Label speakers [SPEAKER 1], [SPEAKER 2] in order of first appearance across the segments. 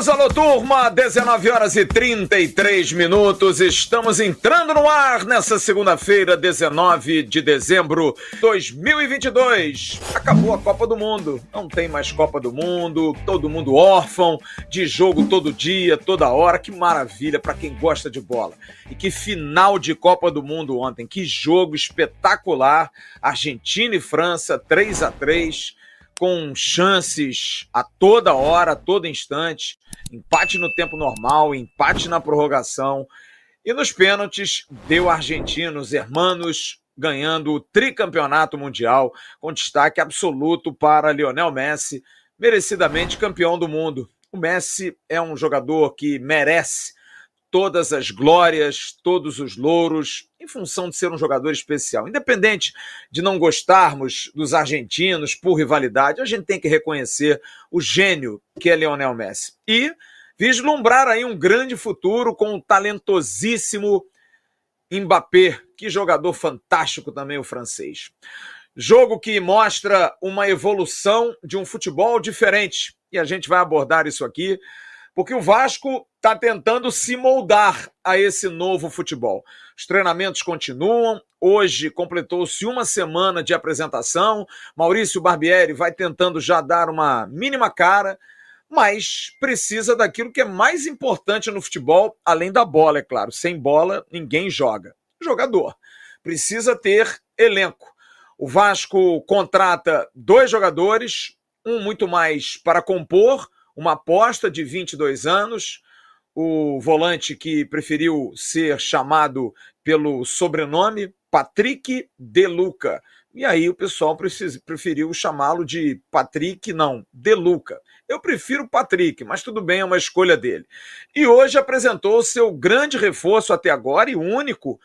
[SPEAKER 1] Amigos, alô turma, 19 horas e 33 minutos. Estamos entrando no ar nessa segunda-feira, 19 de dezembro de 2022. Acabou a Copa do Mundo. Não tem mais Copa do Mundo, todo mundo órfão, de jogo todo dia, toda hora. Que maravilha para quem gosta de bola. E que final de Copa do Mundo ontem. Que jogo espetacular. Argentina e França, 3 a 3 com chances a toda hora, a todo instante, empate no tempo normal, empate na prorrogação. E nos pênaltis, deu argentinos, hermanos, ganhando o tricampeonato mundial, com destaque absoluto para Lionel Messi, merecidamente campeão do mundo. O Messi é um jogador que merece todas as glórias, todos os louros, em função de ser um jogador especial. Independente de não gostarmos dos argentinos por rivalidade, a gente tem que reconhecer o gênio que é Lionel Messi. E vislumbrar aí um grande futuro com o talentosíssimo Mbappé, que jogador fantástico também o francês. Jogo que mostra uma evolução de um futebol diferente. E a gente vai abordar isso aqui porque o Vasco está tentando se moldar a esse novo futebol. Os treinamentos continuam. Hoje completou-se uma semana de apresentação. Maurício Barbieri vai tentando já dar uma mínima cara, mas precisa daquilo que é mais importante no futebol, além da bola, é claro. Sem bola, ninguém joga. Jogador. Precisa ter elenco. O Vasco contrata dois jogadores, um muito mais para compor uma aposta de 22 anos, o volante que preferiu ser chamado pelo sobrenome Patrick De Luca. E aí o pessoal preferiu chamá-lo de Patrick, não, De Luca. Eu prefiro Patrick, mas tudo bem, é uma escolha dele. E hoje apresentou seu grande reforço até agora e único,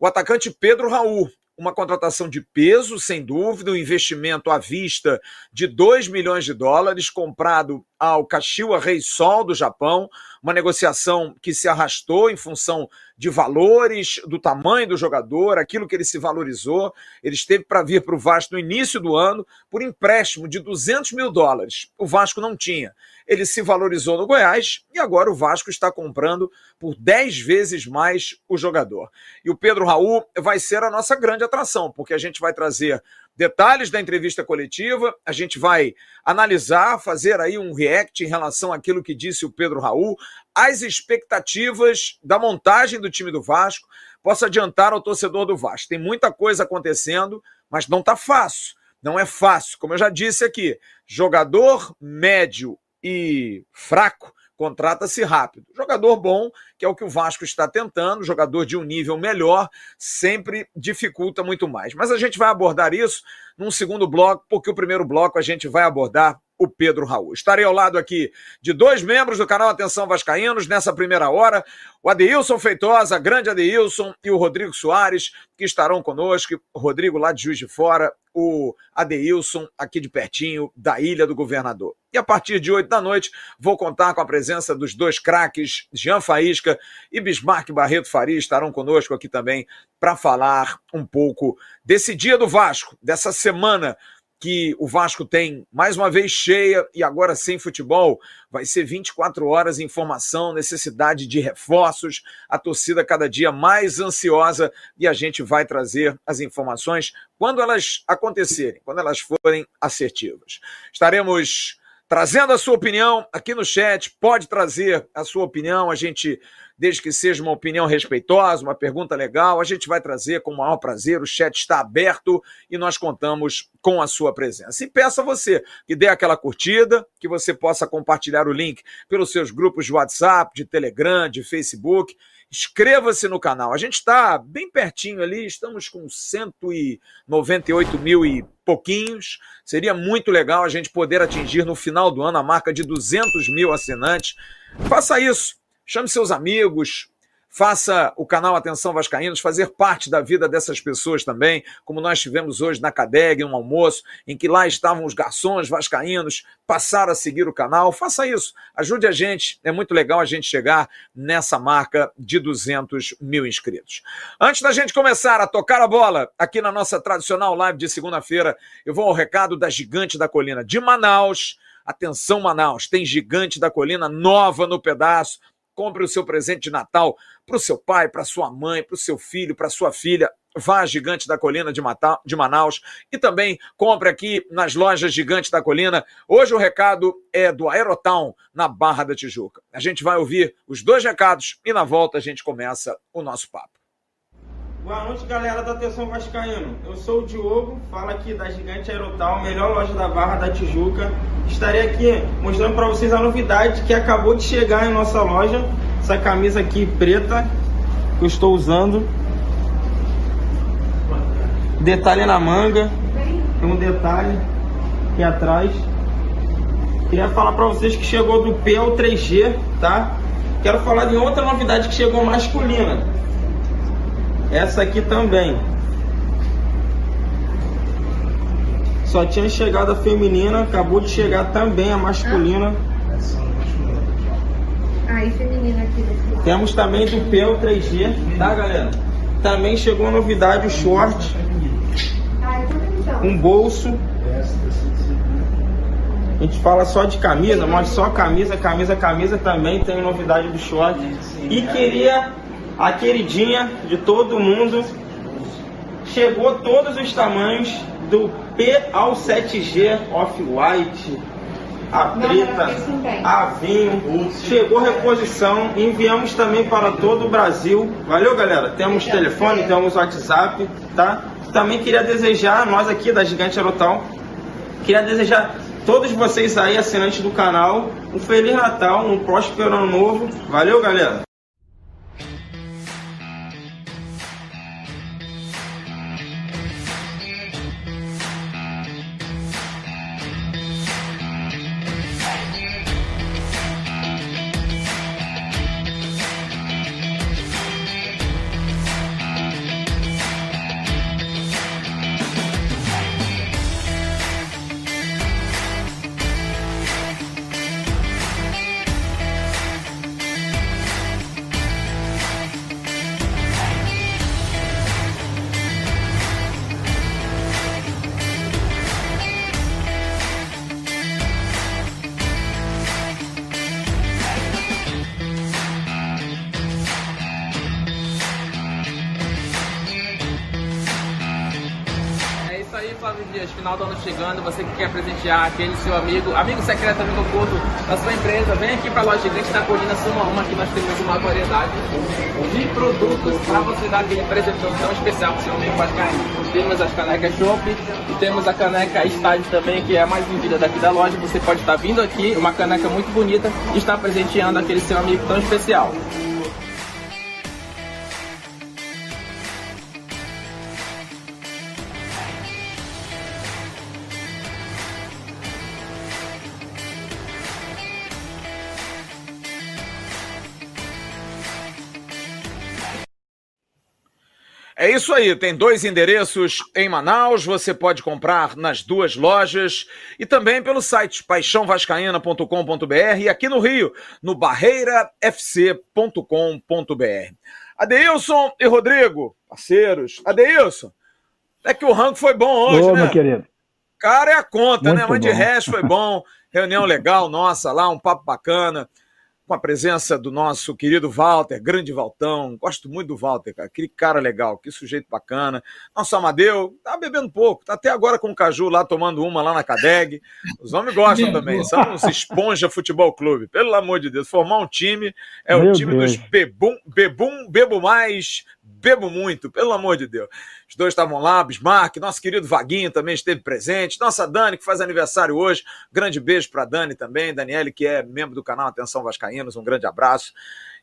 [SPEAKER 1] o atacante Pedro Raul, uma contratação de peso, sem dúvida, um investimento à vista de 2 milhões de dólares, comprado ao Kashiwa Reysol do Japão, uma negociação que se arrastou em função de valores, do tamanho do jogador, aquilo que ele se valorizou. Ele esteve para vir para o Vasco no início do ano por empréstimo de 200 mil dólares. O Vasco não tinha. Ele se valorizou no Goiás e agora o Vasco está comprando por 10 vezes mais o jogador. E o Pedro Raul vai ser a nossa grande atração, porque a gente vai trazer detalhes da entrevista coletiva, a gente vai analisar, fazer aí um react em relação àquilo que disse o Pedro Raul, as expectativas da montagem do time do Vasco. Posso adiantar ao torcedor do Vasco, tem muita coisa acontecendo, mas não está fácil. Não é fácil, como eu já disse aqui, jogador médio e fraco contrata-se rápido. Jogador bom, que é o que o Vasco está tentando, jogador de um nível melhor, sempre dificulta muito mais. Mas a gente vai abordar isso num segundo bloco, porque o primeiro bloco a gente vai abordar o Pedro Raul. Estarei ao lado aqui de dois membros do canal Atenção Vascaínos nessa primeira hora, o Adeilson Feitosa, grande Adeilson, e o Rodrigo Soares, que estarão conosco. O Rodrigo lá de Juiz de Fora, o Adeilson aqui de pertinho da Ilha do Governador. E a partir de oito da noite, vou contar com a presença dos dois craques, Jean Faísca e Bismarck Barreto Faria, estarão conosco aqui também para falar um pouco desse dia do Vasco, dessa semana que o Vasco tem mais uma vez cheia e agora sem futebol, vai ser 24 horas informação, necessidade de reforços, a torcida cada dia mais ansiosa e a gente vai trazer as informações quando elas acontecerem, quando elas forem assertivas. Estaremos trazendo a sua opinião aqui no chat, pode trazer a sua opinião, a gente desde que seja uma opinião respeitosa, uma pergunta legal, a gente vai trazer com o maior prazer. O chat está aberto e nós contamos com a sua presença. E peço a você que dê aquela curtida, que você possa compartilhar o link pelos seus grupos de WhatsApp, de Telegram, de Facebook. Inscreva-se no canal. A gente está bem pertinho ali, estamos com 198 mil e pouquinhos. Seria muito legal a gente poder atingir no final do ano a marca de 200 mil assinantes. Faça isso chame seus amigos, faça o canal Atenção Vascaínos fazer parte da vida dessas pessoas também, como nós tivemos hoje na Cadeg, um almoço, em que lá estavam os garçons vascaínos, passaram a seguir o canal. Faça isso, ajude a gente, é muito legal a gente chegar nessa marca de 200 mil inscritos. Antes da gente começar a tocar a bola aqui na nossa tradicional live de segunda-feira, eu vou ao recado da Gigante da Colina de Manaus, Atenção, Manaus, tem Gigante da Colina nova no pedaço. Compre o seu presente de Natal para o seu pai, para sua mãe, para o seu filho, para sua filha. Vá a Gigante da Colina de, de Manaus e também compre aqui nas lojas Gigante da Colina. Hoje o recado é do Aerotown, na Barra da Tijuca. A gente vai ouvir os dois recados e na volta a gente começa o nosso papo.
[SPEAKER 2] Boa noite, galera da Atenção Vascaíno. Eu sou o Diogo, falo aqui da Gigante Aerotal, melhor loja da Barra da Tijuca. Estarei aqui mostrando para vocês a novidade que acabou de chegar em nossa loja. Essa camisa aqui preta que eu estou usando. Detalhe na manga. Tem um detalhe aqui atrás. Queria falar para vocês que chegou do P ao 3G, tá? Quero falar de outra novidade que chegou masculina essa aqui também. Só tinha chegado a feminina, acabou de chegar também a masculina.
[SPEAKER 3] Ah, e feminina aqui desse
[SPEAKER 2] Temos também do P 3G, tá galera? Também chegou a novidade o short. Um bolso. A gente fala só de camisa, mas só camisa, camisa, camisa também tem novidade do short. E queria a queridinha de todo mundo. Chegou todos os tamanhos, do P ao 7G Off-White, a preta, a vinho. Chegou reposição, enviamos também para todo o Brasil. Valeu, galera? Temos telefone, temos WhatsApp, tá? Também queria desejar, nós aqui da Gigante Aerotal, queria desejar todos vocês aí, assinantes do canal, um Feliz Natal, um próspero ano novo. Valeu, galera!
[SPEAKER 4] Aquele seu amigo, amigo secreto, amigo oculto da sua empresa, vem aqui para a loja Gigante da Colina Suma Uma, que nós temos uma variedade de produtos para você dar aquele presente tão especial para o seu amigo Vascaíno. Temos as canecas Shop e temos a caneca Estádio também, que é a mais vendida daqui da loja. Você pode estar vindo aqui, uma caneca muito bonita, e estar presenteando aquele seu amigo tão especial.
[SPEAKER 1] É isso aí, tem dois endereços em Manaus, você pode comprar nas duas lojas e também pelo site paixãovascaína.com.br e aqui no Rio, no barreirafc.com.br. Adeilson e Rodrigo, parceiros. Adeilson, é que o rango foi bom hoje,
[SPEAKER 5] Ô,
[SPEAKER 1] né?
[SPEAKER 5] meu querido.
[SPEAKER 1] Cara é a conta,
[SPEAKER 5] Muito
[SPEAKER 1] né? De
[SPEAKER 5] bom.
[SPEAKER 1] resto foi bom, reunião legal nossa lá, um papo bacana com a presença do nosso querido Walter, grande Valtão. Gosto muito do Walter, cara. Aquele cara legal, que sujeito bacana. Nosso Amadeu, tá bebendo pouco, tá até agora com o Caju lá tomando uma lá na Cadeg. Os homens gostam também, são os Esponja Futebol Clube. Pelo amor de Deus, formar um time é o
[SPEAKER 5] Meu
[SPEAKER 1] time
[SPEAKER 5] Deus.
[SPEAKER 1] dos bebum, bebum, bebo mais, bebo muito, pelo amor de Deus. Os dois estavam lá, Bismarck, nosso querido Vaguinho também esteve presente, nossa Dani, que faz aniversário hoje, grande beijo para Dani também, Daniele, que é membro do canal Atenção Vascaínos, um grande abraço.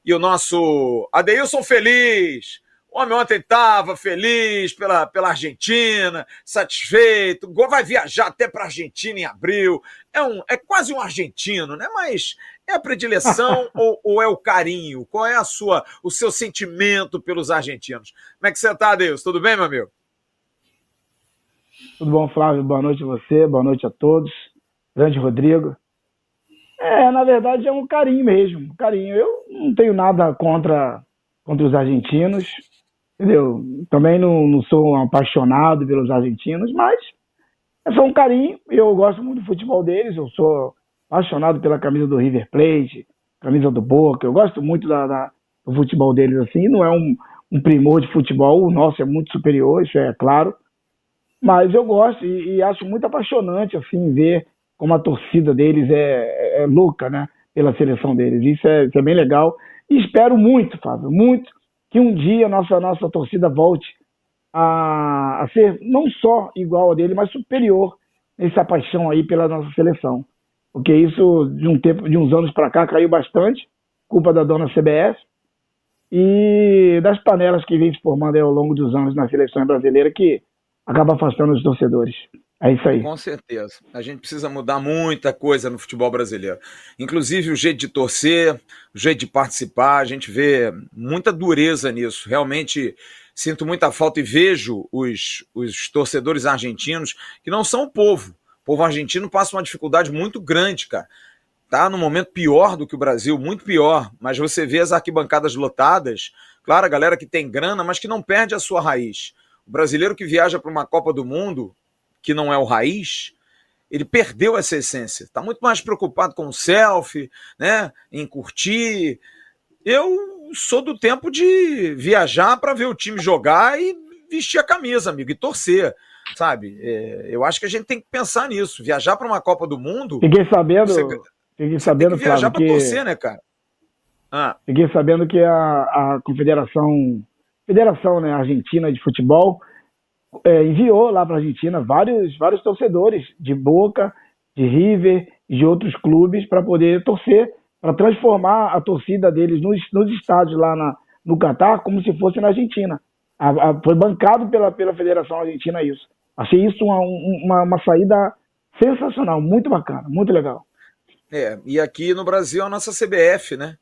[SPEAKER 1] E o nosso Adeilson Feliz, o homem ontem estava feliz pela, pela Argentina, satisfeito, vai viajar até para a Argentina em abril. É, um, é quase um argentino, né? Mas é a predileção ou, ou é o carinho? Qual é a sua, o seu sentimento pelos argentinos? Como é que você está, Adeilson? Tudo bem, meu amigo?
[SPEAKER 5] Tudo bom, Flávio? Boa noite a você, boa noite a todos. Grande Rodrigo. É, na verdade é um carinho mesmo, um carinho. Eu não tenho nada contra, contra os argentinos, entendeu? Também não, não sou um apaixonado pelos argentinos, mas é só um carinho. Eu gosto muito do futebol deles, eu sou apaixonado pela camisa do River Plate, camisa do Boca. Eu gosto muito da, da do futebol deles assim. Não é um, um primor de futebol, o nosso é muito superior, isso é claro. Mas eu gosto e, e acho muito apaixonante assim ver como a torcida deles é, é louca, né? Pela seleção deles. Isso é, isso é bem legal. E espero muito, Fábio, muito que um dia nossa, nossa torcida volte a, a ser não só igual a dele, mas superior nessa paixão aí pela nossa seleção. Porque isso, de um tempo, de uns anos para cá, caiu bastante, culpa da dona CBS e das panelas que vem se formando ao longo dos anos na seleção brasileira, que acaba afastando os torcedores. É isso aí.
[SPEAKER 1] Com certeza. A gente precisa mudar muita coisa no futebol brasileiro. Inclusive o jeito de torcer, o jeito de participar, a gente vê muita dureza nisso. Realmente sinto muita falta e vejo os, os torcedores argentinos que não são o povo. O povo argentino passa uma dificuldade muito grande, cara. Tá no momento pior do que o Brasil, muito pior. Mas você vê as arquibancadas lotadas. Claro, a galera que tem grana, mas que não perde a sua raiz. O brasileiro que viaja para uma Copa do Mundo, que não é o raiz, ele perdeu essa essência. Está muito mais preocupado com o selfie, né? em curtir. Eu sou do tempo de viajar para ver o time jogar e vestir a camisa, amigo, e torcer. Sabe? É, eu acho que a gente tem que pensar nisso. Viajar para uma Copa do Mundo.
[SPEAKER 5] Fiquei sabendo. Você, fiquei sabendo, tem que
[SPEAKER 1] viajar
[SPEAKER 5] para
[SPEAKER 1] torcer, né, cara?
[SPEAKER 5] Ah. Fiquei sabendo que a, a Confederação Federação né, Argentina de Futebol é, enviou lá para a Argentina vários, vários torcedores de Boca, de River e de outros clubes para poder torcer, para transformar a torcida deles nos, nos estádios lá na, no Catar como se fosse na Argentina. A, a, foi bancado pela, pela Federação Argentina isso. Achei isso uma, uma, uma saída sensacional, muito bacana, muito legal.
[SPEAKER 1] É, e aqui no Brasil a nossa CBF, né?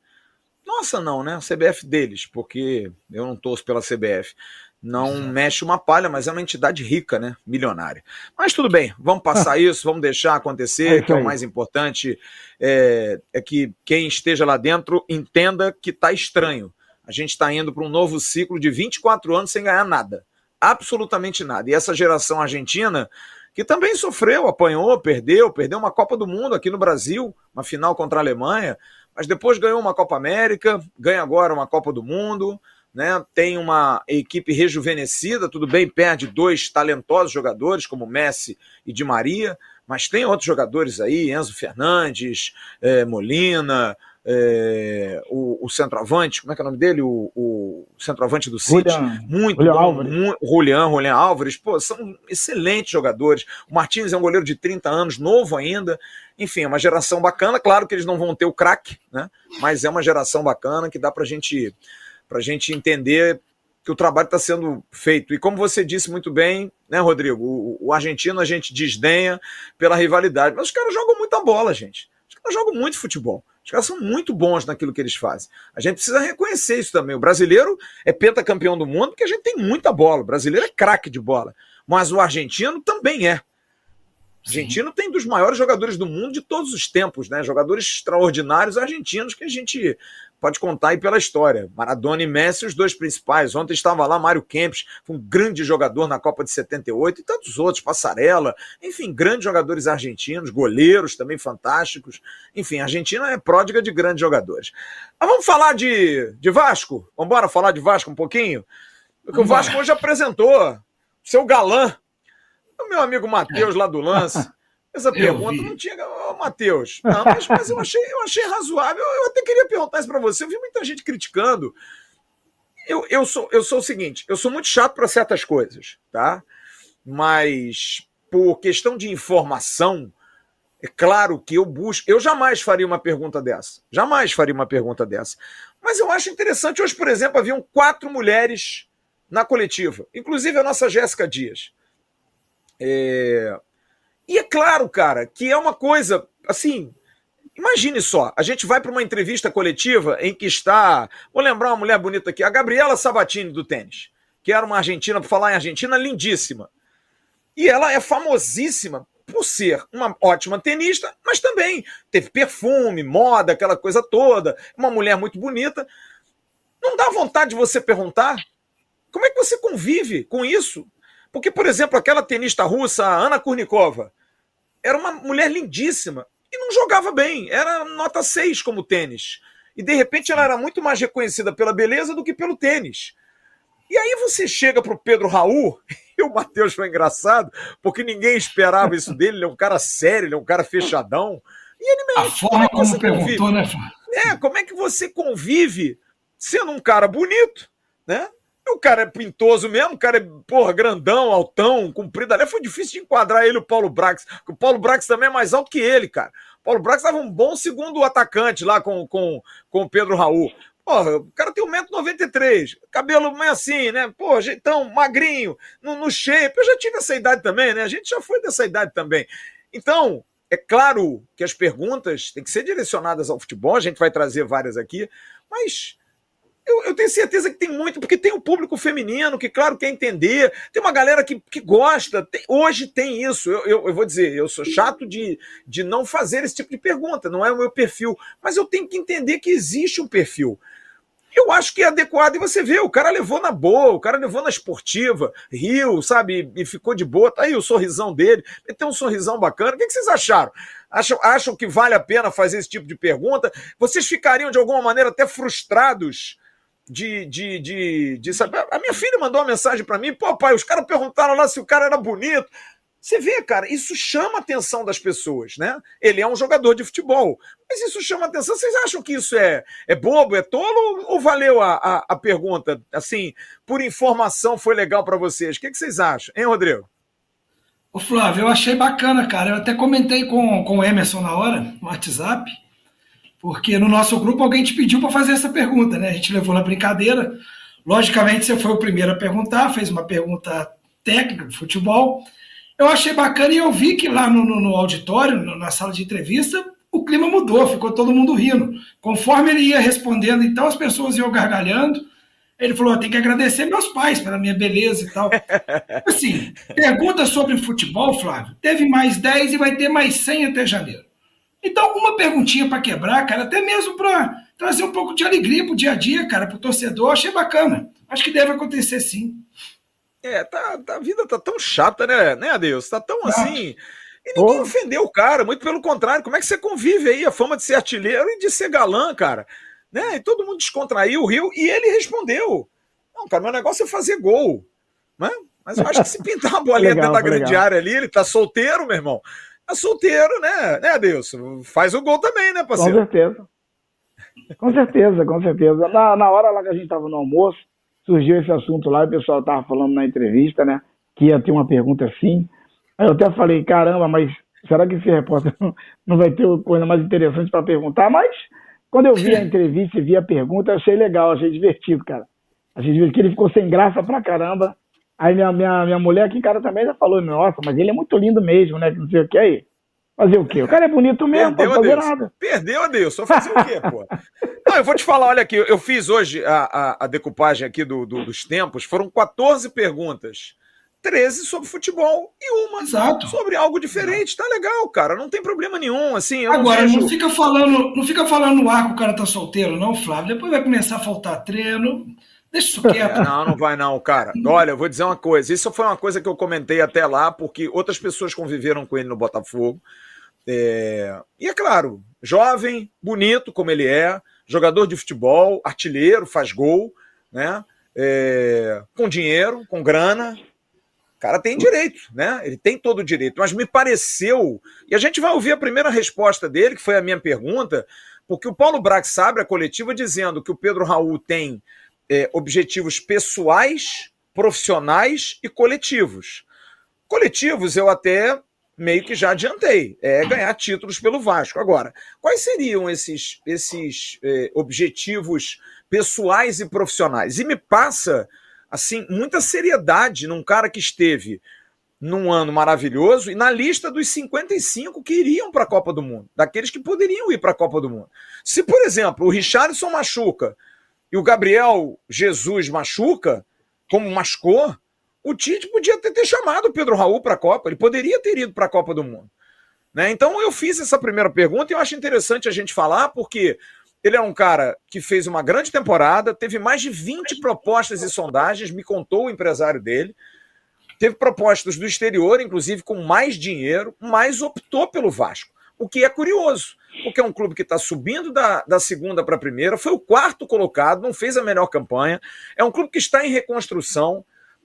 [SPEAKER 1] Nossa, não, né? A CBF deles, porque eu não torço pela CBF. Não mexe uma palha, mas é uma entidade rica, né? Milionária. Mas tudo bem, vamos passar isso, vamos deixar acontecer, é que é o mais importante é, é que quem esteja lá dentro entenda que está estranho. A gente está indo para um novo ciclo de 24 anos sem ganhar nada. Absolutamente nada. E essa geração argentina, que também sofreu, apanhou, perdeu, perdeu uma Copa do Mundo aqui no Brasil, uma final contra a Alemanha mas depois ganhou uma Copa América, ganha agora uma Copa do Mundo, né? Tem uma equipe rejuvenescida, tudo bem, perde dois talentosos jogadores como Messi e Di Maria, mas tem outros jogadores aí, Enzo Fernandes, é, Molina, é, o, o, centroavante, como é que é o nome dele? O, o centroavante do City.
[SPEAKER 5] Julian,
[SPEAKER 1] muito
[SPEAKER 5] Julian
[SPEAKER 1] bom.
[SPEAKER 5] Álvares.
[SPEAKER 1] Muito, Julian, Julian Álvares, pô, são excelentes jogadores. O Martins é um goleiro de 30 anos, novo ainda. Enfim, é uma geração bacana. Claro que eles não vão ter o craque, né? Mas é uma geração bacana que dá pra gente, pra gente entender que o trabalho está sendo feito. E como você disse muito bem, né, Rodrigo? O, o argentino a gente desdenha pela rivalidade. Mas os caras jogam muita bola, gente. Os caras jogam muito futebol. Os caras são muito bons naquilo que eles fazem. A gente precisa reconhecer isso também. O brasileiro é pentacampeão do mundo porque a gente tem muita bola. O brasileiro é craque de bola. Mas o argentino também é. Argentino tem dos maiores jogadores do mundo de todos os tempos, né? Jogadores extraordinários argentinos que a gente pode contar aí pela história. Maradona e Messi, os dois principais. Ontem estava lá Mário Kempis, um grande jogador na Copa de 78, e tantos outros, Passarela, enfim, grandes jogadores argentinos, goleiros também fantásticos. Enfim, a Argentina é pródiga de grandes jogadores. Mas vamos falar de, de Vasco? Vamos embora falar de Vasco um pouquinho? Porque o Vasco hoje apresentou seu galã, o meu amigo Matheus lá do lance. Essa pergunta não tinha. Ô, Matheus, não, mas, mas, eu, achei, eu achei razoável. Eu até queria perguntar isso para você. Eu vi muita gente criticando. Eu, eu, sou, eu sou o seguinte: eu sou muito chato para certas coisas, tá? Mas por questão de informação, é claro que eu busco. Eu jamais faria uma pergunta dessa. Jamais faria uma pergunta dessa. Mas eu acho interessante. Hoje, por exemplo, haviam quatro mulheres na coletiva, inclusive a nossa Jéssica Dias. É, e é claro, cara, que é uma coisa assim. Imagine só, a gente vai para uma entrevista coletiva em que está. Vou lembrar uma mulher bonita aqui, a Gabriela Sabatini do tênis, que era uma argentina, para falar em Argentina, lindíssima. E ela é famosíssima por ser uma ótima tenista, mas também teve perfume, moda, aquela coisa toda, uma mulher muito bonita. Não dá vontade de você perguntar como é que você convive com isso? Porque, por exemplo, aquela tenista russa, Ana Kurnikova, era uma mulher lindíssima. e não jogava bem. Era nota 6 como tênis. E de repente ela era muito mais reconhecida pela beleza do que pelo tênis. E aí você chega para o Pedro Raul, e o Matheus foi engraçado, porque ninguém esperava isso dele, ele é um cara sério, ele é um cara fechadão. E ele
[SPEAKER 6] mesmo, A forma como, como perguntou, convive? né?
[SPEAKER 1] É, como é que você convive sendo um cara bonito, né? O cara é pintoso mesmo, o cara é, porra, grandão, altão, comprido. Ali foi difícil de enquadrar ele, o Paulo Brax. O Paulo Brax também é mais alto que ele, cara. O Paulo Brax estava um bom segundo atacante lá com, com, com o Pedro Raul. Porra, o cara tem 1,93m, cabelo meio assim, né? Pô, jeitão, magrinho, no, no shape. Eu já tive essa idade também, né? A gente já foi dessa idade também. Então, é claro que as perguntas têm que ser direcionadas ao futebol, a gente vai trazer várias aqui, mas eu, eu, tenho certeza que tem muito, porque tem um público feminino que, claro, quer entender, tem uma galera que, que gosta. Tem, hoje tem isso. Eu, eu, eu, vou dizer, eu sou chato de, de não fazer esse tipo de pergunta, não é o meu perfil. Mas eu tenho que entender que existe um perfil. Eu acho que é adequado. E você vê, o cara levou na boa, o cara levou na esportiva, riu, sabe, e ficou de boa. Tá aí o sorrisão dele. Ele tem um sorrisão bacana. O que, que vocês acharam? Acham, acham que vale a pena fazer esse tipo de pergunta? Vocês ficariam, de alguma maneira, até frustrados? De, de, de, de saber. A minha filha mandou uma mensagem para mim, pô, pai, os caras perguntaram lá se o cara era bonito. Você vê, cara, isso chama a atenção das pessoas, né? Ele é um jogador de futebol, mas isso chama a atenção. Vocês acham que isso é, é bobo, é tolo ou valeu a, a, a pergunta? Assim, por informação foi legal para vocês? O que, que vocês acham, hein, Rodrigo?
[SPEAKER 6] Ô Flávio, eu achei bacana, cara. Eu até comentei com, com o Emerson na hora, no WhatsApp. Porque no nosso grupo alguém te pediu para fazer essa pergunta, né? A gente levou na brincadeira. Logicamente, você foi o primeiro a perguntar, fez uma pergunta técnica de futebol. Eu achei bacana e eu vi que lá no, no, no auditório, no, na sala de entrevista, o clima mudou, ficou todo mundo rindo. Conforme ele ia respondendo, então as pessoas iam gargalhando. Ele falou: tem que agradecer meus pais pela minha beleza e tal. assim, pergunta sobre futebol, Flávio. Teve mais 10 e vai ter mais 100 até janeiro. Então, uma perguntinha para quebrar, cara, até mesmo para trazer um pouco de alegria pro dia a dia, cara, pro torcedor, achei bacana. Acho que deve acontecer sim.
[SPEAKER 1] É, tá, tá, a vida tá tão chata, né, né, Adeus? Tá tão assim. E ninguém oh. ofendeu o cara, muito pelo contrário. Como é que você convive aí a fama de ser artilheiro e de ser galã, cara? Né? E todo mundo descontraiu, riu, e ele respondeu. Não, cara, meu negócio é fazer gol. Né? Mas eu acho que se pintar uma bolinha legal, dentro da grande legal. área ali, ele tá solteiro, meu irmão solteiro, né? Né, Adilson? Faz o gol também, né,
[SPEAKER 5] parceiro? Com certeza. Com certeza, com certeza. Na, na hora lá que a gente estava no almoço, surgiu esse assunto lá, e o pessoal estava falando na entrevista, né? Que ia ter uma pergunta assim. Aí eu até falei, caramba, mas será que esse repórter não vai ter coisa mais interessante para perguntar? Mas quando eu vi a entrevista e vi a pergunta, achei legal, achei divertido, cara. Achei divertido que ele ficou sem graça pra caramba. Aí minha, minha, minha mulher aqui em casa também já falou, nossa, mas ele é muito lindo mesmo, né? Não sei o que aí. Fazer o quê? O cara é bonito mesmo, Perdeu, pode fazer Deus. nada.
[SPEAKER 1] Perdeu, Deus. Só fazer o quê, pô? Não, eu vou te falar, olha aqui, eu fiz hoje a, a, a decupagem aqui do, do, dos tempos, foram 14 perguntas. 13 sobre futebol e uma Exato. sobre algo diferente. Tá legal, cara. Não tem problema nenhum. Assim,
[SPEAKER 6] Agora, não, vejo... não, fica falando, não fica falando no ar que o cara tá solteiro, não, Flávio. Depois vai começar a faltar treino. Deixa isso quieto.
[SPEAKER 1] Não, não vai não, cara. Olha, eu vou dizer uma coisa. Isso foi uma coisa que eu comentei até lá, porque outras pessoas conviveram com ele no Botafogo. É... E é claro, jovem, bonito como ele é, jogador de futebol, artilheiro, faz gol, né? É... Com dinheiro, com grana. O cara tem direito, né? Ele tem todo o direito. Mas me pareceu, e a gente vai ouvir a primeira resposta dele, que foi a minha pergunta, porque o Paulo Brax abre a coletiva dizendo que o Pedro Raul tem é, objetivos pessoais, profissionais e coletivos. Coletivos eu até meio que já adiantei, é ganhar títulos pelo Vasco. Agora, quais seriam esses, esses é, objetivos pessoais e profissionais? E me passa assim muita seriedade num cara que esteve num ano maravilhoso e na lista dos 55 que iriam para a Copa do Mundo, daqueles que poderiam ir para a Copa do Mundo. Se, por exemplo, o Richardson machuca e o Gabriel Jesus machuca, como machucou, o Tite podia ter, ter chamado o Pedro Raul para a Copa, ele poderia ter ido para a Copa do Mundo. Né? Então eu fiz essa primeira pergunta e eu acho interessante a gente falar, porque ele é um cara que fez uma grande temporada, teve mais de 20 propostas e sondagens, me contou o empresário dele. Teve propostas do exterior, inclusive com mais dinheiro, mas optou pelo Vasco. O que é curioso, porque é um clube que está subindo da, da segunda para a primeira, foi o quarto colocado, não fez a melhor campanha, é um clube que está em reconstrução,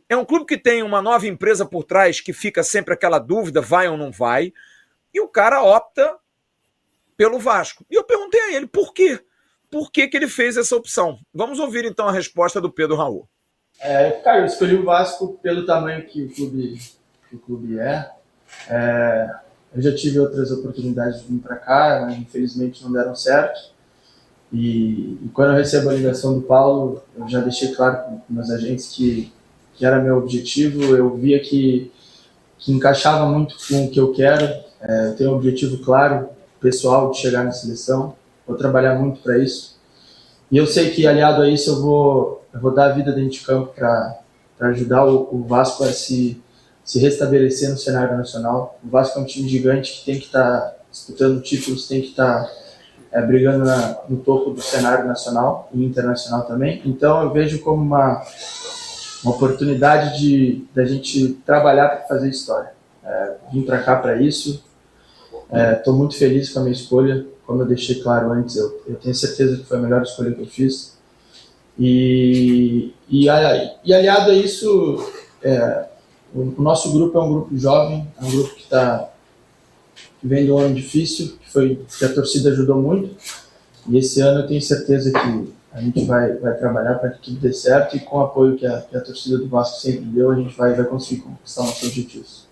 [SPEAKER 1] é um clube que tem uma nova empresa por trás que fica sempre aquela dúvida, vai ou não vai, e o cara opta pelo Vasco. E eu perguntei a ele por quê? Por que, que ele fez essa opção? Vamos ouvir então a resposta do Pedro Raul.
[SPEAKER 7] É, cara, eu escolhi o Vasco pelo tamanho que o clube, que o clube é. é. Eu já tive outras oportunidades de vir para cá, mas infelizmente não deram certo. E, e, quando eu recebo a ligação do Paulo, eu já deixei claro com meus agentes que, que era meu objetivo. Eu via que, que encaixava muito com o que eu quero. É, eu tenho um objetivo claro, pessoal, de chegar na seleção. Vou trabalhar muito para isso. E eu sei que, aliado a isso, eu vou, eu vou dar a vida dentro de campo para ajudar o, o, Vasco a se, se restabelecer no cenário nacional. O Vasco é um time gigante que tem que estar tá disputando títulos, tem que estar tá, é, brigando na, no topo do cenário nacional e internacional também. Então eu vejo como uma, uma oportunidade de da gente trabalhar para fazer história. É, vim para cá para isso. Estou é, muito feliz com a minha escolha como eu deixei claro antes, eu, eu tenho certeza que foi a melhor escolha que eu fiz. E, e, e aliado a isso, é, o, nosso grupo é um grupo jovem, é um grupo que está que vem de um ano difícil, que foi que a torcida ajudou muito. E esse ano eu tenho certeza que a gente vai, vai trabalhar para que tudo dê certo e com o apoio que a, que a torcida do Vasco sempre deu, a gente vai, vai conseguir conquistar nossos objetivos.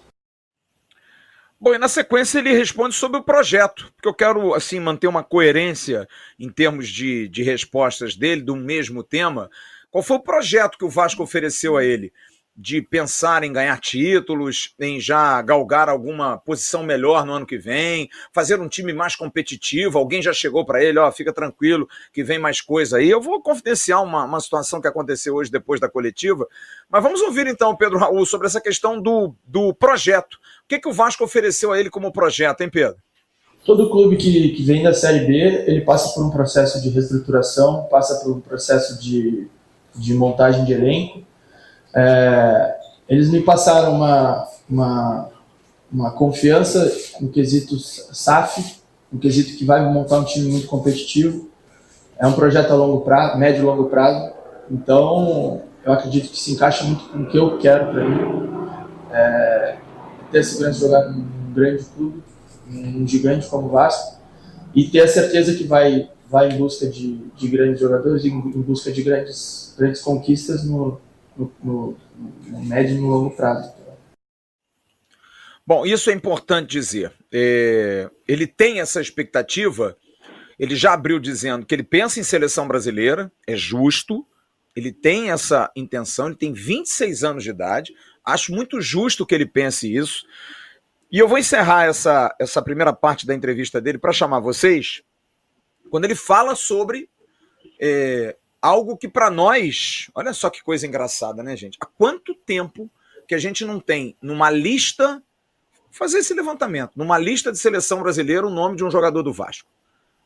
[SPEAKER 1] Bom, e na sequência ele responde sobre o projeto, porque eu quero assim manter uma coerência em termos de, de respostas dele, do mesmo tema. Qual foi o projeto que o Vasco ofereceu a ele? De pensar em ganhar títulos, em já galgar alguma posição melhor no ano que vem, fazer um time mais competitivo. Alguém já chegou para ele, ó, fica tranquilo que vem mais coisa aí. Eu vou confidenciar uma, uma situação que aconteceu hoje depois da coletiva, mas vamos ouvir então Pedro Raul sobre essa questão do, do projeto o que, que o Vasco ofereceu a ele como projeto, hein, Pedro?
[SPEAKER 7] Todo clube que, que vem da Série B, ele passa por um processo de reestruturação, passa por um processo de, de montagem de elenco. É, eles me passaram uma, uma, uma confiança no quesito SAF, no quesito que vai montar um time muito competitivo. É um projeto a longo prazo, médio e longo prazo. Então, eu acredito que se encaixa muito com o que eu quero para mim. É, ter a segurança jogar num grande clube, num gigante como o Vasco, e ter a certeza que vai, vai em busca de, de grandes jogadores, em, em busca de grandes, grandes conquistas no, no, no, no médio e no longo prazo.
[SPEAKER 1] Bom, isso é importante dizer. É, ele tem essa expectativa, ele já abriu dizendo que ele pensa em seleção brasileira, é justo, ele tem essa intenção, ele tem 26 anos de idade, Acho muito justo que ele pense isso. E eu vou encerrar essa, essa primeira parte da entrevista dele para chamar vocês, quando ele fala sobre é, algo que para nós, olha só que coisa engraçada, né, gente? Há quanto tempo que a gente não tem numa lista, fazer esse levantamento, numa lista de seleção brasileira o nome de um jogador do Vasco?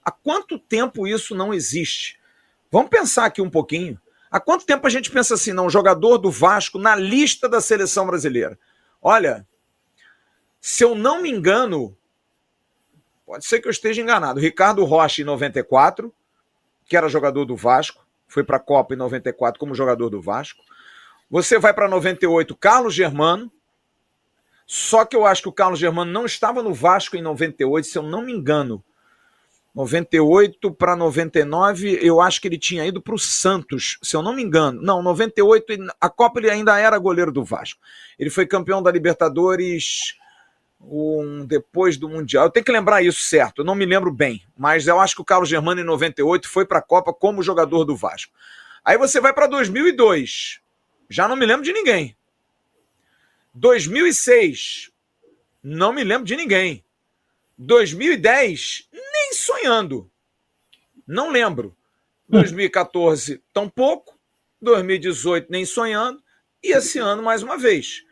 [SPEAKER 1] Há quanto tempo isso não existe? Vamos pensar aqui um pouquinho. Há quanto tempo a gente pensa assim, não, jogador do Vasco na lista da seleção brasileira? Olha, se eu não me engano, pode ser que eu esteja enganado. Ricardo Rocha em 94, que era jogador do Vasco, foi para a Copa em 94 como jogador do Vasco. Você vai para 98, Carlos Germano. Só que eu acho que o Carlos Germano não estava no Vasco em 98, se eu não me engano. 98 para 99, eu acho que ele tinha ido para o Santos, se eu não me engano. Não, 98, a Copa ele ainda era goleiro do Vasco. Ele foi campeão da Libertadores um, depois do Mundial. Eu tenho que lembrar isso certo, eu não me lembro bem, mas eu acho que o Carlos Germano em 98 foi para a Copa como jogador do Vasco. Aí você vai para 2002, já não me lembro de ninguém. 2006, não me lembro de ninguém. 2010, nem sonhando. Não lembro. 2014, tão pouco. 2018, nem sonhando. E esse ano, mais uma vez.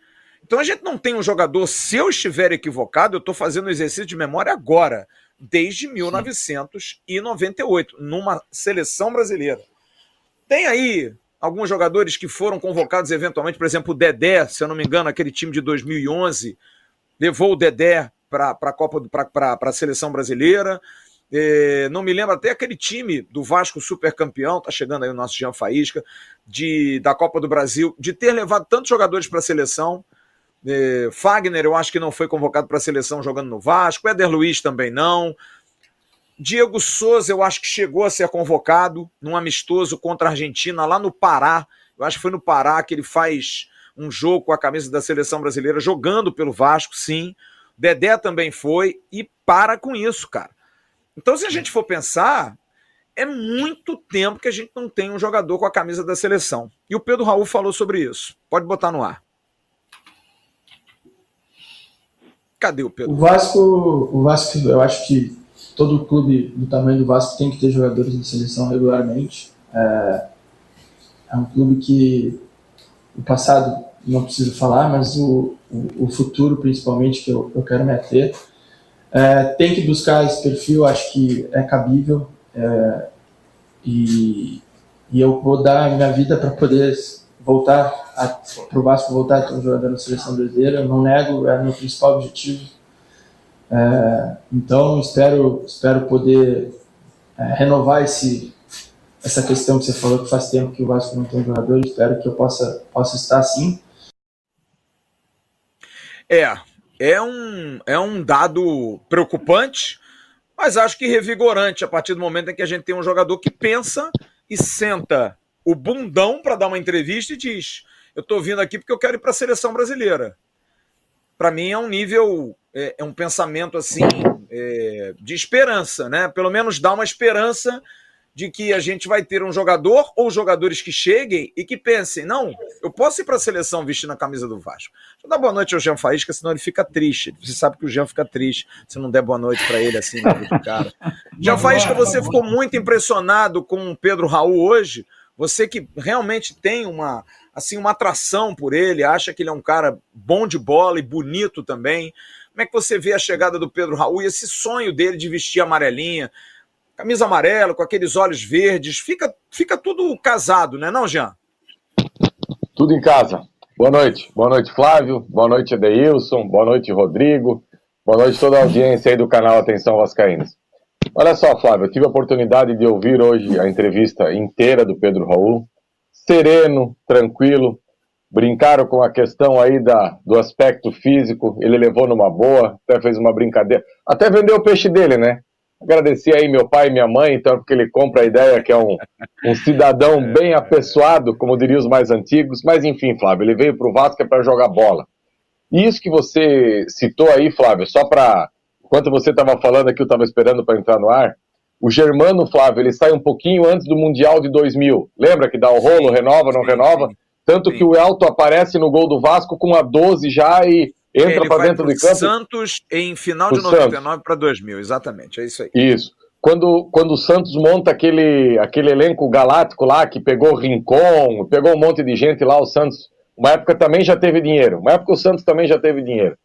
[SPEAKER 1] Então a gente não tem um jogador, se eu estiver equivocado, eu estou fazendo exercício de memória agora, desde 1998, numa seleção brasileira. Tem aí alguns jogadores que foram convocados eventualmente, por exemplo, o Dedé, se eu não me engano, aquele time de 2011, levou o Dedé para a Copa para a seleção brasileira. É, não me lembro até aquele time do Vasco super campeão, tá chegando aí o nosso Jean Faísca, de, da Copa do Brasil, de ter levado tantos jogadores para a seleção. É, Fagner, eu acho que não foi convocado para a seleção jogando no Vasco, Éder Luiz também não. Diego Souza, eu acho que chegou a ser convocado num amistoso contra a Argentina lá no Pará. Eu acho que foi no Pará que ele faz um jogo com a camisa da seleção brasileira, jogando pelo Vasco, sim. Dedé também foi, e para com isso, cara. Então, se a gente for pensar, é muito tempo que a gente não tem um jogador com a camisa da seleção. E o Pedro Raul falou sobre isso. Pode botar no ar. Cadê o Pedro?
[SPEAKER 7] O Vasco, o Vasco, eu acho que todo clube do tamanho do Vasco tem que ter jogadores de seleção regularmente. É, é um clube que o passado não preciso falar, mas o, o, o futuro principalmente que eu, eu quero me ater. É, tem que buscar esse perfil, acho que é cabível é, e, e eu vou dar a minha vida para poder voltar para o Vasco voltar a ter um jogador na seleção brasileira. Não nego, é meu principal objetivo é, então, espero, espero poder é, renovar esse, essa questão que você falou que faz tempo que o Vasco não tem jogador. Espero que eu possa, possa estar assim.
[SPEAKER 1] É, é um, é um dado preocupante, mas acho que revigorante a partir do momento em que a gente tem um jogador que pensa e senta o bundão para dar uma entrevista e diz: Eu estou vindo aqui porque eu quero ir para a seleção brasileira. Para mim é um nível é, é um pensamento assim é, de esperança, né? Pelo menos dá uma esperança de que a gente vai ter um jogador ou jogadores que cheguem e que pensem, não, eu posso ir para a seleção vestindo a camisa do Vasco. Deixa eu dar boa noite ao Jean Faísca, senão ele fica triste. Você sabe que o Jean fica triste se não der boa noite para ele assim, de cara. Jean Faísca, você ficou muito impressionado com o Pedro Raul hoje. Você que realmente tem uma assim uma atração por ele, acha que ele é um cara bom de bola e bonito também. Como é que você vê a chegada do Pedro Raul e esse sonho dele de vestir amarelinha, camisa amarela, com aqueles olhos verdes? Fica, fica tudo casado, né, não, Jean?
[SPEAKER 8] Tudo em casa. Boa noite. Boa noite, Flávio. Boa noite, Edeilson. Boa noite, Rodrigo. Boa noite toda a audiência aí do canal Atenção Vascaínas. Olha só, Flávio, eu tive a oportunidade de ouvir hoje a entrevista inteira do Pedro Raul. Sereno, tranquilo, brincaram com a questão aí da, do aspecto físico, ele levou numa boa, até fez uma brincadeira, até vendeu o peixe dele, né? Agradecer aí meu pai e minha mãe, então, porque ele compra a ideia que é um, um cidadão é. bem apessoado, como diriam os mais antigos, mas enfim, Flávio, ele veio para o Vasco é para jogar bola. E isso que você citou aí, Flávio, só para, enquanto você estava falando aqui, eu estava esperando para entrar no ar, o Germano, Flávio, ele sai um pouquinho antes do Mundial de 2000. Lembra que dá o rolo, renova, não renova? Tanto Sim. que o Elton aparece no gol do Vasco com a 12 já e entra para dentro do campo.
[SPEAKER 1] Santos em final de 99 para 2000, exatamente, é isso aí.
[SPEAKER 8] Isso. Quando, quando o Santos monta aquele, aquele elenco galáctico lá, que pegou Rincon, pegou um monte de gente lá, o Santos, uma época também já teve dinheiro, uma época o Santos também já teve dinheiro.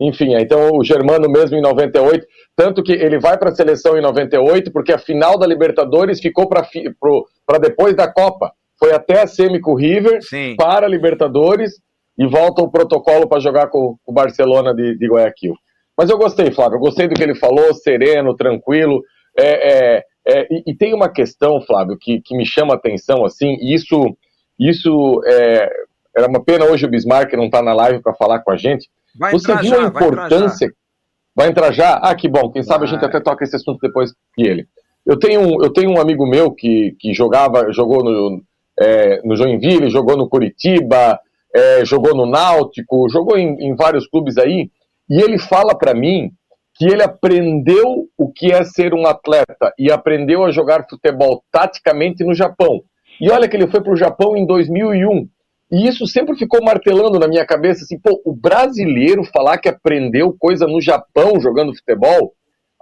[SPEAKER 8] Enfim, então o Germano mesmo em 98, tanto que ele vai para a seleção em 98, porque a final da Libertadores ficou para depois da Copa foi até a semi com o River, Sim. para a Libertadores e volta o protocolo para jogar com o Barcelona de, de, Guayaquil. Mas eu gostei, Flávio, eu gostei do que ele falou, sereno, tranquilo. É, é, é, e, e, tem uma questão, Flávio, que, que me chama a atenção, assim, e isso, isso é, era uma pena hoje o Bismarck não está na live para falar com a gente. Vai Você viu já, a importância. Vai entrar, vai entrar, já? Ah, que bom. Quem sabe a gente até toca esse assunto depois que ele. Eu tenho, eu tenho um amigo meu que, que jogava, jogou no, é, no Joinville, jogou no Curitiba, é, jogou no Náutico, jogou em, em, vários clubes aí, e ele fala para mim que ele aprendeu o que é ser um atleta e aprendeu a jogar futebol taticamente no Japão. E olha que ele foi para o Japão em 2001. E isso sempre ficou martelando na minha cabeça, assim, pô, o brasileiro falar que aprendeu coisa no Japão jogando futebol.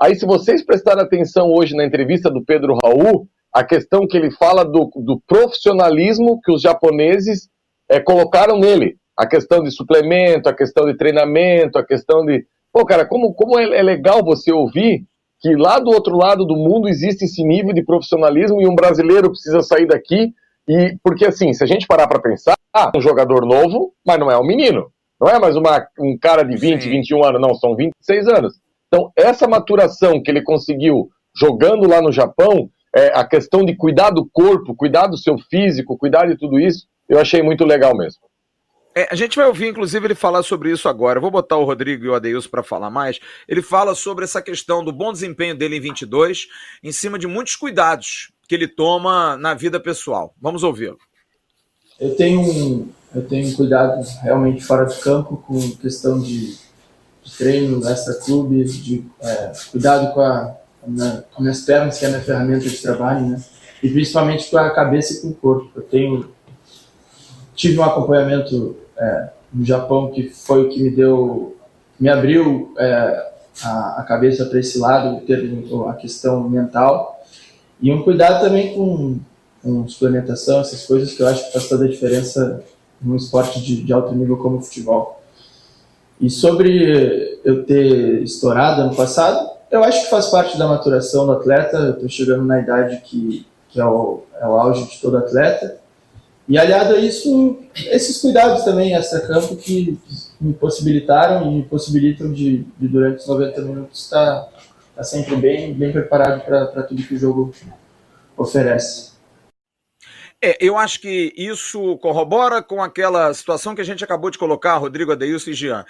[SPEAKER 8] Aí, se vocês prestarem atenção hoje na entrevista do Pedro Raul, a questão que ele fala do, do profissionalismo que os japoneses é, colocaram nele. A questão de suplemento, a questão de treinamento, a questão de. Pô, cara, como, como é, é legal você ouvir que lá do outro lado do mundo existe esse nível de profissionalismo e um brasileiro precisa sair daqui. E porque assim, se a gente parar para pensar, ah, um jogador novo, mas não é um menino. Não é mais uma, um cara de 20, Sim. 21 anos, não, são 26 anos. Então, essa maturação que ele conseguiu jogando lá no Japão, é, a questão de cuidar do corpo, cuidar do seu físico, cuidar de tudo isso, eu achei muito legal mesmo.
[SPEAKER 1] É, a gente vai ouvir, inclusive, ele falar sobre isso agora. Eu vou botar o Rodrigo e o Adeilson para falar mais. Ele fala sobre essa questão do bom desempenho dele em 22, em cima de muitos cuidados que ele toma na vida pessoal. Vamos ouvi-lo.
[SPEAKER 7] Eu tenho, eu tenho cuidado realmente fora de campo com questão de, de treino, extra-clube, de é, cuidado com, a, com, minhas pernas, que é a minha ferramenta de trabalho, né? E principalmente com a cabeça e com o corpo. Eu tenho tive um acompanhamento é, no Japão que foi o que me deu, me abriu é, a, a, cabeça para esse lado, ter a questão mental e um cuidado também com, com suplementação, essas coisas que eu acho que faz toda a diferença num esporte de, de alto nível como o futebol. E sobre eu ter estourado ano passado, eu acho que faz parte da maturação do atleta. Eu estou chegando na idade que, que é, o, é o auge de todo atleta. E aliado a isso, esses cuidados também extra-campo que me possibilitaram e me possibilitam de, de durante os 90 minutos estar, estar sempre bem, bem preparado para tudo que o jogo oferece.
[SPEAKER 1] É, eu acho que isso corrobora com aquela situação que a gente acabou de colocar, Rodrigo Adeilson e Jean.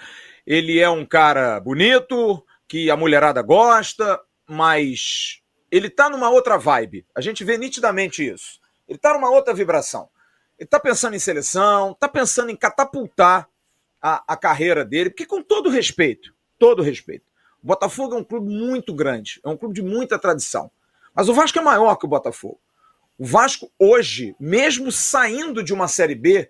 [SPEAKER 1] Ele é um cara bonito, que a mulherada gosta, mas ele tá numa outra vibe. A gente vê nitidamente isso. Ele tá numa outra vibração. Ele está pensando em seleção, está pensando em catapultar a, a carreira dele, porque com todo respeito, todo respeito, o Botafogo é um clube muito grande, é um clube de muita tradição. Mas o Vasco é maior que o Botafogo. O Vasco hoje, mesmo saindo de uma Série B,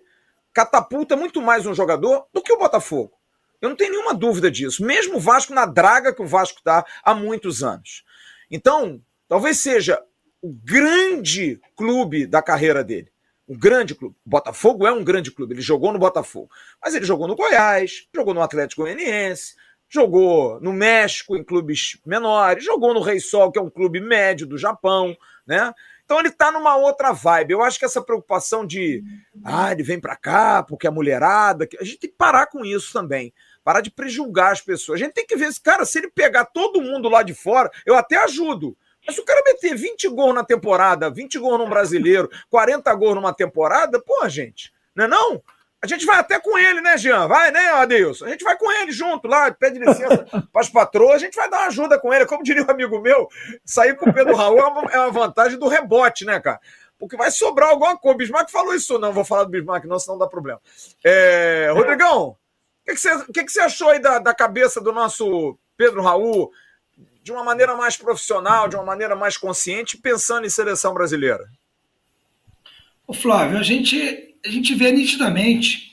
[SPEAKER 1] catapulta muito mais um jogador do que o Botafogo. Eu não tenho nenhuma dúvida disso. Mesmo o Vasco na draga que o Vasco está há muitos anos. Então, talvez seja o grande clube da carreira dele um grande clube. O Botafogo é um grande clube, ele jogou no Botafogo. Mas ele jogou no Goiás, jogou no Atlético Goianiense, jogou no México em clubes menores, jogou no Rei Sol, que é um clube médio do Japão, né? Então ele está numa outra vibe. Eu acho que essa preocupação de ah, ele vem para cá porque a mulherada, a gente tem que parar com isso também. Parar de prejulgar as pessoas. A gente tem que ver, cara, se ele pegar todo mundo lá de fora, eu até ajudo. Mas se o cara meter 20 gols na temporada, 20 gols num brasileiro, 40 gols numa temporada, pô, gente, não é não? A gente vai até com ele, né, Jean? Vai, né, Adeilson? A gente vai com ele junto lá, pede licença para as patroas, a gente vai dar uma ajuda com ele. Como diria um amigo meu, sair com o Pedro Raul é uma, é uma vantagem do rebote, né, cara? Porque vai sobrar alguma coisa. O Bismarck falou isso, não vou falar do Bismarck, não, senão dá problema. É, Rodrigão, o que, que, você, que, que você achou aí da, da cabeça do nosso Pedro Raul? de uma maneira mais profissional, de uma maneira mais consciente, pensando em seleção brasileira?
[SPEAKER 6] O Flávio, a gente, a gente vê nitidamente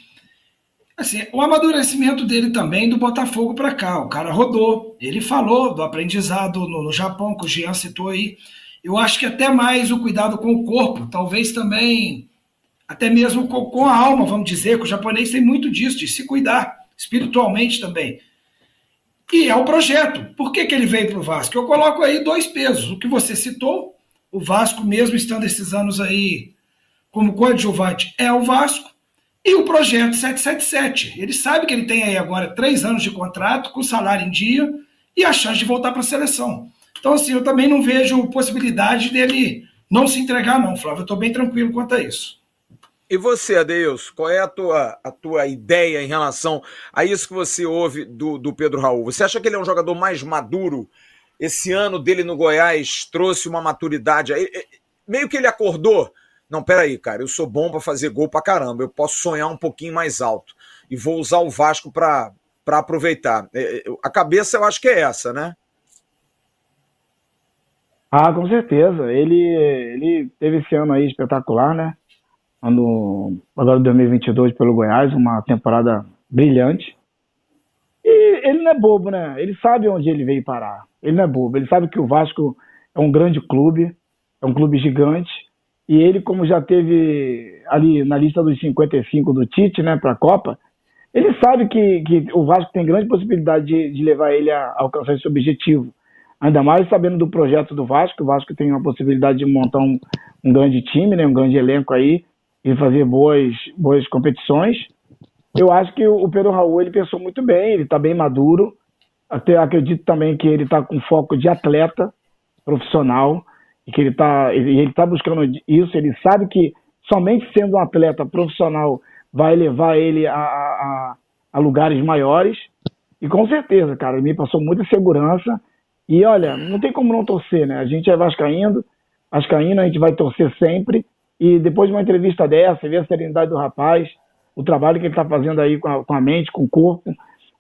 [SPEAKER 6] assim, o amadurecimento dele também do Botafogo para cá. O cara rodou, ele falou do aprendizado no, no Japão, que o Jean citou aí. Eu acho que até mais o cuidado com o corpo, talvez também, até mesmo com, com a alma, vamos dizer, que o japonês tem muito disso, de se cuidar espiritualmente também que é o projeto. Por que, que ele veio para o Vasco? Eu coloco aí dois pesos. O que você citou, o Vasco, mesmo estando esses anos aí como coadjuvante, é o Vasco. E o projeto 777. Ele sabe que ele tem aí agora três anos de contrato, com salário em dia e a chance de voltar para a seleção. Então, assim, eu também não vejo possibilidade dele não se entregar, não, Flávio. Eu estou bem tranquilo quanto a isso.
[SPEAKER 1] E você, Adeus, qual é a tua, a tua ideia em relação a isso que você ouve do, do Pedro Raul? Você acha que ele é um jogador mais maduro? Esse ano dele no Goiás trouxe uma maturidade aí? Meio que ele acordou. Não, peraí, cara, eu sou bom para fazer gol pra caramba. Eu posso sonhar um pouquinho mais alto. E vou usar o Vasco para aproveitar. É, é, a cabeça eu acho que é essa, né?
[SPEAKER 5] Ah, com certeza. Ele, ele teve esse ano aí espetacular, né? ano agora 2022 pelo Goiás, uma temporada brilhante. E ele não é bobo, né? Ele sabe onde ele veio parar. Ele não é bobo. Ele sabe que o Vasco é um grande clube, é um clube gigante. E ele, como já teve ali na lista dos 55 do Tite, né, para a Copa, ele sabe que, que o Vasco tem grande possibilidade de, de levar ele a, a alcançar esse objetivo. Ainda mais sabendo do projeto do Vasco, o Vasco tem uma possibilidade de montar um, um grande time, né, um grande elenco aí, e fazer boas, boas competições. eu acho que o Pedro Raul ele pensou muito bem, ele está bem maduro. Até acredito também que ele está com foco de atleta profissional e que ele está ele, tá buscando isso. Ele sabe que somente sendo um atleta profissional vai levar ele a, a, a lugares maiores. E com certeza, cara, me passou muita segurança. E olha, não tem como não torcer, né? A gente é vascaíno, vascaíno, a gente vai torcer sempre. E depois de uma entrevista dessa, ver a serenidade do rapaz, o trabalho que ele está fazendo aí com a, com a, mente, com o corpo,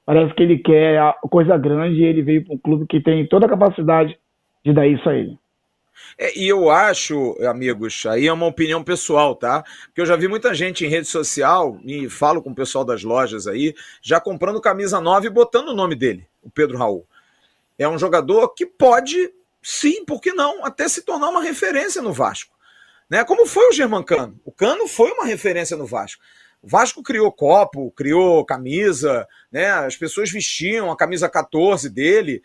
[SPEAKER 5] parece que ele quer coisa grande e ele veio para um clube que tem toda a capacidade de dar isso a ele.
[SPEAKER 1] É, e eu acho, amigos, aí é uma opinião pessoal, tá? Porque eu já vi muita gente em rede social, e falo com o pessoal das lojas aí, já comprando camisa nova e botando o nome dele, o Pedro Raul. É um jogador que pode, sim, por que não, até se tornar uma referência no Vasco. Né? Como foi o Germancano? O Cano foi uma referência no Vasco. O Vasco criou copo, criou camisa, né? As pessoas vestiam a camisa 14 dele.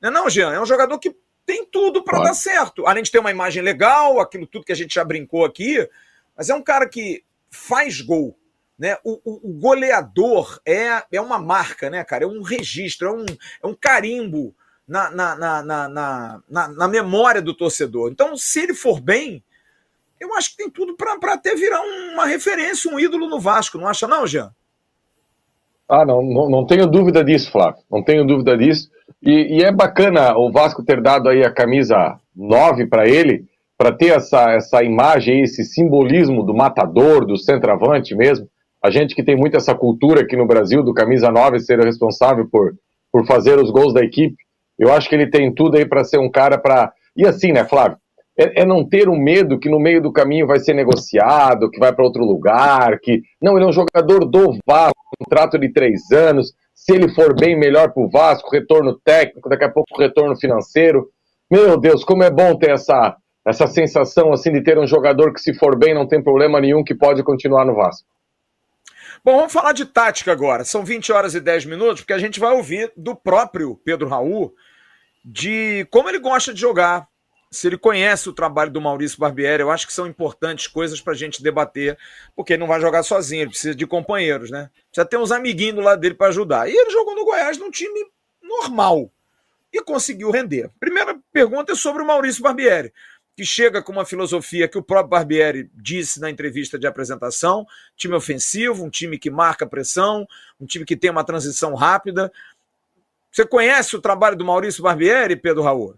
[SPEAKER 1] Não, é não, Jean, é um jogador que tem tudo para dar certo. Além de ter uma imagem legal, aquilo tudo que a gente já brincou aqui, mas é um cara que faz gol. Né? O, o, o goleador é, é uma marca, né, cara? É um registro, é um, é um carimbo na, na, na, na, na, na memória do torcedor. Então, se ele for bem, eu acho que tem tudo para até virar uma referência, um ídolo no Vasco, não acha, não, Jean?
[SPEAKER 8] Ah, não, não, não tenho dúvida disso, Flávio. Não tenho dúvida disso. E, e é bacana o Vasco ter dado aí a camisa 9 para ele, para ter essa, essa imagem, esse simbolismo do matador, do centroavante mesmo. A gente que tem muito essa cultura aqui no Brasil, do camisa 9 ser o responsável por, por fazer os gols da equipe. Eu acho que ele tem tudo aí para ser um cara para. E assim, né, Flávio? É, é, não ter o um medo que no meio do caminho vai ser negociado, que vai para outro lugar, que. Não, ele é um jogador do Vasco, contrato de três anos. Se ele for bem, melhor para o Vasco, retorno técnico, daqui a pouco retorno financeiro. Meu Deus, como é bom ter essa, essa sensação assim de ter um jogador que, se for bem, não tem problema nenhum, que pode continuar no Vasco.
[SPEAKER 1] Bom, vamos falar de tática agora. São 20 horas e 10 minutos, porque a gente vai ouvir do próprio Pedro Raul de como ele gosta de jogar, se ele conhece o trabalho do Maurício Barbieri, eu acho que são importantes coisas para a gente debater, porque ele não vai jogar sozinho, ele precisa de companheiros, né? Precisa ter uns amiguinhos do lado dele para ajudar. E ele jogou no Goiás num time normal e conseguiu render. Primeira pergunta é sobre o Maurício Barbieri, que chega com uma filosofia que o próprio Barbieri disse na entrevista de apresentação: time ofensivo, um time que marca pressão, um time que tem uma transição rápida. Você conhece o trabalho do Maurício Barbieri, Pedro Raul?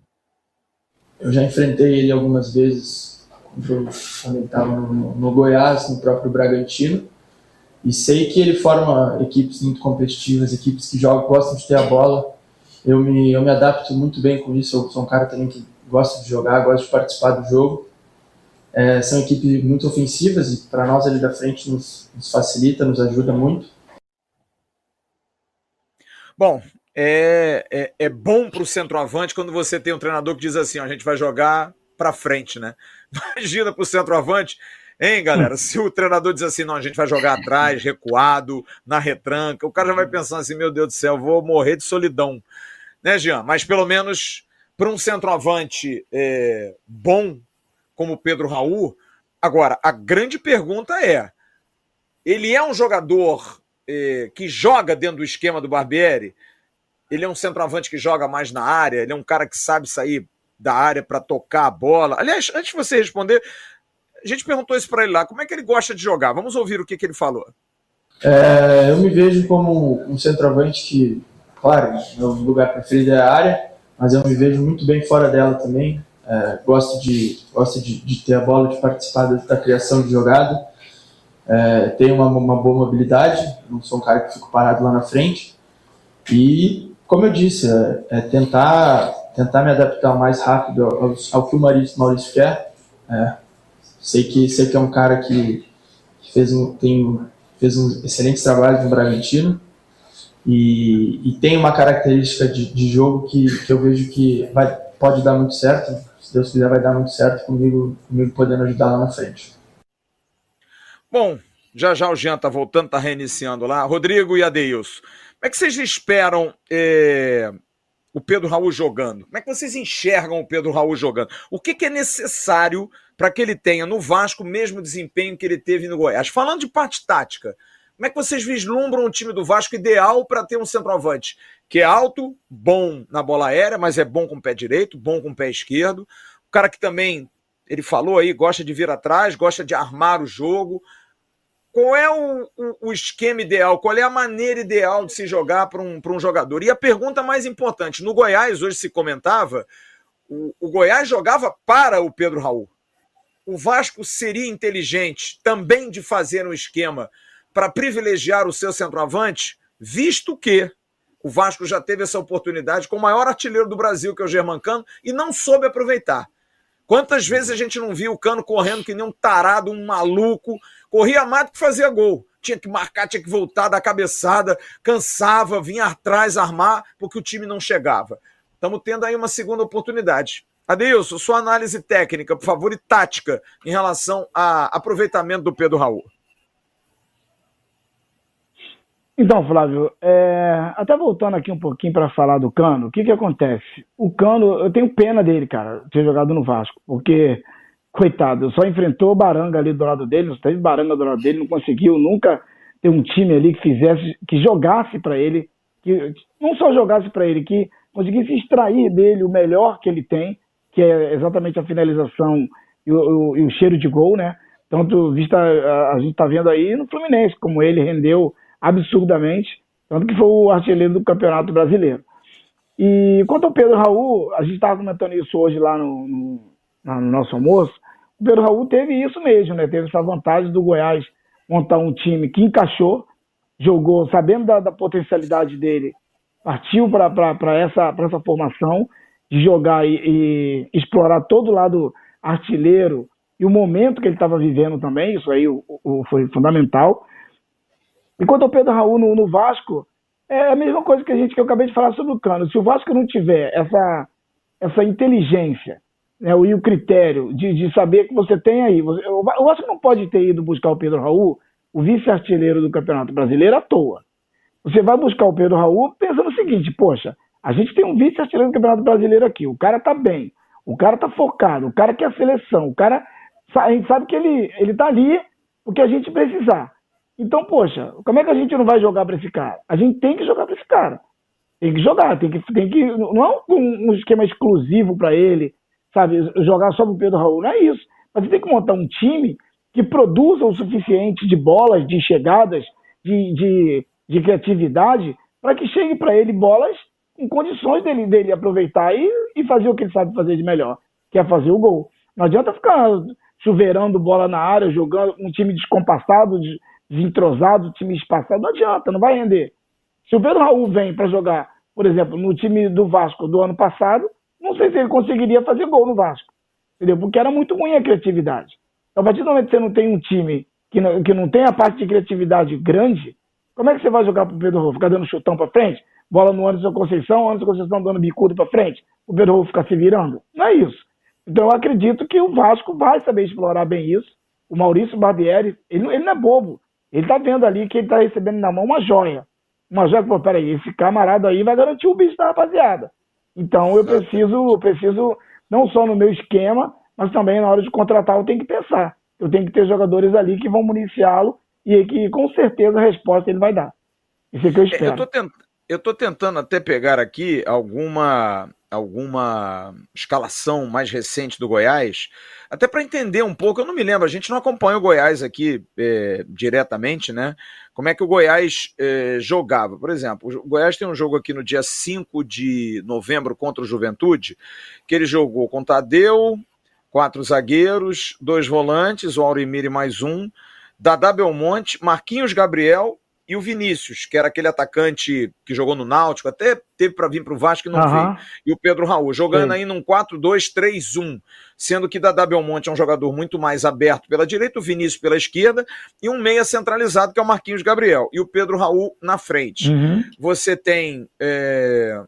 [SPEAKER 7] Eu já enfrentei ele algumas vezes quando ele estava no, no, Goiás, no próprio Bragantino. E sei que ele forma equipes muito competitivas, equipes que jogam, gostam de ter a bola. Eu me, eu me adapto muito bem com isso. Eu sou um cara também que gosta de jogar, gosta de participar do jogo. É, são equipes muito ofensivas e para nós ali da frente nos, nos facilita, nos ajuda muito.
[SPEAKER 1] Bom, é, é, é bom para o centroavante quando você tem um treinador que diz assim: ó, a gente vai jogar para frente, né? Imagina para o centroavante, hein, galera? Se o treinador diz assim: não, a gente vai jogar atrás, recuado, na retranca, o cara já vai pensando assim: meu Deus do céu, vou morrer de solidão, né, Jean? Mas pelo menos para um centroavante é, bom como Pedro Raul. Agora, a grande pergunta é: ele é um jogador é, que joga dentro do esquema do Barbieri? Ele é um centroavante que joga mais na área, ele é um cara que sabe sair da área para tocar a bola. Aliás, antes de você responder, a gente perguntou isso para ele lá, como é que ele gosta de jogar? Vamos ouvir o que, que ele falou.
[SPEAKER 7] É, eu me vejo como um centroavante que, claro, meu lugar preferido é a área, mas eu me vejo muito bem fora dela também. É, gosto de, gosto de, de, ter a bola, de participar da, da criação de jogada. É, tenho uma, uma boa mobilidade, não sou um cara que fico parado lá na frente. E como eu disse, é, é tentar, tentar me adaptar mais rápido ao, ao que o Maurício, quer. É, sei, que, sei que é um cara que, que fez, um, tem, fez um excelente trabalho no Bragantino e, e tem uma característica de, de jogo que, que eu vejo que vai, pode dar muito certo. Se Deus quiser, vai dar muito certo comigo, comigo podendo ajudar lá na frente.
[SPEAKER 1] Bom, já já o Jean está voltando, está reiniciando lá. Rodrigo e Adeilson. Como é que vocês esperam é, o Pedro Raul jogando? Como é que vocês enxergam o Pedro Raul jogando? O que, que é necessário para que ele tenha no Vasco o mesmo desempenho que ele teve no Goiás? Falando de parte tática, Como é que vocês vislumbram o time do Vasco ideal para ter um centroavante que é alto, bom na bola aérea, mas é bom com o pé direito, bom com o pé esquerdo, o cara que também, ele falou aí, gosta de vir atrás, gosta de armar o jogo. Qual é o, o, o esquema ideal? Qual é a maneira ideal de se jogar para um, um jogador? E a pergunta mais importante: no Goiás, hoje se comentava, o, o Goiás jogava para o Pedro Raul o Vasco seria inteligente também de fazer um esquema para privilegiar o seu centroavante, visto que o Vasco já teve essa oportunidade com o maior artilheiro do Brasil, que é o Germancano, e não soube aproveitar. Quantas vezes a gente não viu o Cano correndo que nem um tarado, um maluco, corria mais do que fazia gol. Tinha que marcar, tinha que voltar da cabeçada, cansava, vinha atrás armar, porque o time não chegava. Estamos tendo aí uma segunda oportunidade. Adeilson, sua análise técnica, por favor, e tática em relação a aproveitamento do Pedro Raul.
[SPEAKER 5] Então, Flávio, é... até voltando aqui um pouquinho para falar do Cano, o que que acontece? O Cano, eu tenho pena dele, cara, ter jogado no Vasco, porque, coitado, só enfrentou o Baranga ali do lado dele, não teve Baranga do lado dele, não conseguiu nunca ter um time ali que fizesse, que jogasse para ele, que não só jogasse para ele, que conseguisse extrair dele o melhor que ele tem, que é exatamente a finalização e o, o, e o cheiro de gol, né? Tanto vista a, a gente está vendo aí no Fluminense, como ele rendeu absurdamente, tanto que foi o artilheiro do Campeonato Brasileiro. E quanto ao Pedro Raul, a gente estava comentando isso hoje lá no, no, no, nosso almoço. O Pedro Raul teve isso mesmo, né? Teve essa vantagem do Goiás montar um time que encaixou, jogou sabendo da, da potencialidade dele, partiu para essa, essa formação de jogar e, e explorar todo o lado artilheiro e o momento que ele estava vivendo também, isso aí o, o, foi fundamental. Enquanto o Pedro Raul no, no, Vasco, é a mesma coisa que a gente que eu acabei de falar sobre o Cano. Se o Vasco não tiver essa, essa inteligência né, e o critério de, de saber que você tem aí, você, o Vasco não pode ter ido buscar o Pedro Raul, o vice-artilheiro do Campeonato Brasileiro, à toa. Você vai buscar o Pedro Raul pensando o seguinte, poxa, a gente tem um vice-artilheiro do Campeonato Brasileiro aqui. O cara tá bem, o cara tá focado, o cara quer a seleção, o cara. A gente sabe que ele, ele tá ali porque a gente precisar. Então, poxa, como é que a gente não vai jogar para esse cara? A gente tem que jogar para esse cara. Tem que jogar, tem que. Tem que não é um, um esquema exclusivo para ele, sabe? Jogar só pro Pedro Raul. Não é isso. Mas você tem que montar um time que produza o suficiente de bolas, de chegadas, de, de, de criatividade, para que chegue para ele bolas em condições dele, dele aproveitar e, e fazer o que ele sabe fazer de melhor, que é fazer o gol. Não adianta ficar chuveirando bola na área, jogando um time descompassado, desentrosado, time espaçado, não adianta, não vai render. Se o Pedro Raul vem para jogar, por exemplo, no time do Vasco do ano passado, não sei se ele conseguiria fazer gol no Vasco, entendeu? Porque era muito ruim a criatividade. Então, a partir do momento que você não tem um time que não, que não tem a parte de criatividade grande, como é que você vai jogar pro Pedro Raul? Ficar dando chutão para frente? bola no Anderson Conceição, Anderson Conceição dando bicudo para frente, o Pedro ficar se virando. Não é isso. Então eu acredito que o Vasco vai saber explorar bem isso. O Maurício Barbieri, ele, ele não é bobo. Ele está vendo ali que ele está recebendo na mão uma joia. Uma joia que, pô, peraí, esse camarada aí vai garantir o bicho da rapaziada. Então eu preciso, preciso, não só no meu esquema, mas também na hora de contratar eu tenho que pensar. Eu tenho que ter jogadores ali que vão municiá-lo e que com certeza a resposta ele vai dar. Isso é que eu espero.
[SPEAKER 1] É, eu tô, tent eu estou tentando até pegar aqui alguma alguma escalação mais recente do Goiás, até para entender um pouco. Eu não me lembro, a gente não acompanha o Goiás aqui é, diretamente, né? Como é que o Goiás é, jogava? Por exemplo, o Goiás tem um jogo aqui no dia 5 de novembro contra o Juventude, que ele jogou com Tadeu, quatro zagueiros, dois volantes, o Aurimir e mais um, Dadá Belmonte, Marquinhos Gabriel e o Vinícius, que era aquele atacante que jogou no Náutico, até teve para vir para o Vasco e não uhum. veio. E o Pedro Raul, jogando Sim. aí num 4-2-3-1, sendo que Dadá Belmonte é um jogador muito mais aberto pela direita, o Vinícius pela esquerda, e um meia centralizado, que é o Marquinhos Gabriel, e o Pedro Raul na frente. Uhum. Você tem é,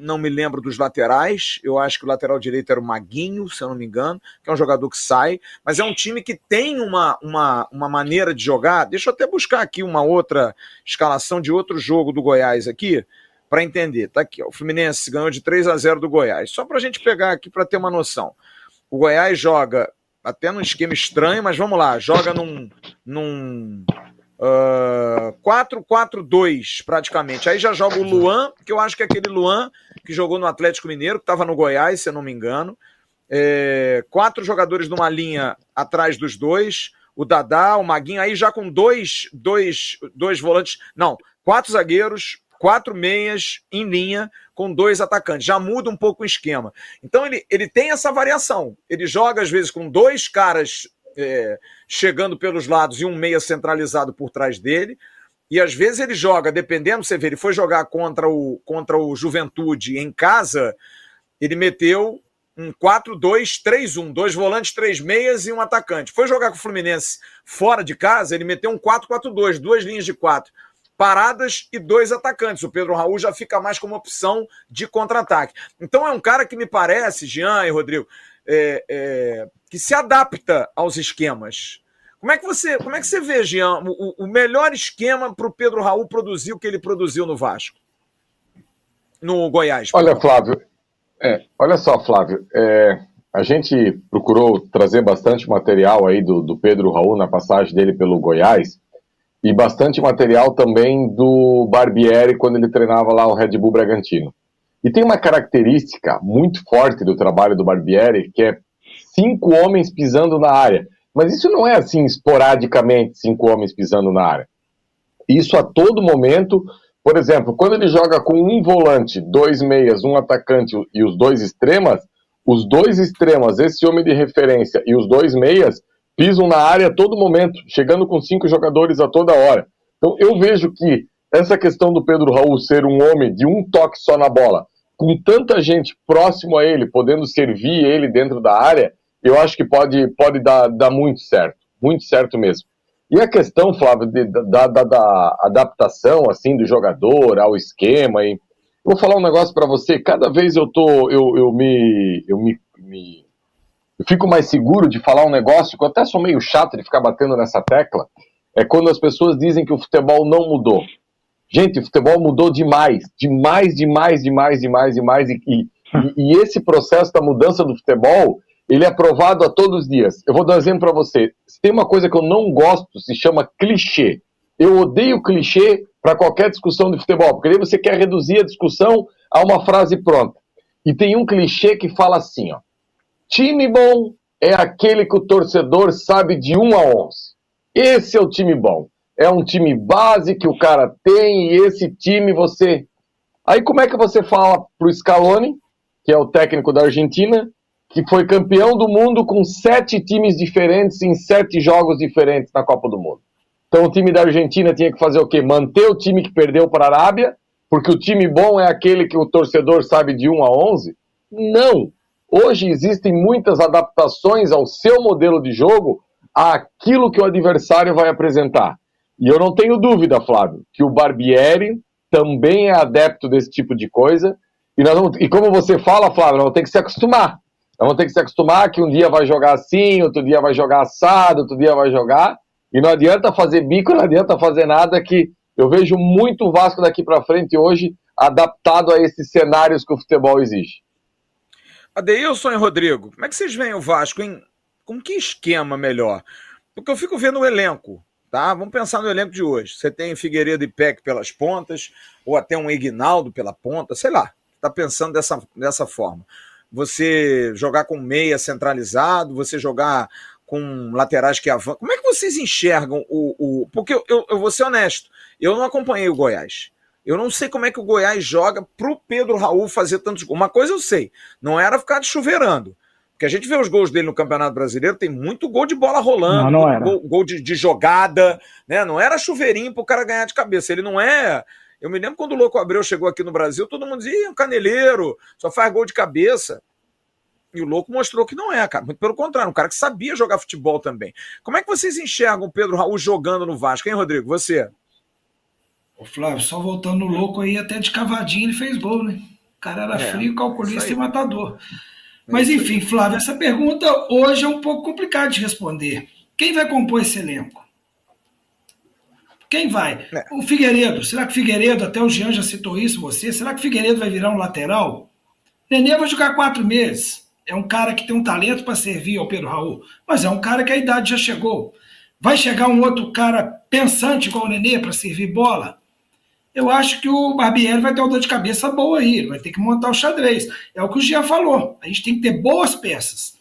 [SPEAKER 1] não me lembro dos laterais, eu acho que o lateral direito era o Maguinho, se eu não me engano, que é um jogador que sai, mas é um time que tem uma, uma, uma maneira de jogar. Deixa eu até buscar aqui uma outra escalação de outro jogo do Goiás aqui, para entender. Tá aqui, ó, o Fluminense ganhou de 3 a 0 do Goiás. Só para a gente pegar aqui para ter uma noção. O Goiás joga até num esquema estranho, mas vamos lá, joga num, num Uh, 4-4-2, praticamente. Aí já joga o Luan, que eu acho que é aquele Luan que jogou no Atlético Mineiro, que estava no Goiás, se eu não me engano. É, quatro jogadores numa linha atrás dos dois. O Dadá, o Maguinho, aí já com dois, dois, dois volantes. Não, quatro zagueiros, quatro meias em linha com dois atacantes. Já muda um pouco o esquema. Então ele, ele tem essa variação. Ele joga, às vezes, com dois caras é, chegando pelos lados e um meia centralizado por trás dele. E às vezes ele joga, dependendo, você vê, ele foi jogar contra o, contra o Juventude em casa, ele meteu um 4-2-3-1, dois volantes, três meias e um atacante. Foi jogar com o Fluminense fora de casa, ele meteu um 4-4-2, duas linhas de quatro paradas e dois atacantes. O Pedro Raul já fica mais como opção de contra-ataque. Então é um cara que me parece, Jean e Rodrigo, é, é, que se adapta aos esquemas. Como é que você, como é que você vê, Jean, o, o melhor esquema para o Pedro Raul produzir o que ele produziu no Vasco? No Goiás.
[SPEAKER 8] Olha, Flávio, é, olha só, Flávio, é, a gente procurou trazer bastante material aí do, do Pedro Raul na passagem dele pelo Goiás e bastante material também do Barbieri quando ele treinava lá o Red Bull Bragantino. E tem uma característica muito forte do trabalho do Barbieri, que é cinco homens pisando na área. Mas isso não é assim esporadicamente, cinco homens pisando na área. Isso a todo momento, por exemplo, quando ele joga com um volante, dois meias, um atacante e os dois extremas, os dois extremas, esse homem de referência e os dois meias, pisam na área a todo momento, chegando com cinco jogadores a toda hora. Então eu vejo que essa questão do Pedro Raul ser um homem de um toque só na bola, com tanta gente próximo a ele, podendo servir ele dentro da área, eu acho que pode, pode dar, dar muito certo, muito certo mesmo. E a questão, Flávio, de, da, da, da, adaptação assim do jogador ao esquema, e vou falar um negócio para você. Cada vez eu tô, eu, eu me, eu me, me eu fico mais seguro de falar um negócio que eu até sou meio chato de ficar batendo nessa tecla, é quando as pessoas dizem que o futebol não mudou. Gente, o futebol mudou demais, demais, demais, demais, demais, demais, e, e, e esse processo da mudança do futebol, ele é provado a todos os dias. Eu vou dar um exemplo para você. Se tem uma coisa que eu não gosto, se chama clichê. Eu odeio clichê para qualquer discussão de futebol, porque aí você quer reduzir a discussão a uma frase pronta. E tem um clichê que fala assim, ó. Time bom é aquele que o torcedor sabe de 1 a 11. Esse é o time bom. É um time base que o cara tem e esse time você. Aí como é que você fala pro Scaloni, que é o técnico da Argentina, que foi campeão do mundo com sete times diferentes em sete jogos diferentes na Copa do Mundo? Então o time da Argentina tinha que fazer o quê? Manter o time que perdeu para a Arábia, porque o time bom é aquele que o torcedor sabe de 1 a 11? Não! Hoje existem muitas adaptações ao seu modelo de jogo àquilo que o adversário vai apresentar. E eu não tenho dúvida, Flávio, que o Barbieri também é adepto desse tipo de coisa. E, vamos, e como você fala, Flávio, nós vamos ter que se acostumar. Nós vamos ter que se acostumar que um dia vai jogar assim, outro dia vai jogar assado, outro dia vai jogar. E não adianta fazer bico, não adianta fazer nada que eu vejo muito o Vasco daqui para frente hoje adaptado a esses cenários que o futebol exige.
[SPEAKER 1] Adeilson e Rodrigo, como é que vocês veem o Vasco? Em, com que esquema melhor? Porque eu fico vendo o elenco, tá? Vamos pensar no elenco de hoje. Você tem Figueiredo e Peck pelas pontas, ou até um Ignaldo pela ponta, sei lá. Tá pensando dessa, dessa forma. Você jogar com meia centralizado, você jogar com laterais que avançam. Como é que vocês enxergam o. o... Porque eu, eu, eu vou ser honesto, eu não acompanhei o Goiás. Eu não sei como é que o Goiás joga pro Pedro Raul fazer tantos gols. Uma coisa eu sei, não era ficar de chuveirando. Porque a gente vê os gols dele no Campeonato Brasileiro, tem muito gol de bola rolando,
[SPEAKER 5] não, não era.
[SPEAKER 1] Gol, gol de, de, jogada, né? Não era chuveirinho pro cara ganhar de cabeça. Ele não é. Eu me lembro quando o Louco Abreu chegou aqui no Brasil, todo mundo dizia, é um caneleiro, só faz gol de cabeça. E o Louco mostrou que não é, cara. Muito pelo contrário, um cara que sabia jogar futebol também. Como é que vocês enxergam o Pedro Raul jogando no Vasco, hein, Rodrigo? Você?
[SPEAKER 6] Ô Flávio, só voltando no louco aí, até de cavadinho ele fez gol, né? O cara era é, frio, calculista e matador. Mas enfim, Flávio, essa pergunta hoje é um pouco complicada de responder. Quem vai compor esse elenco? Quem vai? É. O Figueiredo. Será que o Figueiredo, até o Jean já citou isso, você, será que o Figueiredo vai virar um lateral? Nenê vai jogar quatro meses. É um cara que tem um talento para servir ao Pedro Raul, mas é um cara que a idade já chegou. Vai chegar um outro cara pensante igual o Nenê para servir bola? Eu acho que o Barbieri vai ter uma dor de cabeça boa aí, vai ter que montar o xadrez. É o que o Jean falou. A gente tem que ter boas peças.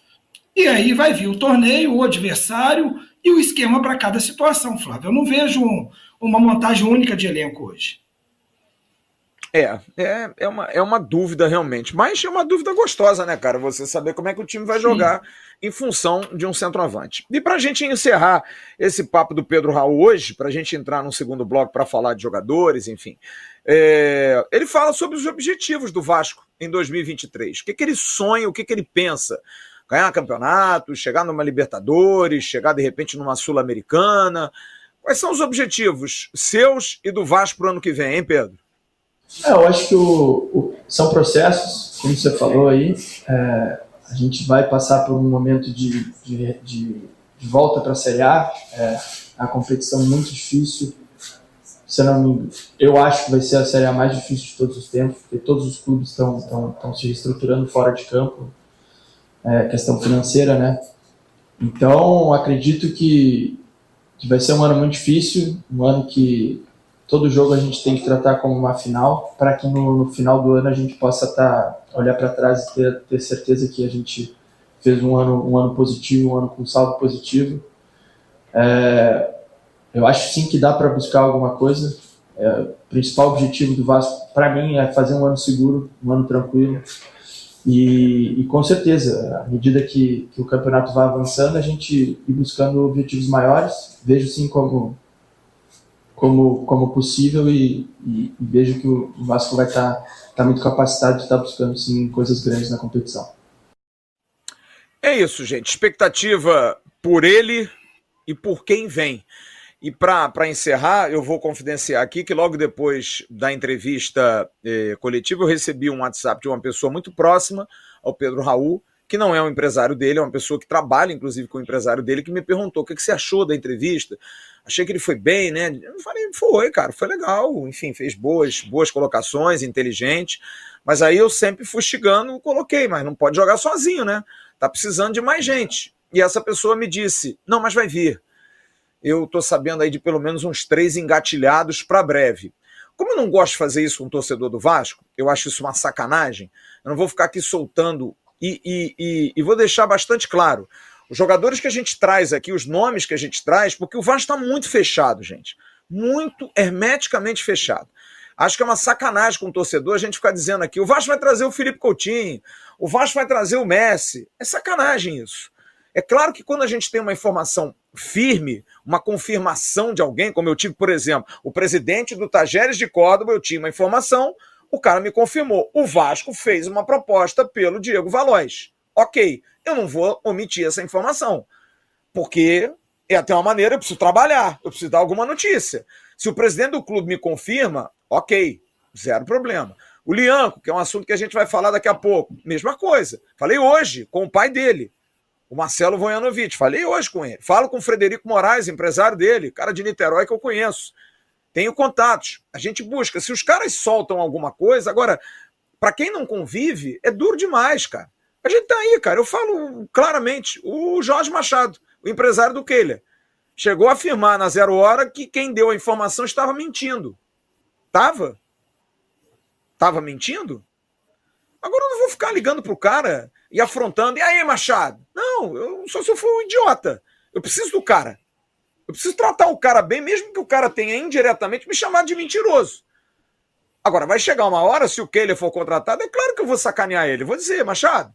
[SPEAKER 6] E aí vai vir o torneio, o adversário e o esquema para cada situação, Flávio. Eu não vejo um, uma montagem única de elenco hoje.
[SPEAKER 1] É, é, é, uma, é uma dúvida realmente. Mas é uma dúvida gostosa, né, cara? Você saber como é que o time vai jogar Sim. Em função de um centroavante. E para a gente encerrar esse papo do Pedro Raul hoje, para a gente entrar no segundo bloco para falar de jogadores, enfim, é, ele fala sobre os objetivos do Vasco em 2023. O que, que ele sonha, o que, que ele pensa ganhar campeonato, chegar numa Libertadores, chegar de repente numa Sul-Americana. Quais são os objetivos seus e do Vasco para o ano que vem, hein, Pedro?
[SPEAKER 7] É, eu acho que o, o, são processos, como você falou aí. É, a gente vai passar por um momento de, de, de, de volta para a Série A. É, a competição muito difícil. Se não, eu acho que vai ser a Série A mais difícil de todos os tempos, porque todos os clubes estão se reestruturando fora de campo é, questão financeira, né? Então, acredito que, que vai ser um ano muito difícil, um ano que todo jogo a gente tem que tratar como uma final, para que no, no, final do ano a gente possa tá, olhar para trás e ter, ter certeza que a gente fez um ano, um ano positivo, um ano com saldo positivo. É, eu acho sim que dá para buscar alguma coisa. É, o principal objetivo do Vasco, para mim, é fazer um ano seguro, um ano tranquilo. E, e, com certeza, à medida que, que, o campeonato vai avançando, a gente ir buscando objetivos maiores. Vejo sim como, como, como possível e, e, vejo que o Vasco vai estar tá, tá muito capacitado de estar tá buscando sim coisas grandes na competição.
[SPEAKER 1] É isso, gente. Expectativa por ele e por quem vem. E para encerrar, eu vou confidenciar aqui que logo depois da entrevista eh, coletiva eu recebi um WhatsApp de uma pessoa muito próxima ao Pedro Raul, que não é um empresário dele, é uma pessoa que trabalha inclusive com o empresário dele, que me perguntou o que, que você achou da entrevista. Achei que ele foi bem, né? Eu falei, foi, cara, foi legal. Enfim, fez boas, boas colocações, inteligente. Mas aí eu sempre fustigando, coloquei, mas não pode jogar sozinho, né? Tá precisando de mais gente. E essa pessoa me disse: não, mas vai vir eu estou sabendo aí de pelo menos uns três engatilhados para breve. Como eu não gosto de fazer isso com um torcedor do Vasco, eu acho isso uma sacanagem, eu não vou ficar aqui soltando e, e, e, e vou deixar bastante claro. Os jogadores que a gente traz aqui, os nomes que a gente traz, porque o Vasco está muito fechado, gente. Muito hermeticamente fechado. Acho que é uma sacanagem com o torcedor a gente ficar dizendo aqui: o Vasco vai trazer o Felipe Coutinho, o Vasco vai trazer o Messi. É sacanagem isso. É claro que quando a gente tem uma informação firme, uma confirmação de alguém, como eu tive, por exemplo, o presidente do Tajeres de Córdoba, eu tinha uma informação, o cara me confirmou. O Vasco fez uma proposta pelo Diego Valois. Ok, eu não vou omitir essa informação, porque é até uma maneira, eu preciso trabalhar, eu preciso dar alguma notícia. Se o presidente do clube me confirma, ok, zero problema. O Lianco, que é um assunto que a gente vai falar daqui a pouco, mesma coisa. Falei hoje com o pai dele o Marcelo Vojanovic. Falei hoje com ele. Falo com o Frederico Moraes, empresário dele, cara de Niterói que eu conheço. Tenho contatos. A gente busca. Se os caras soltam alguma coisa, agora, para quem não convive, é duro demais, cara. A gente tá aí, cara. Eu falo claramente. O Jorge Machado, o empresário do Keiler, chegou a afirmar na zero hora que quem deu a informação estava mentindo. Tava? Tava mentindo? Agora eu não vou ficar ligando pro cara e afrontando. E aí, Machado? Não, eu só se eu for um idiota. Eu preciso do cara. Eu preciso tratar o cara bem, mesmo que o cara tenha indiretamente me chamado de mentiroso. Agora, vai chegar uma hora, se o Keiler for contratado, é claro que eu vou sacanear ele. Vou dizer, Machado,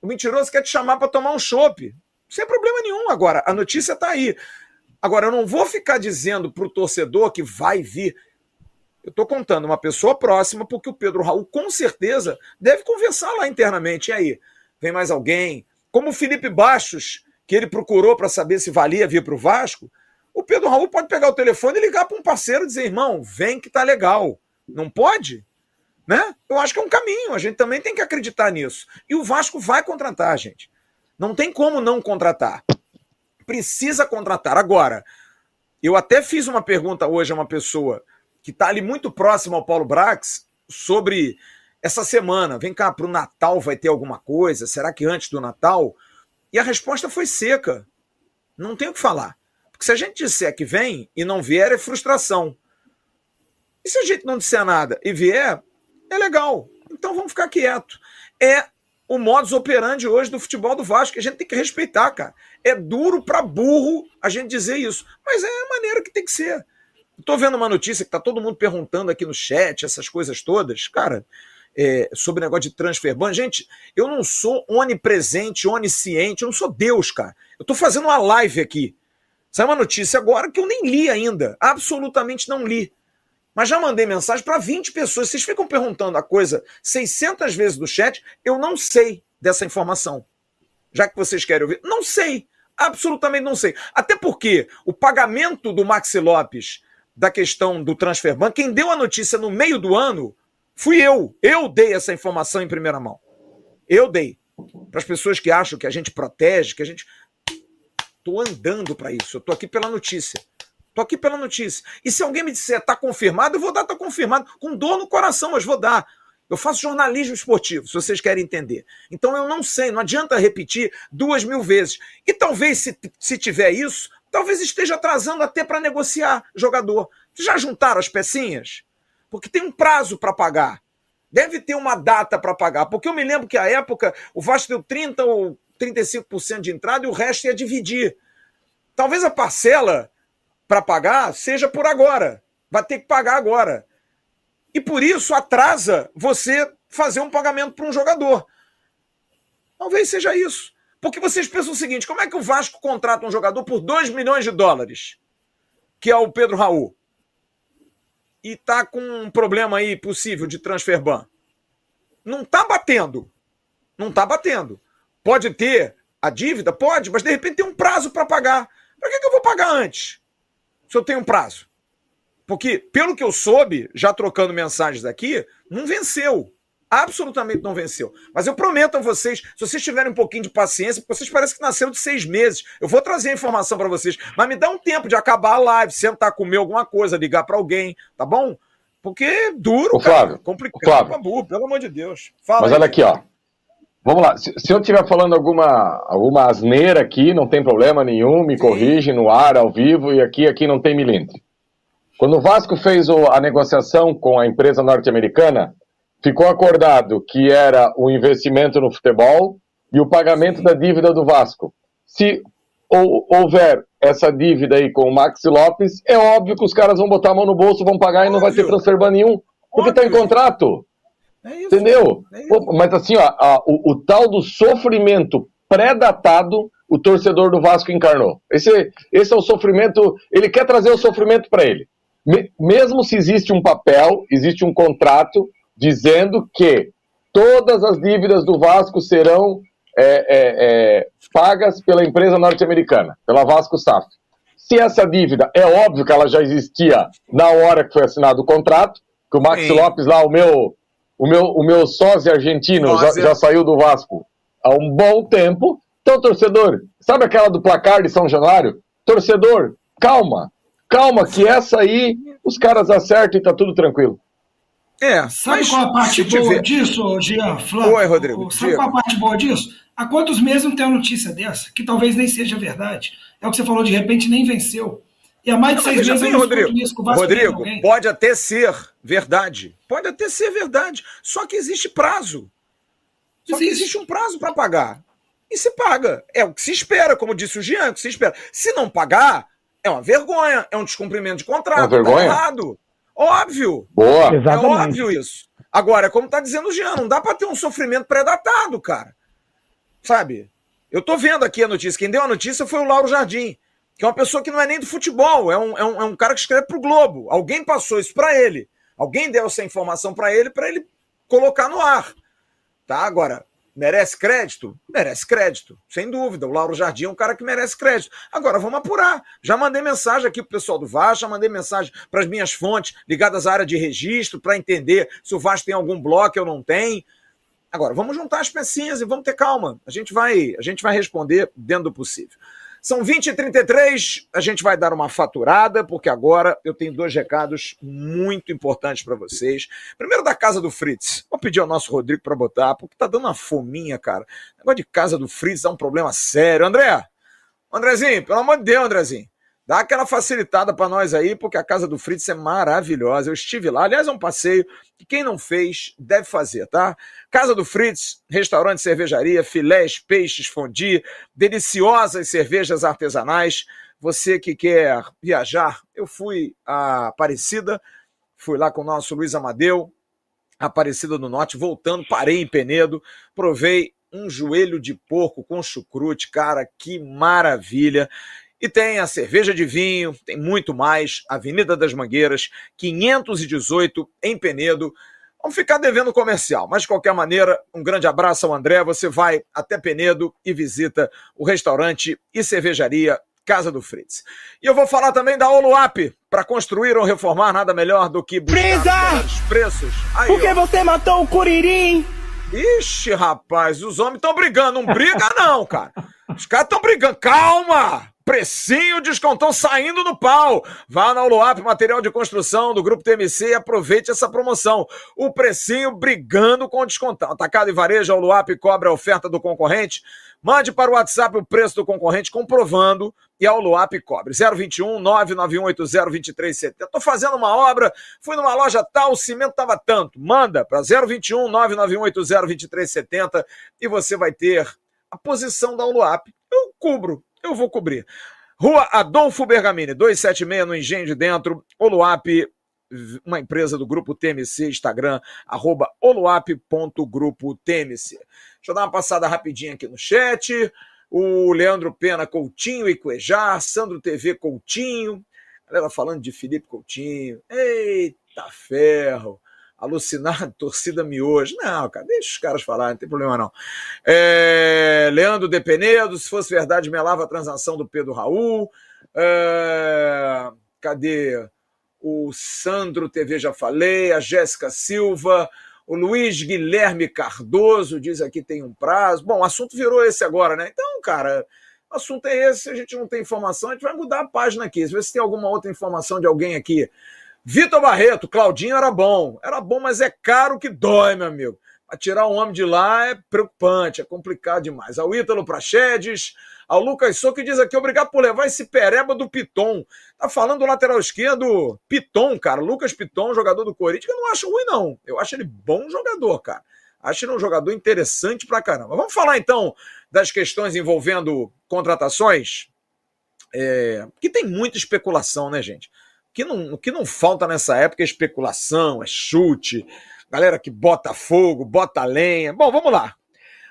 [SPEAKER 1] o mentiroso quer te chamar para tomar um chopp. Sem problema nenhum. Agora, a notícia está aí. Agora, eu não vou ficar dizendo para o torcedor que vai vir. Eu estou contando uma pessoa próxima, porque o Pedro Raul, com certeza, deve conversar lá internamente. E aí? Vem mais alguém? Como o Felipe Baixos, que ele procurou para saber se valia vir para o Vasco, o Pedro Raul pode pegar o telefone e ligar para um parceiro e dizer: irmão, vem que tá legal. Não pode? Né? Eu acho que é um caminho, a gente também tem que acreditar nisso. E o Vasco vai contratar, gente. Não tem como não contratar. Precisa contratar. Agora, eu até fiz uma pergunta hoje a uma pessoa que está ali muito próxima ao Paulo Brax sobre essa semana, vem cá, para o Natal vai ter alguma coisa? Será que antes do Natal? E a resposta foi seca. Não tem o que falar. Porque se a gente disser que vem e não vier, é frustração. E se a gente não disser nada e vier, é legal. Então vamos ficar quieto. É o modus operandi hoje do futebol do Vasco, que a gente tem que respeitar, cara. É duro para burro a gente dizer isso, mas é a maneira que tem que ser. Estou vendo uma notícia que tá todo mundo perguntando aqui no chat, essas coisas todas. Cara, é, sobre o negócio de transfer ban. Gente, eu não sou onipresente, onisciente, eu não sou Deus, cara. Eu estou fazendo uma live aqui. Saiu uma notícia agora que eu nem li ainda. Absolutamente não li. Mas já mandei mensagem para 20 pessoas. Vocês ficam perguntando a coisa 600 vezes no chat. Eu não sei dessa informação. Já que vocês querem ouvir. Não sei. Absolutamente não sei. Até porque o pagamento do Maxi Lopes da questão do transfer ban, quem deu a notícia no meio do ano fui eu. Eu dei essa informação em primeira mão. Eu dei. Para as pessoas que acham que a gente protege, que a gente. Estou andando para isso. Eu estou aqui pela notícia. Estou aqui pela notícia. E se alguém me disser está confirmado, eu vou dar, está confirmado. Com dor no coração, mas vou dar. Eu faço jornalismo esportivo, se vocês querem entender. Então eu não sei, não adianta repetir duas mil vezes. E talvez, se, se tiver isso, talvez esteja atrasando até para negociar jogador. Já juntaram as pecinhas? Porque tem um prazo para pagar. Deve ter uma data para pagar. Porque eu me lembro que a época o Vasco deu 30 ou 35% de entrada e o resto ia dividir. Talvez a parcela para pagar seja por agora. Vai ter que pagar agora. E por isso atrasa você fazer um pagamento para um jogador. Talvez seja isso. Porque vocês pensam o seguinte: como é que o Vasco contrata um jogador por 2 milhões de dólares, que é o Pedro Raul, e tá com um problema aí possível de transfer ban? Não tá batendo. Não tá batendo. Pode ter a dívida? Pode, mas de repente tem um prazo para pagar. Para que, que eu vou pagar antes? Se eu tenho um prazo. Porque, pelo que eu soube, já trocando mensagens aqui, não venceu absolutamente não venceu. Mas eu prometo a vocês, se vocês tiverem um pouquinho de paciência, porque vocês parecem que nasceram de seis meses, eu vou trazer a informação para vocês, mas me dá um tempo de acabar a live, sentar, comer alguma coisa, ligar para alguém, tá bom? Porque é duro,
[SPEAKER 8] Ô, Flávio, cara,
[SPEAKER 1] complicado,
[SPEAKER 8] Flávio,
[SPEAKER 1] babu, pelo amor de Deus. Fala
[SPEAKER 8] mas
[SPEAKER 1] aí.
[SPEAKER 8] olha aqui, ó. Vamos lá, se, se eu estiver falando alguma, alguma asneira aqui, não tem problema nenhum, me corrige no ar, ao vivo, e aqui, aqui não tem milímetro. Quando o Vasco fez o, a negociação com a empresa norte-americana, ficou acordado que era o investimento no futebol e o pagamento da dívida do Vasco. Se ou, houver essa dívida aí com o Maxi Lopes, é óbvio que os caras vão botar a mão no bolso, vão pagar e não vai ter transfer ban nenhum, porque está em contrato. É isso, Entendeu? É isso. Mas assim, ó, ó o, o, tal do sofrimento pré-datado, o torcedor do Vasco encarnou. Esse, esse é o sofrimento, ele quer trazer o sofrimento para ele. Me, mesmo se existe um papel, existe um contrato, dizendo que todas as dívidas do Vasco serão é, é, é, pagas pela empresa norte-americana, pela Vasco SAF. Se essa dívida, é óbvio que ela já existia na hora que foi assinado o contrato, que o Max Sim. Lopes lá, o meu, o meu, o meu sócio argentino, já, já saiu do Vasco há um bom tempo. Então, torcedor, sabe aquela do placar de São Januário? Torcedor, calma, calma, que essa aí os caras acertam e tá tudo tranquilo.
[SPEAKER 6] É, sabe qual a parte boa tiver... disso, Jean? Flávio?
[SPEAKER 1] Oi, Rodrigo.
[SPEAKER 6] Sabe qual a parte boa disso? Há quantos meses não tem uma notícia dessa? Que talvez nem seja verdade. É o que você falou, de repente nem venceu. E há mais de não, seis meses bem,
[SPEAKER 1] eu Rodrigo, Rodrigo pode até ser verdade. Pode até ser verdade. Só que existe prazo. Só existe. que existe um prazo para pagar. E se paga. É o que se espera, como disse o Jean, é o que se espera. Se não pagar, é uma vergonha, é um descumprimento de contrato. É uma
[SPEAKER 8] vergonha?
[SPEAKER 1] Tá errado. Óbvio.
[SPEAKER 8] Boa.
[SPEAKER 1] É óbvio isso. Agora, como tá dizendo o Jean, não dá para ter um sofrimento pré-datado, cara. Sabe? Eu tô vendo aqui a notícia. Quem deu a notícia foi o Lauro Jardim, que é uma pessoa que não é nem do futebol, é um, é um, é um cara que escreve pro Globo. Alguém passou isso para ele. Alguém deu essa informação para ele para ele colocar no ar. Tá? Agora, Merece crédito? Merece crédito, sem dúvida. O Lauro Jardim é um cara que merece crédito. Agora, vamos apurar. Já mandei mensagem aqui pro pessoal do Vasco, já mandei mensagem para as minhas fontes ligadas à área de registro para entender se o Vasco tem algum bloco ou não tem. Agora, vamos juntar as pecinhas e vamos ter calma. A gente vai, a gente vai responder dentro do possível. São 20 e 33 a gente vai dar uma faturada, porque agora eu tenho dois recados muito importantes para vocês. Primeiro da casa do Fritz. Vou pedir ao nosso Rodrigo para botar, porque tá dando uma fominha, cara. O negócio de casa do Fritz é um problema sério. André, Andrezinho, pelo amor de Deus, Andrezinho. Dá aquela facilitada para nós aí, porque a casa do Fritz é maravilhosa. Eu estive lá, aliás, é um passeio que quem não fez deve fazer, tá? Casa do Fritz, restaurante, cervejaria, filés, peixes, fondue, deliciosas cervejas artesanais. Você que quer viajar, eu fui a Aparecida, fui lá com o nosso Luiz Amadeu, Aparecida do Norte, voltando, parei em Penedo, provei um joelho de porco com chucrute, cara, que maravilha. E tem a cerveja de vinho, tem muito mais. Avenida das Mangueiras, 518 em Penedo. Vamos ficar devendo comercial, mas de qualquer maneira, um grande abraço ao André. Você vai até Penedo e visita o restaurante e cervejaria Casa do Fritz. E eu vou falar também da Oluap. Para construir ou reformar, nada melhor do que
[SPEAKER 9] buscar
[SPEAKER 1] os preços.
[SPEAKER 9] Aí, Porque ó. você matou o Curirim?
[SPEAKER 1] Ixi, rapaz, os homens estão brigando. Não briga, não, cara. Os caras estão brigando. Calma! Precinho descontão saindo no pau. Vá na Uluap, material de construção do Grupo TMC e aproveite essa promoção. O precinho brigando com descontão. Atacado e varejo, a Uluap cobra a oferta do concorrente. Mande para o WhatsApp o preço do concorrente comprovando e a Uluap cobre. 021 99180 2370. Estou fazendo uma obra, fui numa loja tal, o cimento estava tanto. Manda para 021 99180 2370 e você vai ter a posição da Uluap. Eu cubro eu vou cobrir. Rua Adolfo Bergamini, 276 no Engenho de Dentro, Oluap, uma empresa do Grupo TMC, Instagram, arroba oluap.grupo-tmc. Deixa eu dar uma passada rapidinha aqui no chat. O Leandro Pena Coutinho e Cuejar, Sandro TV Coutinho, galera falando de Felipe Coutinho. Eita ferro! Alucinado, torcida miojo. Não, cara, deixa os caras falar, não tem problema não. É, Leandro de Penedo, se fosse verdade, melava a transação do Pedro Raul. É, cadê? O Sandro TV já falei, a Jéssica Silva, o Luiz Guilherme Cardoso diz aqui tem um prazo. Bom, o assunto virou esse agora, né? Então, cara, o assunto é esse, se a gente não tem informação, a gente vai mudar a página aqui. Se você tem alguma outra informação de alguém aqui Vitor Barreto, Claudinho era bom. Era bom, mas é caro que dói, meu amigo. Para tirar um homem de lá é preocupante, é complicado demais. Ao Ítalo Prachedes, ao Lucas Sou, que diz aqui, obrigado por levar esse pereba do Piton. Tá falando do lateral esquerdo, Piton, cara. Lucas Piton, jogador do Corinthians, eu não acho ruim, não. Eu acho ele bom jogador, cara. Acho ele um jogador interessante pra caramba. Vamos falar, então, das questões envolvendo contratações? É... Que tem muita especulação, né, gente? Que não, o que não falta nessa época é especulação, é chute, galera que bota fogo, bota lenha. Bom, vamos lá.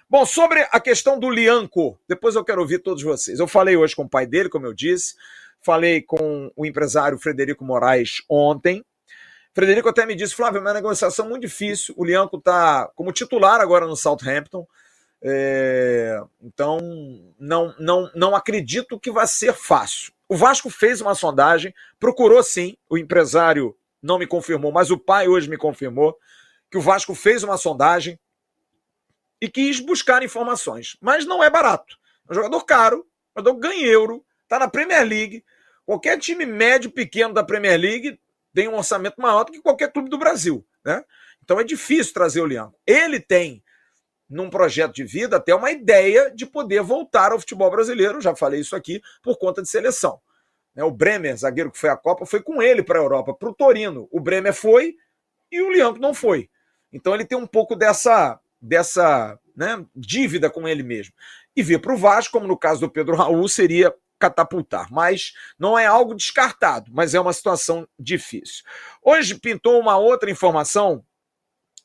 [SPEAKER 1] Bom, sobre a questão do Lianco, depois eu quero ouvir todos vocês. Eu falei hoje com o pai dele, como eu disse, falei com o empresário Frederico Moraes ontem. Frederico até me disse, Flávio, é uma negociação muito difícil. O Lianco está como titular agora no Southampton. É... então, não, não, não acredito que vai ser fácil. O Vasco fez uma sondagem, procurou sim, o empresário não me confirmou, mas o pai hoje me confirmou que o Vasco fez uma sondagem e quis buscar informações. Mas não é barato. É um jogador caro, um jogador ganha euro, está na Premier League. Qualquer time médio, pequeno da Premier League tem um orçamento maior do que qualquer clube do Brasil. Né? Então é difícil trazer o Leão. Ele tem num projeto de vida, até uma ideia de poder voltar ao futebol brasileiro, já falei isso aqui, por conta de seleção. Né, o Bremer, zagueiro que foi à Copa, foi com ele para a Europa, para o Torino. O Bremer foi e o Lianco não foi. Então ele tem um pouco dessa, dessa né, dívida com ele mesmo. E vir para o Vasco, como no caso do Pedro Raul, seria catapultar. Mas não é algo descartado, mas é uma situação difícil. Hoje pintou uma outra informação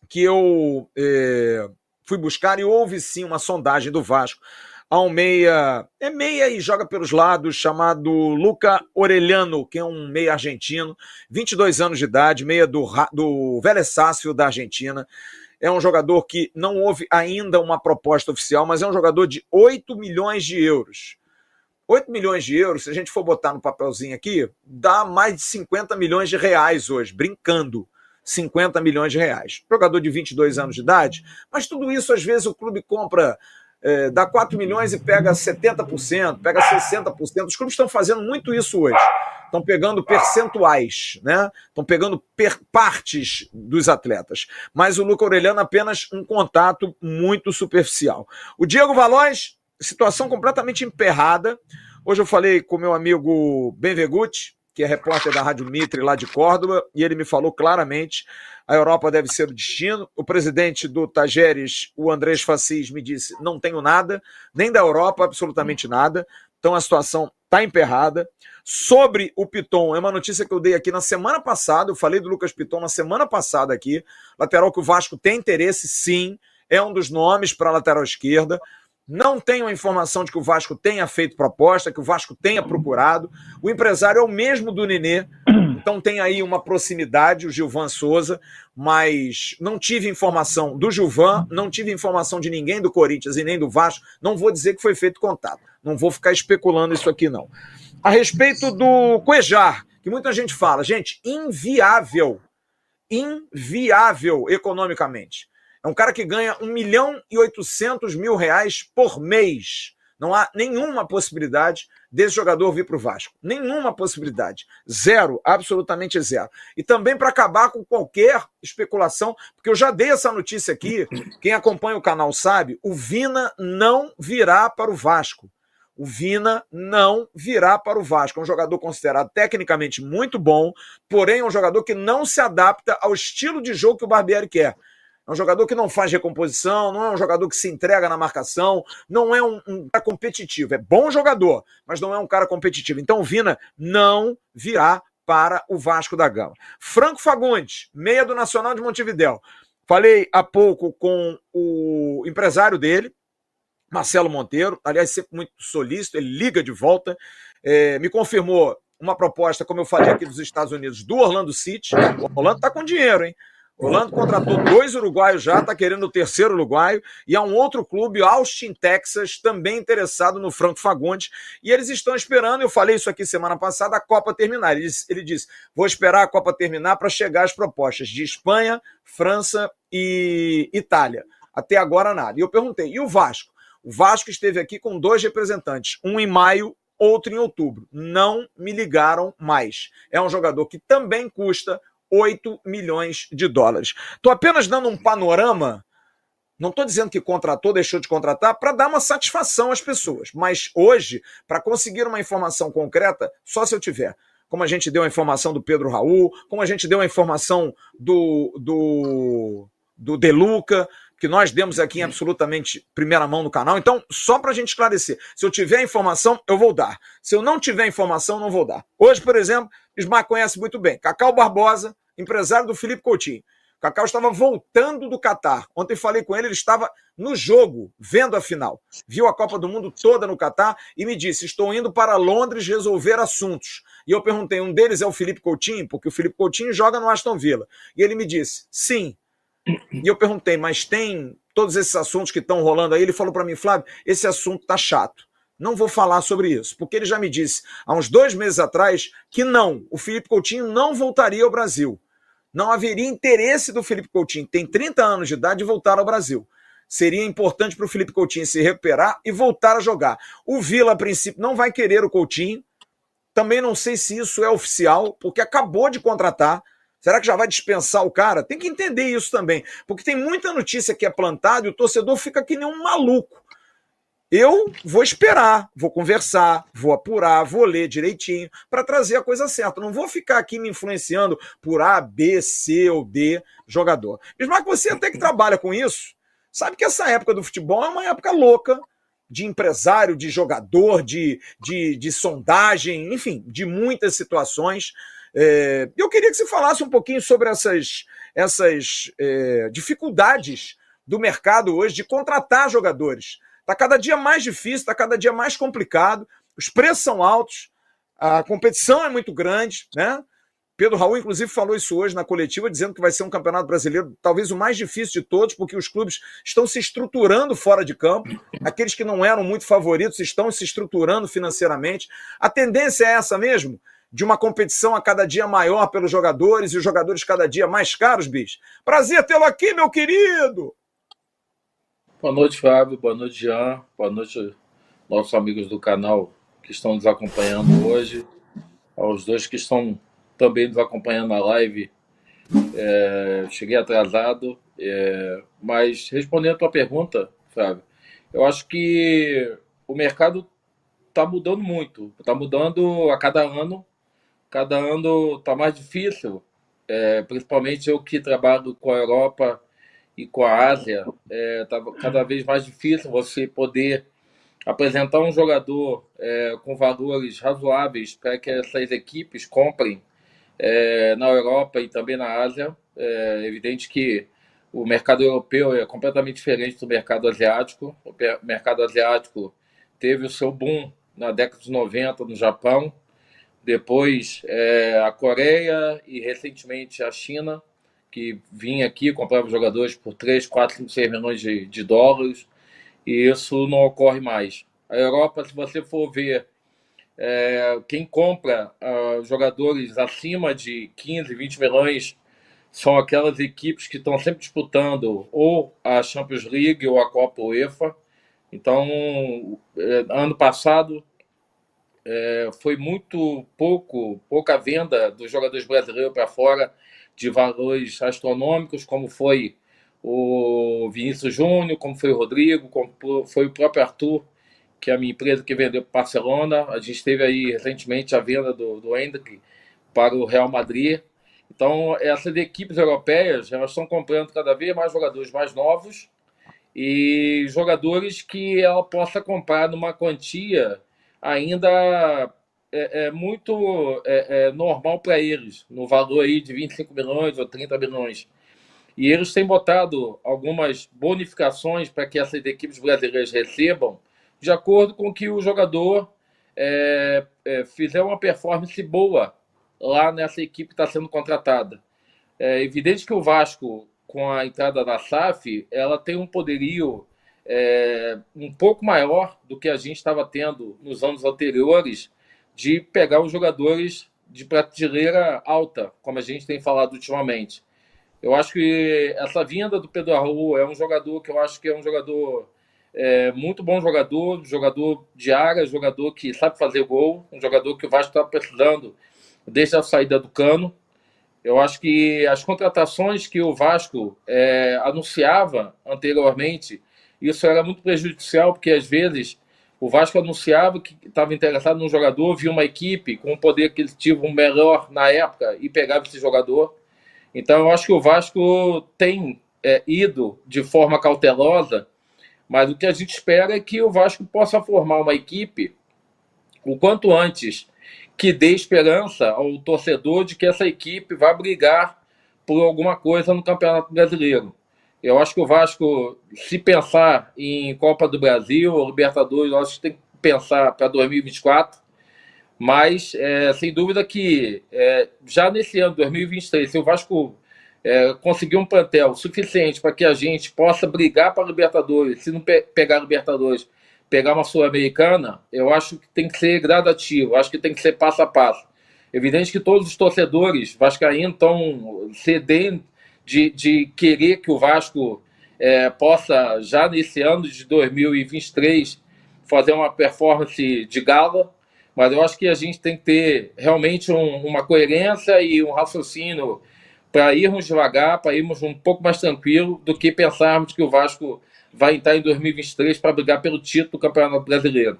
[SPEAKER 1] que eu é, fui buscar e houve sim uma sondagem do Vasco a um meia, é meia e joga pelos lados, chamado Luca Orelhano, que é um meia argentino, 22 anos de idade, meia do, do Vélez Sácio da Argentina. É um jogador que não houve ainda uma proposta oficial, mas é um jogador de 8 milhões de euros. 8 milhões de euros, se a gente for botar no papelzinho aqui, dá mais de 50 milhões de reais hoje, brincando. 50 milhões de reais. Jogador de 22 anos de idade, mas tudo isso às vezes o clube compra, é, dá 4 milhões e pega 70%, pega 60%. Os clubes estão fazendo muito isso hoje. Estão pegando percentuais, né? Estão pegando partes dos atletas. Mas o Luca Aureliano apenas um contato muito superficial. O Diego Valóis, situação completamente emperrada. Hoje eu falei com meu amigo Ben Vegutti, que é repórter da Rádio Mitre lá de Córdoba, e ele me falou claramente: a Europa deve ser o destino. O presidente do Tajeres, o Andrés Facis, me disse: não tenho nada, nem da Europa, absolutamente nada. Então a situação está emperrada. Sobre o Piton, é uma notícia que eu dei aqui na semana passada. Eu falei do Lucas Piton na semana passada aqui. Lateral que o Vasco tem interesse, sim. É um dos nomes para a lateral esquerda. Não tenho a informação de que o Vasco tenha feito proposta, que o Vasco tenha procurado. O empresário é o mesmo do Nenê, então tem aí uma proximidade, o Gilvan Souza, mas não tive informação do Gilvan, não tive informação de ninguém do Corinthians e nem do Vasco. Não vou dizer que foi feito contato. Não vou ficar especulando isso aqui, não. A respeito do Cuejar, que muita gente fala, gente, inviável. Inviável economicamente. É um cara que ganha 1 milhão e 800 mil reais por mês. Não há nenhuma possibilidade desse jogador vir para o Vasco. Nenhuma possibilidade. Zero, absolutamente zero. E também para acabar com qualquer especulação, porque eu já dei essa notícia aqui, quem acompanha o canal sabe, o Vina não virá para o Vasco. O Vina não virá para o Vasco. É um jogador considerado tecnicamente muito bom, porém é um jogador que não se adapta ao estilo de jogo que o Barbieri quer. É um jogador que não faz recomposição, não é um jogador que se entrega na marcação, não é um, um, cara competitivo. É bom jogador, mas não é um cara competitivo. Então o Vina não virá para o Vasco da Gama. Franco Fagundes, meia do Nacional de Montevidéu. Falei há pouco com o empresário dele, Marcelo Monteiro, aliás, sempre muito solícito, ele liga de volta, é, me confirmou uma proposta, como eu falei aqui dos Estados Unidos, do Orlando City. O Orlando está com dinheiro, hein? Orlando contratou dois uruguaios já, está querendo o terceiro uruguaio, e há um outro clube, Austin, Texas, também interessado no Franco Fagundes, e eles estão esperando, eu falei isso aqui semana passada, a Copa terminar. Ele disse, ele disse vou esperar a Copa terminar para chegar as propostas de Espanha, França e Itália. Até agora nada. E eu perguntei, e o Vasco? O Vasco esteve aqui com dois representantes, um em maio, outro em outubro. Não me ligaram mais. É um jogador que também custa 8 milhões de dólares. Estou apenas dando um panorama. Não estou dizendo que contratou, deixou de contratar, para dar uma satisfação às pessoas. Mas hoje, para conseguir uma informação concreta, só se eu tiver. Como a gente deu a informação do Pedro Raul, como a gente deu a informação do, do, do Deluca, que nós demos aqui em absolutamente primeira mão no canal. Então, só para a gente esclarecer, se eu tiver informação, eu vou dar. Se eu não tiver informação, não vou dar. Hoje, por exemplo, Ismar conhece muito bem. Cacau Barbosa empresário do Felipe Coutinho. Cacau estava voltando do Catar. Ontem falei com ele, ele estava no jogo, vendo a final. Viu a Copa do Mundo toda no Catar e me disse: Estou indo para Londres resolver assuntos. E eu perguntei: um deles é o Felipe Coutinho, porque o Felipe Coutinho joga no Aston Villa. E ele me disse: sim. E eu perguntei: mas tem todos esses assuntos que estão rolando aí? Ele falou para mim: Flávio, esse assunto tá chato. Não vou falar sobre isso, porque ele já me disse há uns dois meses atrás que não, o Felipe Coutinho não voltaria ao Brasil não haveria interesse do Felipe Coutinho, que tem 30 anos de idade, de voltar ao Brasil. Seria importante para o Felipe Coutinho se recuperar e voltar a jogar. O Vila, a princípio, não vai querer o Coutinho. Também não sei se isso é oficial, porque acabou de contratar. Será que já vai dispensar o cara? Tem que entender isso também, porque tem muita notícia que é plantada e o torcedor fica que nem um maluco. Eu vou esperar, vou conversar, vou apurar, vou ler direitinho para trazer a coisa certa. Não vou ficar aqui me influenciando por A, B, C ou D jogador. Mas você até que trabalha com isso, sabe que essa época do futebol é uma época louca de empresário, de jogador, de, de, de sondagem, enfim, de muitas situações. É, eu queria que você falasse um pouquinho sobre essas, essas é, dificuldades do mercado hoje de contratar jogadores. Está cada dia mais difícil, está cada dia mais complicado, os preços são altos, a competição é muito grande, né? Pedro Raul, inclusive, falou isso hoje na coletiva, dizendo que vai ser um campeonato brasileiro talvez o mais difícil de todos, porque os clubes estão se estruturando fora de campo. Aqueles que não eram muito favoritos estão se estruturando financeiramente. A tendência é essa mesmo? De uma competição a cada dia maior pelos jogadores e os jogadores cada dia mais caros, bicho. Prazer tê-lo aqui, meu querido!
[SPEAKER 10] Boa noite, Fábio. Boa noite, Jean. Boa noite, nossos amigos do canal que estão nos acompanhando hoje. Aos dois que estão também nos acompanhando na live. É, cheguei atrasado, é, mas respondendo a tua pergunta, Fábio, eu acho que o mercado está mudando muito. Está mudando a cada ano. Cada ano está mais difícil. É, principalmente eu que trabalho com a Europa e com a Ásia, está é, cada vez mais difícil você poder apresentar um jogador é, com valores razoáveis para que essas equipes comprem é, na Europa e também na Ásia. É evidente que o mercado europeu é completamente diferente do mercado asiático. O mercado asiático teve o seu boom na década de 90 no Japão, depois é, a Coreia e recentemente a China, que vinha aqui, comprava jogadores por 3, 4, 5, 6 milhões de, de dólares, e isso não ocorre mais. A Europa, se você for ver é, quem compra uh, jogadores acima de 15, 20 milhões são aquelas equipes que estão sempre disputando ou a Champions League ou a Copa UEFA. Então, é, ano passado é, foi muito pouco, pouca venda dos jogadores brasileiros para fora de valores astronômicos, como foi o Vinícius Júnior, como foi o Rodrigo, como foi o próprio Arthur, que é a minha empresa que vendeu para o Barcelona. A gente teve aí recentemente a venda do, do Hendrick para o Real Madrid. Então, essas equipes europeias elas estão comprando cada vez mais jogadores mais novos e jogadores que ela possa comprar numa quantia ainda é, é muito é, é normal para eles, no valor aí de 25 milhões ou 30 milhões. E eles têm botado algumas bonificações para que essas equipes brasileiras recebam, de acordo com que o jogador é, fizer uma performance boa lá nessa equipe que está sendo contratada. É evidente que o Vasco, com a entrada da SAF, ela tem um poderio é, um pouco maior do que a gente estava tendo nos anos anteriores de pegar os jogadores de prateleira alta, como a gente tem falado ultimamente. Eu acho que essa vinda do Pedro Arru é um jogador que eu acho que é um jogador é, muito bom jogador, jogador de área, jogador que sabe fazer gol, um jogador que o Vasco está precisando desde a saída do Cano. Eu acho que as contratações que o Vasco é, anunciava anteriormente, isso era muito prejudicial, porque às vezes o Vasco anunciava que estava interessado num jogador, via uma equipe com um poder aquisitivo melhor na época e pegava esse jogador. Então, eu acho que o Vasco tem é, ido de forma cautelosa, mas o que a gente espera é que o Vasco possa formar uma equipe o quanto antes que dê esperança ao torcedor de que essa equipe vai brigar por alguma coisa no Campeonato Brasileiro. Eu acho que o Vasco, se pensar em Copa do Brasil, Libertadores, eu acho que tem que pensar para 2024 mas, é, sem dúvida que é, já nesse ano, 2023, se o Vasco é, conseguir um plantel suficiente para que a gente possa brigar para a Libertadores, se não pe pegar a Libertadores, pegar uma Sul-Americana, eu acho que tem que ser gradativo, acho que tem que ser passo a passo. Evidente que todos os torcedores vascaínos estão cedendo de, de querer que o Vasco é, possa, já nesse ano de 2023, fazer uma performance de gala, mas eu acho que a gente tem que ter realmente um, uma coerência e um raciocínio para irmos devagar, para irmos um pouco mais tranquilo do que pensarmos que o Vasco vai entrar em 2023 para brigar pelo título do Campeonato Brasileiro.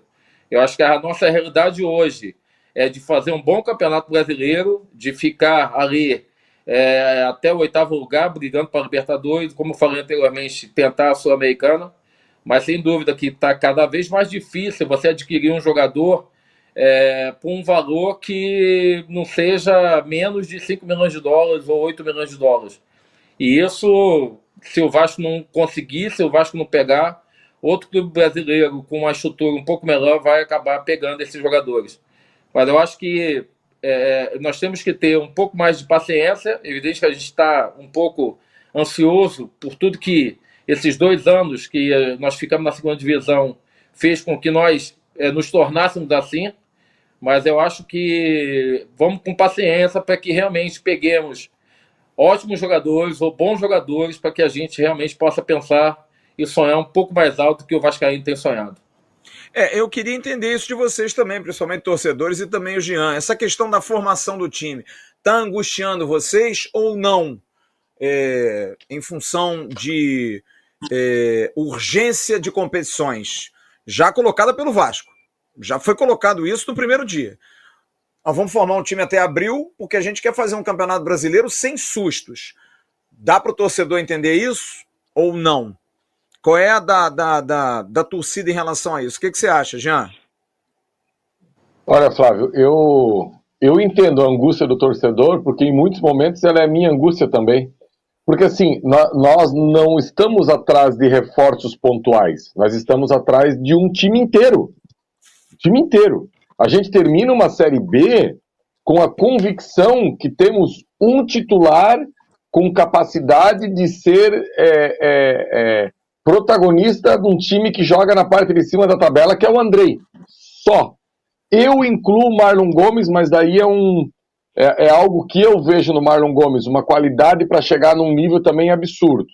[SPEAKER 10] Eu acho que a nossa realidade hoje é de fazer um bom Campeonato Brasileiro, de ficar ali é, até o oitavo lugar, brigando para a Libertadores, como falei anteriormente, tentar a Sul-Americana, mas sem dúvida que está cada vez mais difícil você adquirir um jogador é, por um valor que não seja menos de 5 milhões de dólares ou 8 milhões de dólares. E isso, se o Vasco não conseguir, se o Vasco não pegar, outro clube brasileiro com uma estrutura um pouco melhor vai acabar pegando esses jogadores. Mas eu acho que é, nós temos que ter um pouco mais de paciência. É evidente que a gente está um pouco ansioso por tudo que esses dois anos que é, nós ficamos na segunda divisão fez com que nós é, nos tornássemos assim mas eu acho que vamos com paciência para que realmente peguemos ótimos jogadores ou bons jogadores para que a gente realmente possa pensar e sonhar um pouco mais alto que o Vascaíno tem sonhado.
[SPEAKER 1] É, eu queria entender isso de vocês também, principalmente torcedores e também o Jean. Essa questão da formação do time está angustiando vocês ou não? É, em função de é, urgência de competições já colocada pelo Vasco Já foi colocado isso no primeiro dia. Nós vamos formar um time até abril, porque a gente quer fazer um campeonato brasileiro sem sustos. Dá para o torcedor entender isso ou não? Qual é a da, da, da, da torcida em relação a isso? O que, que você acha, Jean?
[SPEAKER 8] Olha, Flávio, eu, eu entendo a angústia do torcedor, porque em muitos momentos ela é minha angústia também. Porque assim, nós não estamos atrás de reforços pontuais, nós estamos atrás de um time inteiro. Time inteiro. A gente termina uma Série B com a convicção que temos um titular com capacidade de ser é, é, é, protagonista de um time que joga na parte de cima da tabela, que é o Andrei. Só. Eu incluo o Marlon Gomes, mas daí é um, é, é algo que eu vejo no Marlon Gomes, uma qualidade para chegar num nível também absurdo.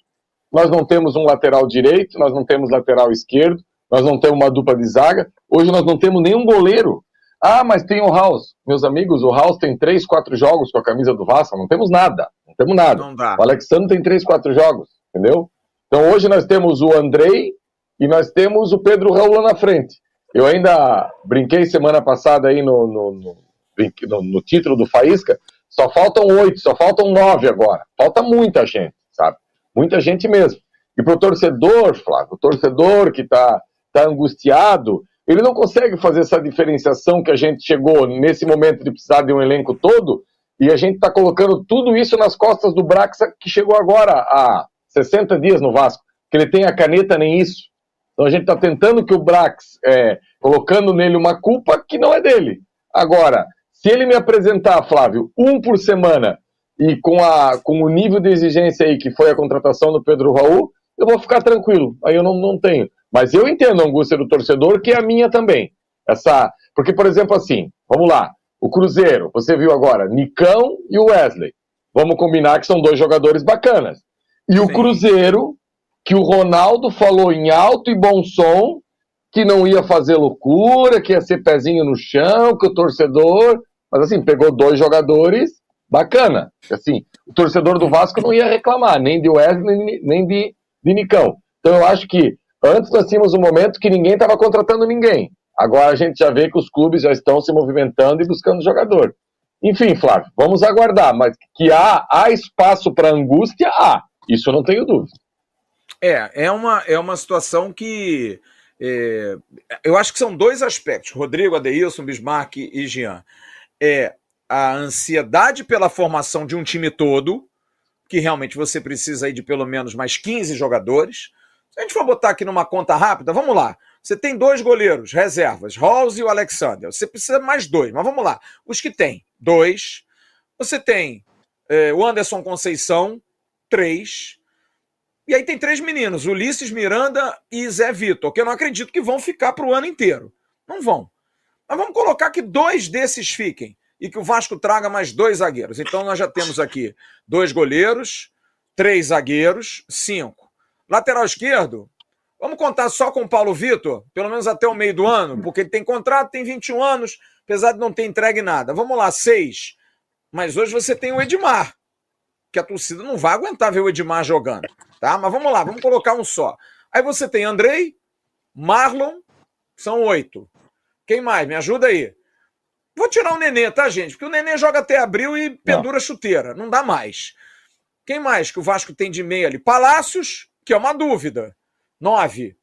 [SPEAKER 8] Nós não temos um lateral direito, nós não temos lateral esquerdo, nós não temos uma dupla de zaga, hoje nós não temos nenhum goleiro. Ah, mas tem o House. Meus amigos, o House tem três, quatro jogos com a camisa do Vasco, não temos nada, não temos nada. Não o Alexandre tem três, quatro jogos, entendeu? Então hoje nós temos o Andrei e nós temos o Pedro Raul lá na frente. Eu ainda brinquei semana passada aí no, no, no no, título do Faísca, só faltam oito, só faltam nove agora. Falta muita gente, sabe? Muita gente mesmo. E para o torcedor, Flávio, o torcedor que está tá angustiado, ele não consegue fazer essa diferenciação que a gente chegou nesse momento de precisar de um elenco todo, e a gente está colocando tudo isso nas costas do Braxa, que chegou agora há 60 dias no Vasco, que ele tem a caneta nem isso. Então a gente está tentando que o Brax, é, colocando nele uma culpa que não é dele. Agora, se ele me apresentar, Flávio, um por semana e com, a, com o nível de exigência aí que foi a contratação do Pedro Raul, eu vou ficar tranquilo. Aí eu não, não tenho. Mas eu entendo a angústia do torcedor, que é a minha também. Essa, porque, por exemplo, assim, vamos lá. O Cruzeiro, você viu agora, Nicão e o Wesley. Vamos combinar que são dois jogadores bacanas. E Sim. o Cruzeiro, que o Ronaldo falou em alto e bom som que não ia fazer loucura, que ia ser pezinho no chão, que o torcedor. Mas assim, pegou dois jogadores bacana. Assim, o torcedor do Vasco não ia reclamar, nem de Wesley, nem de, de Nicão. Então eu acho que antes nós tínhamos um momento que ninguém estava contratando ninguém. Agora a gente já vê que os clubes já estão se movimentando e buscando jogador. Enfim, Flávio, vamos aguardar, mas que há, há espaço para angústia, há. Isso eu não tenho dúvida.
[SPEAKER 1] É, é uma, é uma situação que é, eu acho que são dois aspectos, Rodrigo, Adeilson, Bismarck e Jean. É a ansiedade pela formação de um time todo, que realmente você precisa aí de pelo menos mais 15 jogadores. Se a gente for botar aqui numa conta rápida, vamos lá. Você tem dois goleiros, reservas, Halls e o Alexander. Você precisa mais dois, mas vamos lá. Os que tem, dois. Você tem é, o Anderson Conceição, três. E aí tem três meninos, Ulisses, Miranda e Zé Vitor, que eu não acredito que vão ficar para o ano inteiro. Não vão. Mas vamos colocar que dois desses fiquem e que o Vasco traga mais dois zagueiros. Então nós já temos aqui dois goleiros, três zagueiros, cinco. Lateral esquerdo, vamos contar só com o Paulo Vitor, pelo menos até o meio do ano, porque ele tem contrato, tem 21 anos, apesar de não ter entregue nada. Vamos lá, seis. Mas hoje você tem o Edmar, que a torcida não vai aguentar ver o Edmar jogando. Tá? Mas vamos lá, vamos colocar um só. Aí você tem Andrei, Marlon, são oito. Quem mais? Me ajuda aí. Vou tirar o Nenê, tá, gente? Porque o Nenê joga até abril e pendura não. chuteira. Não dá mais. Quem mais que o Vasco tem de meia ali? Palácios, que é uma dúvida. Nove.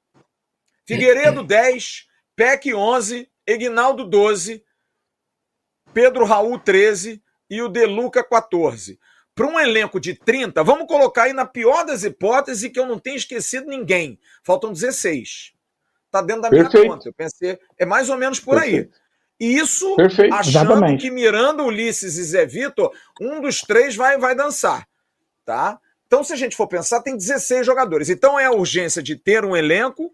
[SPEAKER 1] Figueiredo, dez. Peck, onze. Egnaldo, doze. Pedro Raul, treze. E o Deluca, 14 para um elenco de 30, vamos colocar aí na pior das hipóteses que eu não tenha esquecido ninguém. Faltam 16. Está dentro da minha Perfeito. conta. Eu pensei, é mais ou menos por Perfeito. aí. E isso Perfeito. achando Exatamente. que Miranda, Ulisses e Zé Vitor, um dos três vai, vai dançar. Tá? Então, se a gente for pensar, tem 16 jogadores. Então é a urgência de ter um elenco,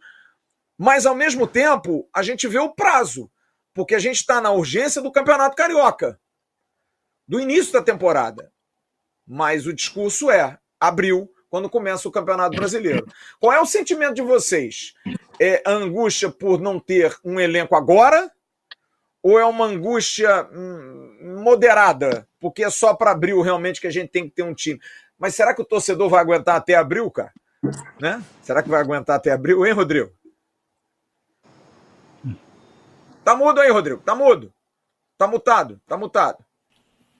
[SPEAKER 1] mas ao mesmo tempo a gente vê o prazo, porque a gente está na urgência do Campeonato Carioca, do início da temporada mas o discurso é abril, quando começa o Campeonato Brasileiro. Qual é o sentimento de vocês? É angústia por não ter um elenco agora? Ou é uma angústia hum, moderada? Porque é só para abril realmente que a gente tem que ter um time. Mas será que o torcedor vai aguentar até abril, cara? Né? Será que vai aguentar até abril, hein, Rodrigo? Tá mudo aí, Rodrigo. Tá mudo. Tá mutado. Tá mutado.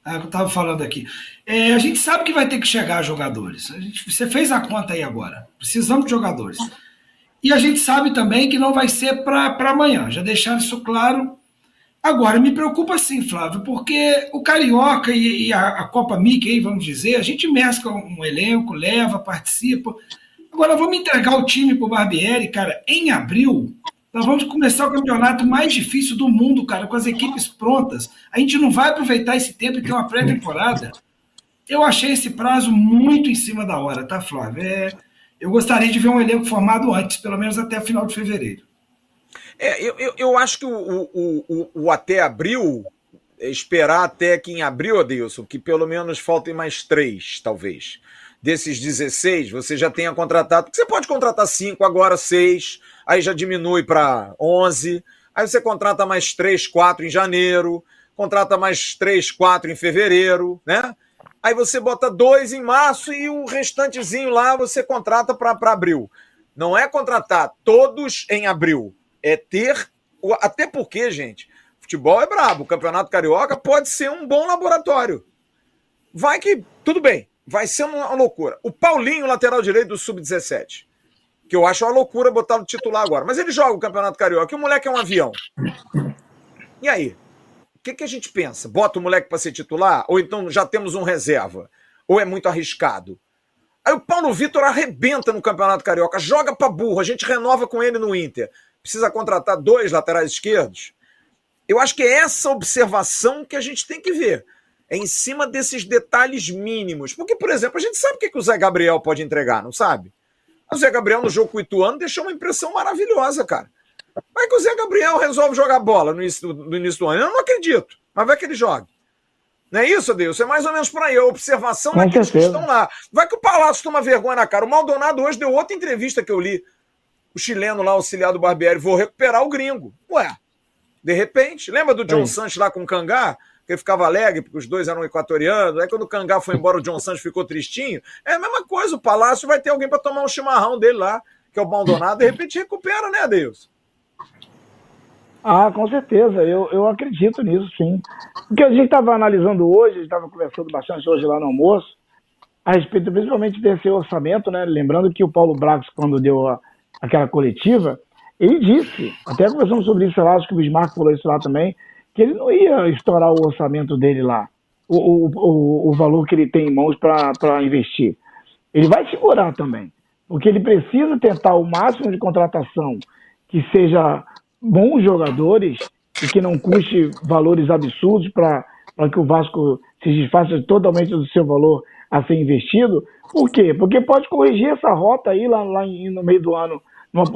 [SPEAKER 6] Ah, eu estava falando aqui. É, a gente sabe que vai ter que chegar jogadores. Gente, você fez a conta aí agora. Precisamos de jogadores. E a gente sabe também que não vai ser para amanhã. Já deixaram isso claro. Agora, me preocupa sim, Flávio, porque o Carioca e, e a, a, Copa Mickey, vamos dizer, a gente mescla um elenco, leva, participa. Agora, vamos entregar o time para o Barbieri, cara, em abril. Nós vamos começar o campeonato mais difícil do mundo, cara, com as equipes prontas. A gente não vai aproveitar esse tempo e ter uma pré-temporada. Eu achei esse prazo muito em cima da hora, tá, Flávio? É, eu gostaria de ver um elenco formado antes, pelo menos até o final de fevereiro.
[SPEAKER 1] É, eu, eu, eu acho que o, o, o, o, até abril, esperar até que em abril, Adilson, que pelo menos faltem mais três, talvez. Desses 16, você já tenha contratado. Você pode contratar cinco, agora seis aí já diminui para 11, aí você contrata mais 3, 4 em janeiro, contrata mais 3, 4 em fevereiro, né? Aí você bota dois em março e o restantezinho lá você contrata para abril. Não é contratar todos em abril, é ter. Até porque, gente, futebol é brabo. O Campeonato Carioca pode ser um bom laboratório. Vai que. Tudo bem, vai ser uma loucura. O Paulinho, lateral direito do Sub-17 que eu acho uma loucura botar no titular agora. Mas ele joga o Campeonato Carioca e o moleque é um avião. E aí? O que, que a gente pensa? Bota o moleque para ser titular? Ou então já temos um reserva? Ou é muito arriscado? Aí o Paulo Vitor arrebenta no Campeonato Carioca, joga para burro, a gente renova com ele no Inter. Precisa contratar dois laterais esquerdos? Eu acho que é essa observação que a gente tem que ver. É em cima desses detalhes mínimos. Porque, por exemplo, a gente sabe o que, que o Zé Gabriel pode entregar, não sabe? O Zé Gabriel no jogo com o Ituano deixou uma impressão maravilhosa, cara. Vai que o Zé Gabriel resolve jogar bola no início, do, no início do ano. Eu não acredito, mas vai que ele jogue. Não é isso, Deus? É mais ou menos por aí. A observação daqueles que estão lá. Vai que o Palácio toma vergonha na cara. O Maldonado hoje deu outra entrevista que eu li. O chileno lá, auxiliar do Barbieri, vou recuperar o gringo. Ué, de repente, lembra do John Santos lá com o Cangá? Que ele ficava alegre, porque os dois eram equatorianos. Aí quando o Cangá foi embora, o John Santos ficou tristinho. É a mesma coisa, o Palácio vai ter alguém para tomar um chimarrão dele lá, que é o Maldonado, de repente recupera, né, Deus?
[SPEAKER 5] Ah, com certeza, eu, eu acredito nisso, sim. O que a gente estava analisando hoje, a gente estava conversando bastante hoje lá no almoço, a respeito principalmente desse orçamento, né? Lembrando que o Paulo Bragos, quando deu a, aquela coletiva, ele disse, até conversamos sobre isso lá, acho que o Bismarck falou isso lá também, que ele não ia estourar o orçamento dele lá, o, o, o, valor que ele tem em mãos para investir. Ele vai segurar também, porque ele precisa tentar o máximo de contratação que seja bons jogadores e que não custe valores absurdos para que o Vasco se desfaça totalmente do seu valor a ser investido. Por quê? Porque pode corrigir essa rota aí lá, lá no meio do ano,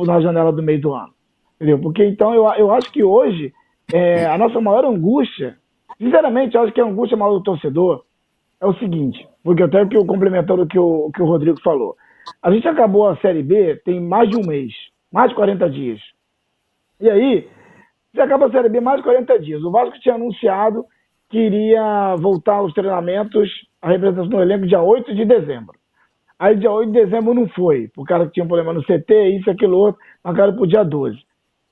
[SPEAKER 5] na janela do meio do ano. Entendeu? Porque então eu, eu acho que hoje é, a nossa maior angústia, sinceramente, eu acho que a angústia maior do torcedor é o seguinte, porque até que o complementando que o, que o Rodrigo falou. A gente acabou a Série B tem mais de um mês, mais de 40 dias. E aí, você acaba a Série B mais de 40 dias. O Vasco tinha anunciado que iria voltar aos treinamentos, a representação do elenco, dia 8 de dezembro. Aí, dia 8 de dezembro não foi, por causa que tinha um problema no CT, isso, aquilo, outro, marcaram para o dia 12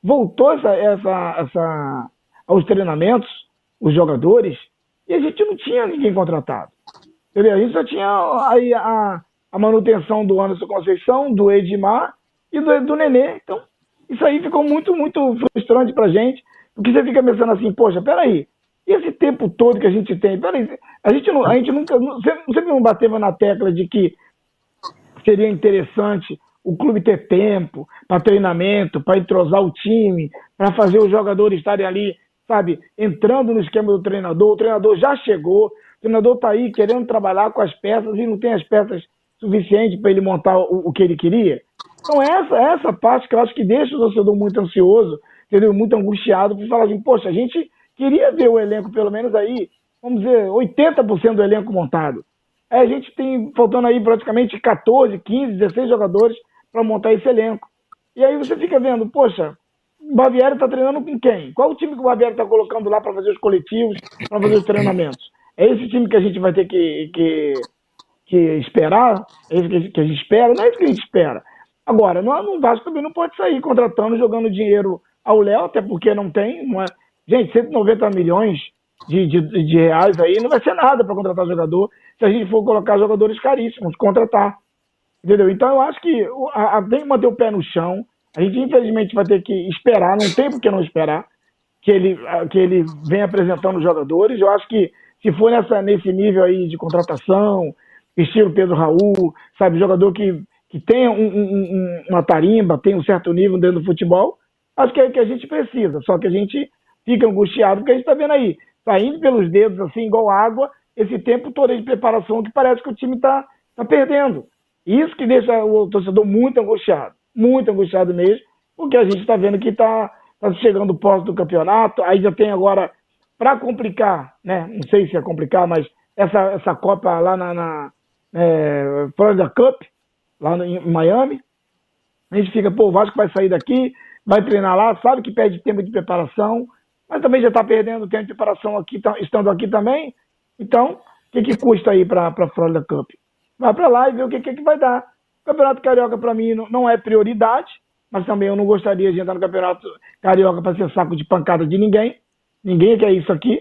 [SPEAKER 5] voltou essa, essa, essa, aos treinamentos, os jogadores, e a gente não tinha ninguém contratado. Entendeu? A gente só tinha aí a, a manutenção do Anderson Conceição, do Edmar e do, do Nenê. Então, isso aí ficou muito, muito frustrante pra gente, porque você fica pensando assim, poxa, peraí, e esse tempo todo que a gente tem? Peraí, a gente, não, a gente nunca, sempre não bateu na tecla de que seria interessante o clube ter tempo para treinamento, para entrosar o time, para fazer os jogadores estarem ali, sabe, entrando no esquema do treinador. O treinador já chegou, o treinador está aí querendo trabalhar com as peças e não tem as peças suficientes para ele montar o, o, que ele queria. Então, essa, essa parte que eu acho que deixa o torcedor muito ansioso, entendeu? muito angustiado, por falar assim: poxa, a gente queria ver o elenco, pelo menos aí, vamos dizer, 80% do elenco montado. A gente tem faltando aí praticamente 14, 15, 16 jogadores para montar esse elenco. E aí você fica vendo, poxa, o Baviera está treinando com quem? Qual o time que o Baviera está colocando lá para fazer os coletivos, para fazer os treinamentos? É esse time que a gente vai ter que, que, que esperar? É esse que a gente espera? Não é isso que a gente espera. Agora, no, no Vasco também não pode sair contratando, jogando dinheiro ao Léo, até porque não tem. Uma... Gente, 190 milhões de, de, de reais aí não vai ser nada para contratar jogador se a gente for colocar jogadores caríssimos, contratar. Entendeu? Então eu acho que a, a, tem que manter o pé no chão. A gente, infelizmente, vai ter que esperar, não tem por que não esperar, que ele, que ele venha apresentando os jogadores. Eu acho que se for nessa, nesse nível aí de contratação, estilo Pedro Raul, sabe, jogador que, que tenha um, um, uma tarimba, tem um certo nível dentro do futebol, acho que é o que a gente precisa. Só que a gente fica angustiado, porque a gente está vendo aí, saindo pelos dedos assim, igual água, esse tempo todo de preparação que parece que o time está tá perdendo. Isso que deixa o torcedor muito angustiado, muito angustiado mesmo, porque a gente está vendo que está tá chegando o pós do campeonato, aí já tem agora, para complicar, né? Não sei se é complicar, mas essa, essa Copa lá na, na é, Florida Cup, lá no, em Miami, a gente fica, pô, o Vasco vai sair daqui, vai treinar lá, sabe que perde tempo de preparação, mas também já está perdendo tempo de preparação aqui, estando aqui também. Então, o que, que custa aí para a Florida Cup? Vai para lá e vê o que, que, que vai dar. O Campeonato Carioca, para mim, não é prioridade, mas também eu não gostaria de entrar no Campeonato Carioca para ser saco de pancada de ninguém. Ninguém quer isso aqui.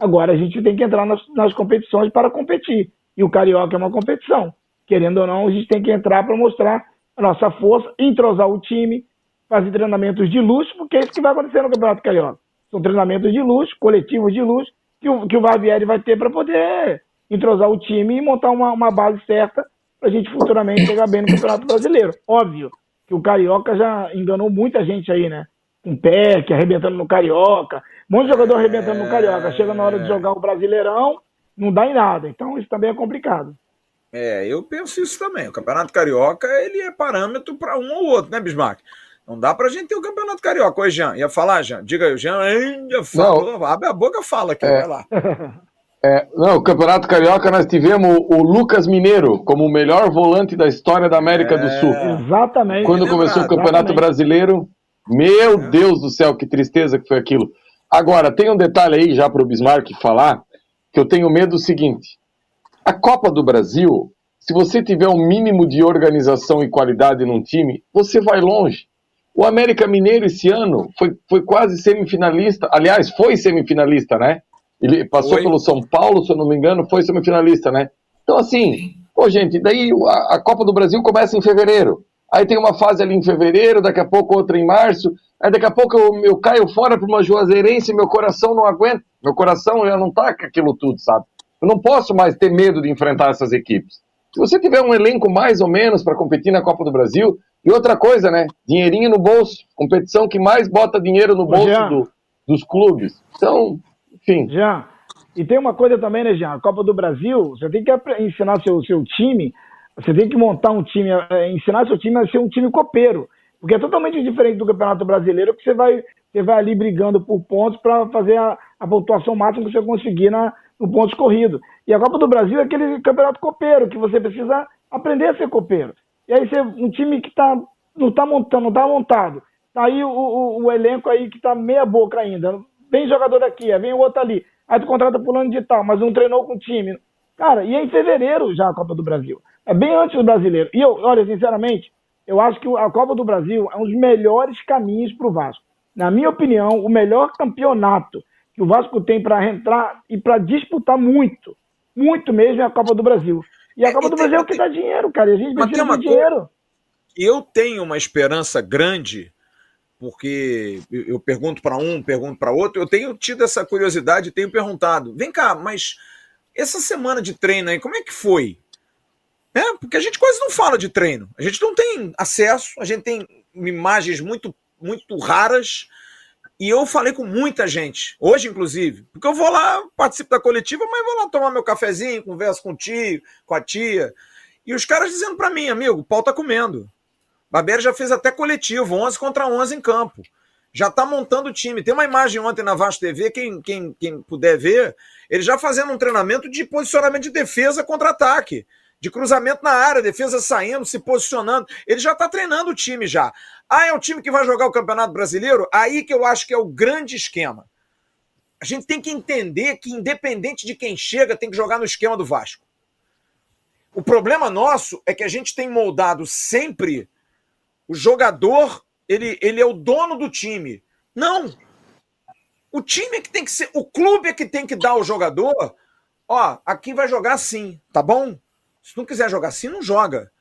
[SPEAKER 5] Agora a gente tem que entrar nas, nas competições para competir. E o Carioca é uma competição. Querendo ou não, a gente tem que entrar para mostrar a nossa força, entrosar o time, fazer treinamentos de luxo, porque é isso que vai acontecer no Campeonato Carioca. São treinamentos de luxo, coletivos de luxo, que o, que o Barbieri vai ter para poder entrosar o time e montar uma, uma base certa para a gente futuramente chegar bem no Campeonato Brasileiro. Óbvio que o Carioca já enganou muita gente aí, né? Com pé, que arrebentando no Carioca, um monte de jogador arrebentando no Carioca. Chega na hora de jogar o Brasileirão, não dá em nada. Então isso também é complicado.
[SPEAKER 1] É, eu penso isso também. O Campeonato Carioca, ele é parâmetro para um ou outro, né, Bismarck? Não dá pra gente ter o Campeonato Carioca. Oi, Jean. Ia falar, Jean? Diga aí, o Jean ainda falou. Não. Abre a boca fala aqui, é. vai lá.
[SPEAKER 8] É, não, o Campeonato Carioca nós tivemos o Lucas Mineiro como o melhor volante da história da América é, do Sul.
[SPEAKER 5] Exatamente.
[SPEAKER 8] Quando começou o Campeonato exatamente. Brasileiro, meu é. Deus do céu, que tristeza que foi aquilo. Agora, tem um detalhe aí já para o Bismarck falar, que eu tenho medo do seguinte. A Copa do Brasil, se você tiver um mínimo de organização e qualidade num time, você vai longe. O América Mineiro esse ano foi, foi quase semifinalista, aliás, foi semifinalista, né? Ele passou pelo São Paulo, se eu não me engano, foi semifinalista, né? Então, assim, pô, gente, daí a, a, Copa do Brasil começa em fevereiro. Aí tem uma fase ali em fevereiro, daqui a pouco outra em março. Aí daqui a pouco eu, eu caio fora para uma Juazeirense e meu coração não aguenta. Meu coração já não tá com aquilo tudo, sabe? Eu não posso mais ter medo de enfrentar essas equipes. Se você tiver um elenco mais ou menos para competir na Copa do Brasil, e outra coisa, né? Dinheirinho no bolso. Competição que mais bota dinheiro no bolso do, dos clubes. Então, enfim.
[SPEAKER 5] Já. E tem uma coisa também, né, Jean? A Copa do Brasil, você tem que ensinar seu, seu time, você tem que montar um time, é, ensinar seu time a ser um time copeiro. Porque é totalmente diferente do Campeonato Brasileiro, que você vai, você vai ali brigando por pontos para fazer a, a pontuação máxima que você conseguir na, no pontos corrido. E a Copa do Brasil é aquele campeonato copeiro, que você precisa aprender a ser copeiro. E aí você, um time que tá, não está montando, não está montado. Tá aí o, o, o elenco aí que está meia boca ainda vem jogador daqui, vem o outro ali. Aí tu contrata fulano de tal, mas não treinou com o time. Cara, e é em fevereiro já a Copa do Brasil. É bem antes do brasileiro. E eu, olha, sinceramente, eu acho que a Copa do Brasil é um dos melhores caminhos para o Vasco. Na minha opinião, o melhor campeonato que o Vasco tem para entrar e para disputar muito, muito mesmo é a Copa do Brasil. E a é, Copa do Brasil é o que dá dinheiro, cara. E a gente precisa de dinheiro.
[SPEAKER 1] Eu tenho uma esperança grande porque eu pergunto para um, pergunto para outro, eu tenho tido essa curiosidade tenho perguntado: vem cá, mas essa semana de treino aí, como é que foi? É, porque a gente quase não fala de treino, a gente não tem acesso, a gente tem imagens muito, muito raras. E eu falei com muita gente, hoje inclusive, porque eu vou lá, participo da coletiva, mas vou lá tomar meu cafezinho, converso com o tio, com a tia. E os caras dizendo para mim, amigo, o pau tá comendo. Barbieri já fez até coletivo, 11 contra 11 em campo. Já está montando o time. Tem uma imagem ontem na Vasco TV, quem, quem, quem puder ver, ele já fazendo um treinamento de posicionamento de defesa contra ataque. De cruzamento na área, defesa saindo, se posicionando. Ele já está treinando o time já. Ah, é o time que vai jogar o Campeonato Brasileiro? Aí que eu acho que é o grande esquema. A gente tem que entender que, independente de quem chega, tem que jogar no esquema do Vasco. O problema nosso é que a gente tem moldado sempre o jogador, ele, ele é o dono do time. Não. O time é que tem que ser, o clube é que tem que dar ao jogador, ó, aqui vai jogar assim, tá bom? Se não quiser jogar assim, não joga.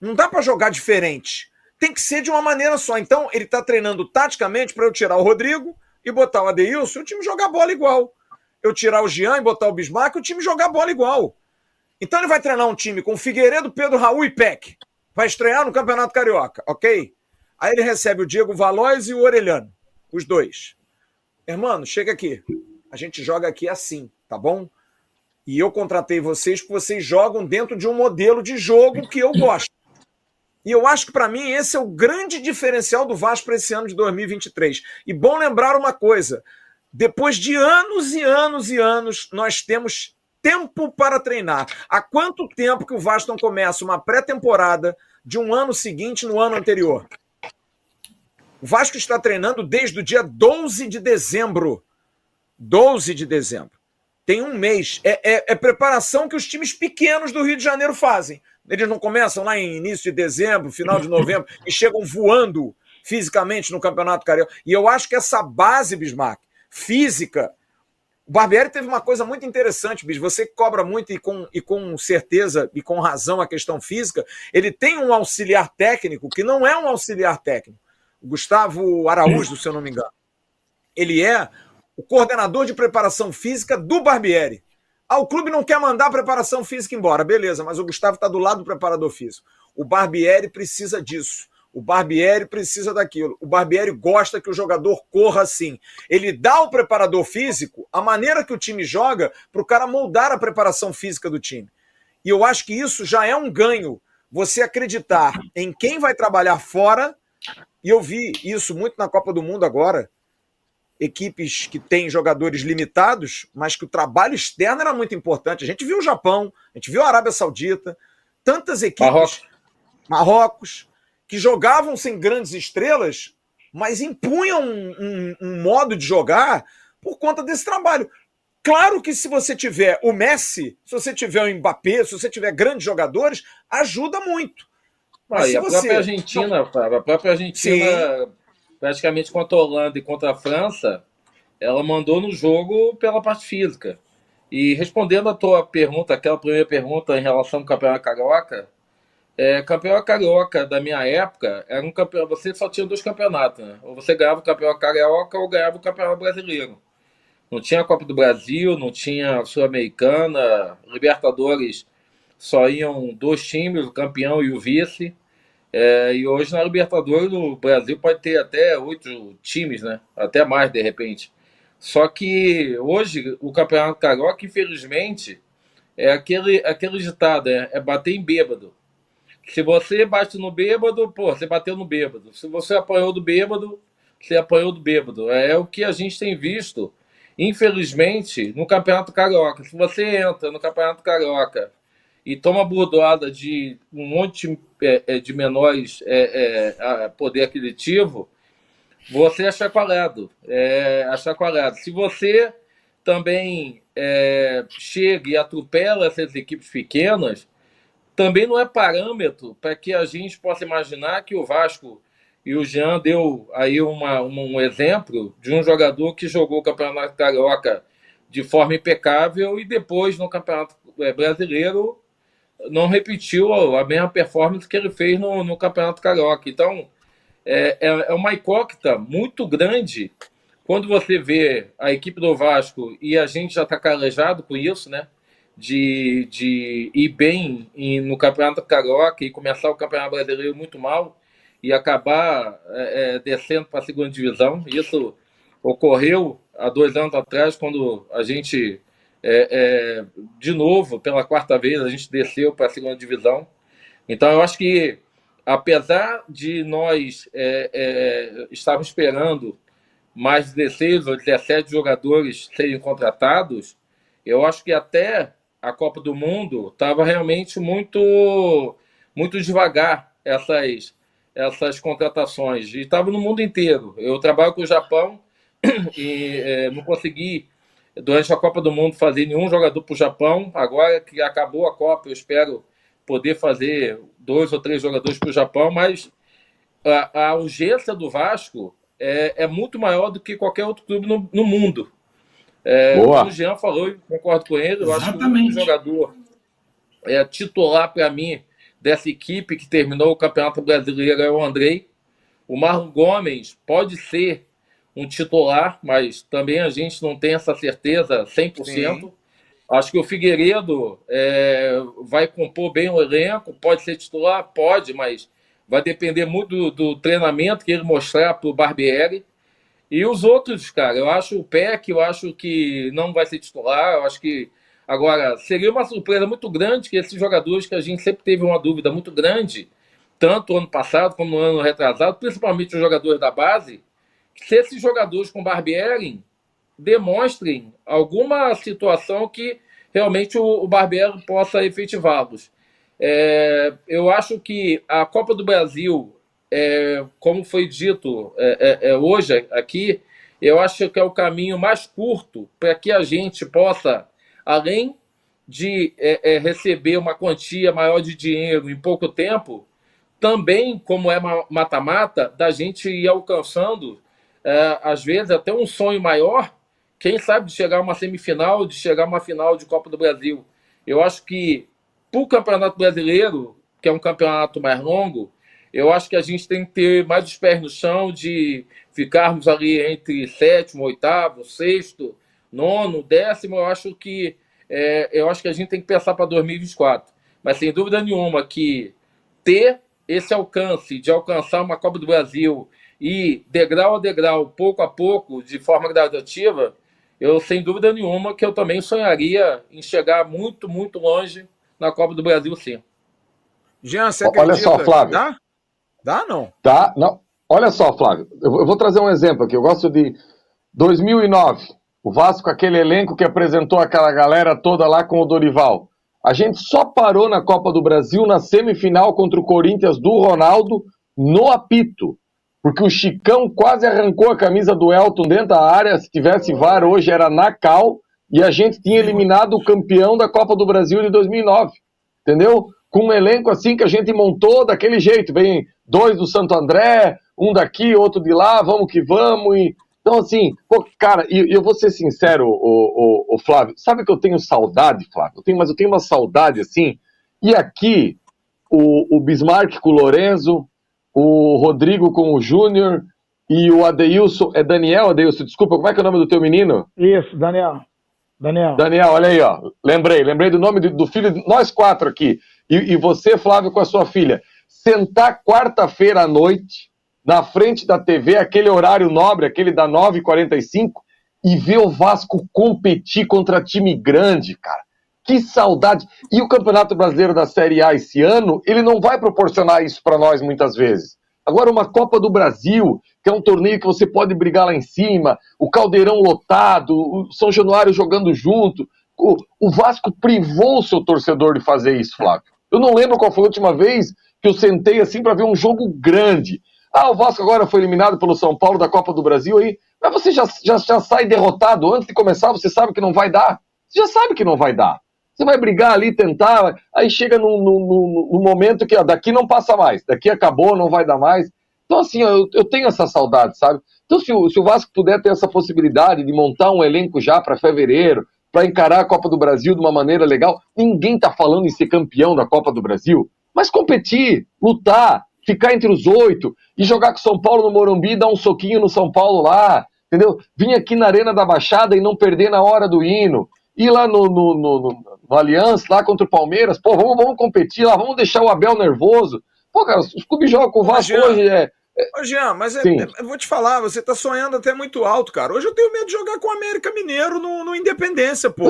[SPEAKER 1] Não dá para jogar diferente. Tem que ser de uma maneira só. Então, ele tá treinando taticamente para eu tirar o Rodrigo e botar o Adeilson o time jogar bola igual. Eu tirar o Jean e botar o Bismarck o time jogar bola igual. Então ele vai treinar um time com Figueiredo, Pedro Raul e Peck. Vai estrear no Campeonato Carioca, ok? Aí ele recebe o Diego Valois e o Orelhano, os dois. Irmão, chega aqui. A gente joga aqui assim, tá bom? E eu contratei vocês porque vocês jogam dentro de um modelo de jogo que eu gosto. E eu acho que para mim esse é o grande diferencial do Vasco para esse ano de 2023. E bom lembrar uma coisa: depois de anos e anos e anos, nós temos tempo para treinar. Há quanto tempo que o Vasco não começa uma pré-temporada de um ano seguinte no ano anterior? O Vasco está treinando desde o dia 12 de dezembro. 12 de dezembro. Tem um mês. É, é, é, preparação que os times pequenos do Rio de Janeiro fazem. Eles não começam lá em início de dezembro, final de novembro, e chegam voando fisicamente no Campeonato Carioca. E eu acho que essa base, Bismarck, física, o Barbieri teve uma coisa muito interessante, Bis. Você cobra muito e com, e com certeza e com razão a questão física. Ele tem um auxiliar técnico que não é um auxiliar técnico. O Gustavo Araújo, se eu não me engano. Ele é o coordenador de preparação física do Barbieri. Ah, o clube não quer mandar a preparação física embora. Beleza, mas o Gustavo está do lado do preparador físico. O Barbieri precisa disso. O Barbieri precisa daquilo. O Barbieri gosta que o jogador corra assim. Ele dá ao preparador físico a maneira que o time joga para o cara moldar a preparação física do time. E eu acho que isso já é um ganho. Você acreditar em quem vai trabalhar fora. E eu vi isso muito na Copa do Mundo agora. Equipes que têm jogadores limitados, mas que o trabalho externo era muito importante. A gente viu o Japão, a gente viu a Arábia Saudita, tantas equipes. Marrocos. Marrocos que jogavam sem grandes estrelas, mas impunham um, um, um modo de jogar por conta desse trabalho. Claro que se você tiver o Messi, se você tiver o Mbappé, se você tiver grandes jogadores, ajuda muito.
[SPEAKER 10] Mas ah, a você... própria Argentina, a própria Argentina, Sim. praticamente contra a Holanda e contra a França, ela mandou no jogo pela parte física. E respondendo a tua pergunta, aquela primeira pergunta em relação ao Campeonato Carioca, é, campeão carioca da minha época era um campeão. Você só tinha dois campeonatos, né? Ou você ganhava o campeão carioca ou ganhava o campeão brasileiro. Não tinha Copa do Brasil, não tinha Sul-Americana, Libertadores só iam dois times, o campeão e o vice. É, e hoje na Libertadores o Brasil pode ter até oito times, né? Até mais de repente. Só que hoje o campeonato carioca, infelizmente, é aquele, aquele ditado, é, é bater em bêbado. Se você bate no bêbado, pô, você bateu no bêbado. Se você apanhou do bêbado, você apanhou do bêbado. É o que a gente tem visto, infelizmente, no Campeonato Carioca. Se você entra no Campeonato Carioca e toma bordoada de um monte de, é, é de menores é, é, poder aquisitivo, você é chacoalhado. É chacoalhado. Se você também é, chega e atropela essas equipes pequenas, também não é parâmetro para que a gente possa imaginar que o Vasco e o Jean deu aí uma, um exemplo de um jogador que jogou o Campeonato Carioca de forma impecável e depois no Campeonato é, Brasileiro não repetiu a mesma performance que ele fez no, no Campeonato Carioca. Então, é, é, é uma incógnita muito grande quando você vê a equipe do Vasco e a gente já está calejado com isso, né? De, de ir bem em, no Campeonato Carioca e começar o Campeonato Brasileiro muito mal e acabar é, é descendo para a segunda divisão. Isso ocorreu há dois anos atrás, quando a gente, é, é, de novo, pela quarta vez, a gente desceu para a segunda divisão. Então, eu acho que, apesar de nós é, é, estarmos esperando mais 16 ou 17 jogadores serem contratados, eu acho que até a Copa do Mundo estava realmente muito muito devagar essas essas contratações e estava no mundo inteiro. Eu trabalho com o Japão e é, não consegui durante a Copa do Mundo fazer nenhum jogador para o Japão. Agora que acabou a Copa, eu espero poder fazer dois ou três jogadores para o Japão, mas a, a urgência do Vasco é, é muito maior do que qualquer outro clube no, no mundo. É,
[SPEAKER 8] Boa.
[SPEAKER 10] o Jean falou, e concordo com ele, eu acho que o
[SPEAKER 6] Exatamente.
[SPEAKER 10] único jogador é, titular para mim dessa equipe que terminou o Campeonato Brasileiro é o Andrei. O Marlon Gomes pode ser um titular, mas também a gente não tem essa certeza 100%.
[SPEAKER 1] Sim.
[SPEAKER 10] Acho que o Figueiredo é, vai compor bem o elenco, pode ser titular? Pode, mas vai depender muito do, do treinamento que ele mostrar para o Barbieri. E os outros, cara, eu acho o PEC, eu acho que não vai ser titular, eu acho que. Agora, seria uma surpresa muito grande que esses jogadores que a gente sempre teve uma dúvida muito grande, tanto ano passado como no ano retrasado, principalmente os jogadores da base, se esses jogadores com Barbieri demonstrem alguma situação que realmente o, o Barbieri possa efetivá-los. É, eu acho que a Copa do Brasil, é, como foi dito é, é, é, hoje aqui, eu acho que é o caminho mais curto para que a gente possa, além de é, receber uma quantia maior de dinheiro em pouco tempo, também, como é ma- mata-mata, da gente ir alcançando, às vezes, até um sonho maior, quem sabe de chegar a uma semifinal, de chegar a uma final de Copa do Brasil. Eu acho que para o Campeonato Brasileiro, que é um campeonato mais longo, eu acho que a gente tem que ter mais os pés no chão de ficarmos ali entre sétimo, oitavo, sexto, nono, décimo. Eu acho que é, eu acho que a gente tem que pensar para 2024. Mas sem dúvida nenhuma que ter esse alcance de alcançar uma Copa do Brasil e degrau a degrau, pouco a pouco, de forma gradativa, eu sem dúvida nenhuma que eu também sonharia em chegar muito, muito longe na Copa do Brasil, sim.
[SPEAKER 1] Jean, você
[SPEAKER 8] Olha
[SPEAKER 1] acredita?
[SPEAKER 8] só, Flávio.
[SPEAKER 1] Dá? Dá não?
[SPEAKER 8] Tá? Não. Olha só, Flávio, eu vou trazer um exemplo aqui. Eu gosto de 2009, o Vasco, aquele elenco que apresentou aquela galera toda lá com o Dorival. A gente só parou na Copa do Brasil na semifinal contra o Corinthians do Ronaldo no apito. Porque o Chicão quase arrancou a camisa do Elton dentro da área. Se tivesse VAR hoje era na cal. E a gente tinha eliminado o campeão da Copa do Brasil de 2009 entendeu? Com um elenco assim que a gente montou daquele jeito, vem dois do Santo André, um daqui, outro de lá, vamos que vamos. E... Então, assim, pô, cara, e eu vou ser sincero, o, o, o Flávio, sabe que eu tenho saudade, Flávio? Eu tenho, mas eu tenho uma saudade assim. E aqui, o, o Bismarck com o Lorenzo, o Rodrigo com o Júnior e o Adeilson. É Daniel, Adeilson, desculpa, como é que é o nome do teu menino?
[SPEAKER 5] Isso, Daniel. Daniel.
[SPEAKER 8] Daniel, olha aí, ó. Lembrei, lembrei do nome do, do filho, de nós quatro aqui. E, e você, Flávio, com a sua filha. Sentar quarta-feira à noite, na frente da TV, aquele horário nobre, aquele da 9h45, e ver o Vasco competir contra time grande, cara. Que saudade. E o Campeonato Brasileiro da Série A esse ano, ele não vai proporcionar isso para nós muitas vezes. Agora, uma Copa do Brasil, que é um torneio que você pode brigar lá em cima, o Caldeirão lotado, o São Januário jogando junto. O, o Vasco privou o seu torcedor de fazer isso, Flávio. Eu não lembro qual foi a última vez que eu sentei assim para ver um jogo grande. Ah, o Vasco agora foi eliminado pelo São Paulo da Copa do Brasil aí. Mas você já, já, já sai derrotado antes de começar, você sabe que não vai dar. Você já sabe que não vai dar. Você vai brigar ali, tentar, aí chega no, no, no momento que ó, daqui não passa mais, daqui acabou, não vai dar mais. Então, assim, eu, eu tenho essa saudade, sabe? Então, se o, se o Vasco puder ter essa possibilidade de montar um elenco já para fevereiro, para encarar a Copa do Brasil de uma maneira legal, ninguém está falando em ser campeão da Copa do Brasil, mas competir, lutar, ficar entre os oito e jogar com São Paulo no Morumbi, dar um soquinho no São Paulo lá, entendeu? Vir aqui na Arena da Baixada e não perder na hora do hino. Ir lá no, no, no, no, no Aliança, lá contra o Palmeiras, pô, vamos, vamos competir lá, vamos deixar o Abel nervoso. Pô, cara, os clubes jogam com o Vasco hoje, é,
[SPEAKER 1] Ô, Jean, mas é- é- eu vou te falar, você tá sonhando até muito alto, cara. Hoje eu tenho medo de jogar com o América Mineiro no, no Independência, pô.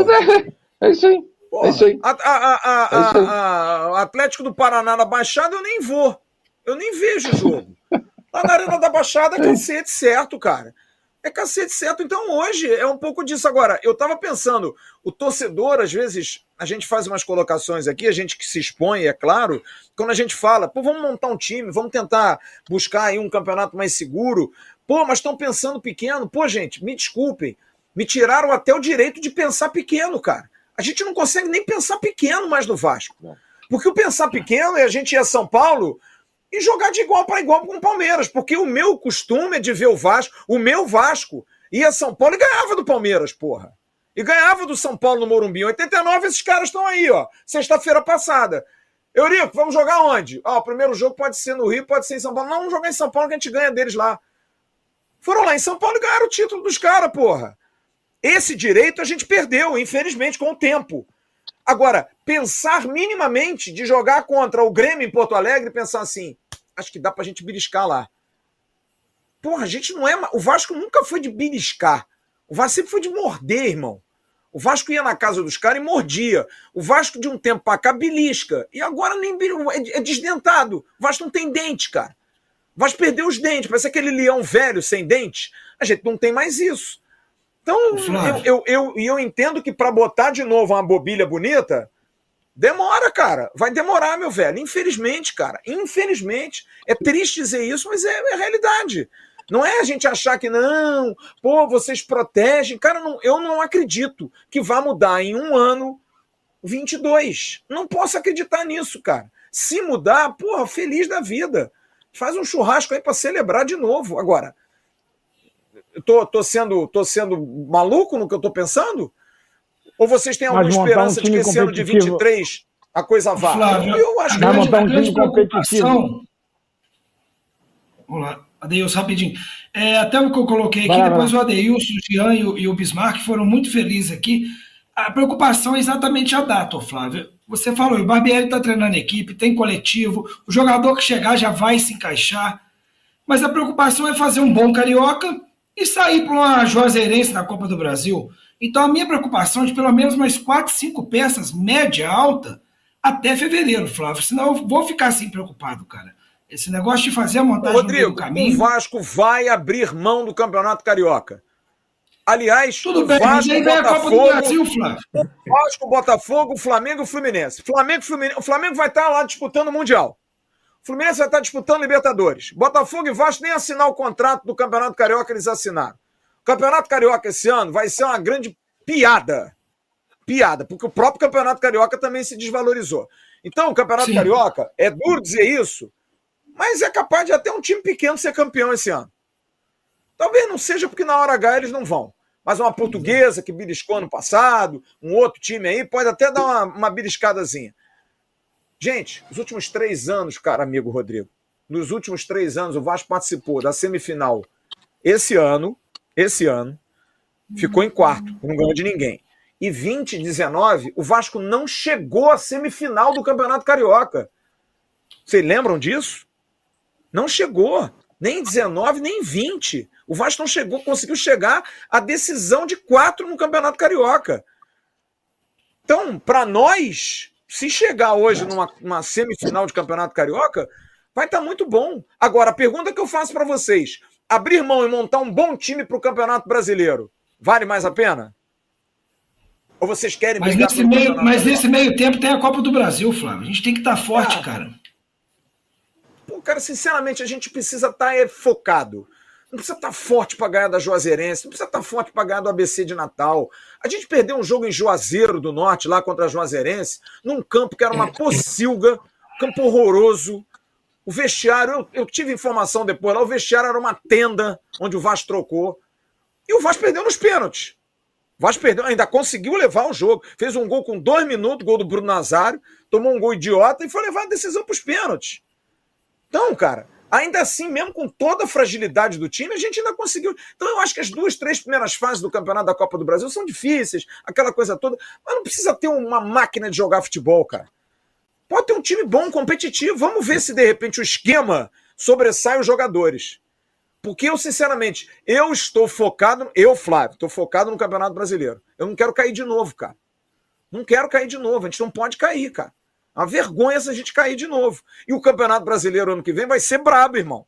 [SPEAKER 8] é isso aí.
[SPEAKER 1] Porra,
[SPEAKER 8] É isso aí.
[SPEAKER 1] A, a- a-
[SPEAKER 8] É
[SPEAKER 1] a- o Atlético do Paraná na Baixada eu nem vou. Eu nem vejo o jogo. Lá na Arena da Baixada é cacete certo, cara. É cacete certo. Então hoje é um pouco disso. Agora, eu tava pensando, o torcedor, às vezes, a gente faz umas colocações aqui, a gente que se expõe, é claro, quando a gente fala, pô, vamos montar um time, vamos tentar buscar aí um campeonato mais seguro. Pô, mas estão pensando pequeno. Pô, gente, me desculpem. Me tiraram até o direito de pensar pequeno, cara. A gente não consegue nem pensar pequeno mais no Vasco. Porque o pensar pequeno é a gente ir a São Paulo e jogar de igual para igual com o Palmeiras, porque o meu costume é de ver o Vasco, o meu Vasco ia São Paulo e ganhava do Palmeiras, porra. E ganhava do São Paulo no Morumbi. Em 89, esses caras estão aí, ó. Sexta-feira passada. Eurico, vamos jogar onde? Ó, o primeiro jogo pode ser no Rio, pode ser em São Paulo. Não, vamos jogar em São Paulo que a gente ganha deles lá. Foram lá em São Paulo e ganharam o título dos caras, porra. Esse direito a gente perdeu, infelizmente, com o tempo. Agora, pensar minimamente de jogar contra o Grêmio em Porto Alegre e pensar assim, acho que dá pra gente beliscar lá. Porra, a gente não é. O Vasco nunca foi de beliscar. O Vasco sempre foi de morder, irmão. O Vasco ia na casa dos caras e mordia. O Vasco, de um tempo pra cá, belisca. E agora nem é, é desdentado. O Vasco não tem dente, cara. O Vasco perdeu os dentes. Parece aquele leão velho sem dente. A gente não tem mais isso. Então, eu, eu, eu, eu entendo que para botar de novo uma bobilha bonita, demora, cara. Vai demorar, meu velho. Infelizmente, cara. Infelizmente. É triste dizer isso, mas é, é realidade. Não é a gente achar que não, pô, vocês protegem. Cara, não, eu não acredito que vá mudar em um ano 22. Não posso acreditar nisso, cara. Se mudar, porra, feliz da vida. Faz um churrasco aí para celebrar de novo. Agora, eu tô, tô, sendo, tô sendo maluco no que eu tô pensando? Ou vocês têm alguma esperança um de que esse ano de 23 a coisa vá?
[SPEAKER 6] Flávio,
[SPEAKER 1] eu acho
[SPEAKER 6] que vai montar um time competitivo. Vamos lá. Adeilson, rapidinho. É, até o que eu coloquei aqui, vai, depois vai. o Adeilson, o Jean e o, e o Bismarck foram muito felizes aqui. A preocupação é exatamente a data, Flávio. Você falou, o Barbieri está treinando a equipe, tem coletivo, o jogador que chegar já vai se encaixar. Mas a preocupação é fazer um bom carioca e sair para uma Juazeirense na Copa do Brasil. Então a minha preocupação é de pelo menos mais quatro, cinco peças, média, alta, até fevereiro, Flávio. Senão eu vou ficar assim preocupado, cara. Esse negócio de fazer a montagem
[SPEAKER 1] Rodrigo, do caminho. O Vasco vai abrir mão do Campeonato Carioca. Aliás,
[SPEAKER 6] Tudo bem, Vasco, mas Botafogo, a Copa do Brasil, Flávio.
[SPEAKER 1] Vasco, Botafogo, Flamengo e Fluminense. Flamengo, Fluminense. O Flamengo vai estar lá disputando o Mundial. O Fluminense vai estar disputando Libertadores. Botafogo e Vasco nem assinar o contrato do Campeonato Carioca eles assinaram. Campeonato Carioca esse ano vai ser uma grande piada. Piada, porque o próprio Campeonato Carioca também se desvalorizou. Então, o Campeonato Sim. Carioca, é duro dizer isso, mas é capaz de até um time pequeno ser campeão esse ano. Talvez não seja porque na hora H eles não vão. Mas uma portuguesa que beliscou ano passado, um outro time aí, pode até dar uma, uma beliscadazinha. Gente, os últimos três anos, cara amigo Rodrigo, nos últimos três anos o Vasco participou da semifinal esse ano, esse ano, ficou em quarto, não ganhou de ninguém. E 2019, o Vasco não chegou à semifinal do Campeonato Carioca. Vocês lembram disso? Não chegou. Nem 19, nem 20. O Vasco não chegou, conseguiu chegar à decisão de quatro no Campeonato Carioca. Então, para nós, se chegar hoje numa, semifinal de Campeonato Carioca, vai estar tá muito bom. Agora, a pergunta que eu faço para vocês: abrir mão e montar um bom time para o Campeonato Brasileiro, vale mais a pena? Ou vocês querem
[SPEAKER 6] mas nesse meio, Mas nesse meio tempo tem a Copa do Brasil, Flávio. A gente tem que estar tá forte, ah, cara.
[SPEAKER 1] Pô, cara, sinceramente, a gente precisa estar tá, é, focado. Não precisa estar tá forte para ganhar da Juazeirense, não precisa estar tá forte para ganhar do ABC de Natal. A gente perdeu um jogo em Juazeiro do Norte, lá contra a Juazeirense, num campo que era uma pocilga, campo horroroso. O vestiário, eu, eu, tive informação depois lá, o vestiário era uma tenda onde o Vasco trocou. E o Vasco perdeu nos pênaltis. O Vasco perdeu, ainda conseguiu levar o jogo. Fez um gol com dois minutos, gol do Bruno Nazário, tomou um gol idiota e foi levar a decisão para os pênaltis. Então, cara, ainda assim, mesmo com toda a fragilidade do time, a gente ainda conseguiu. Então, eu acho que as duas, três primeiras fases do Campeonato da Copa do Brasil são difíceis, aquela coisa toda, mas não precisa ter uma máquina de jogar futebol, cara. Pode ter um time bom, competitivo. Vamos ver se de repente o esquema sobressai os jogadores. Porque eu, sinceramente, eu estou focado, eu, Flávio, estou focado no Campeonato Brasileiro. Eu não quero cair de novo, cara. Não quero cair de novo. A gente não pode cair, cara. Uma vergonha se a gente cair de novo. E o Campeonato Brasileiro ano que vem vai ser brabo, irmão.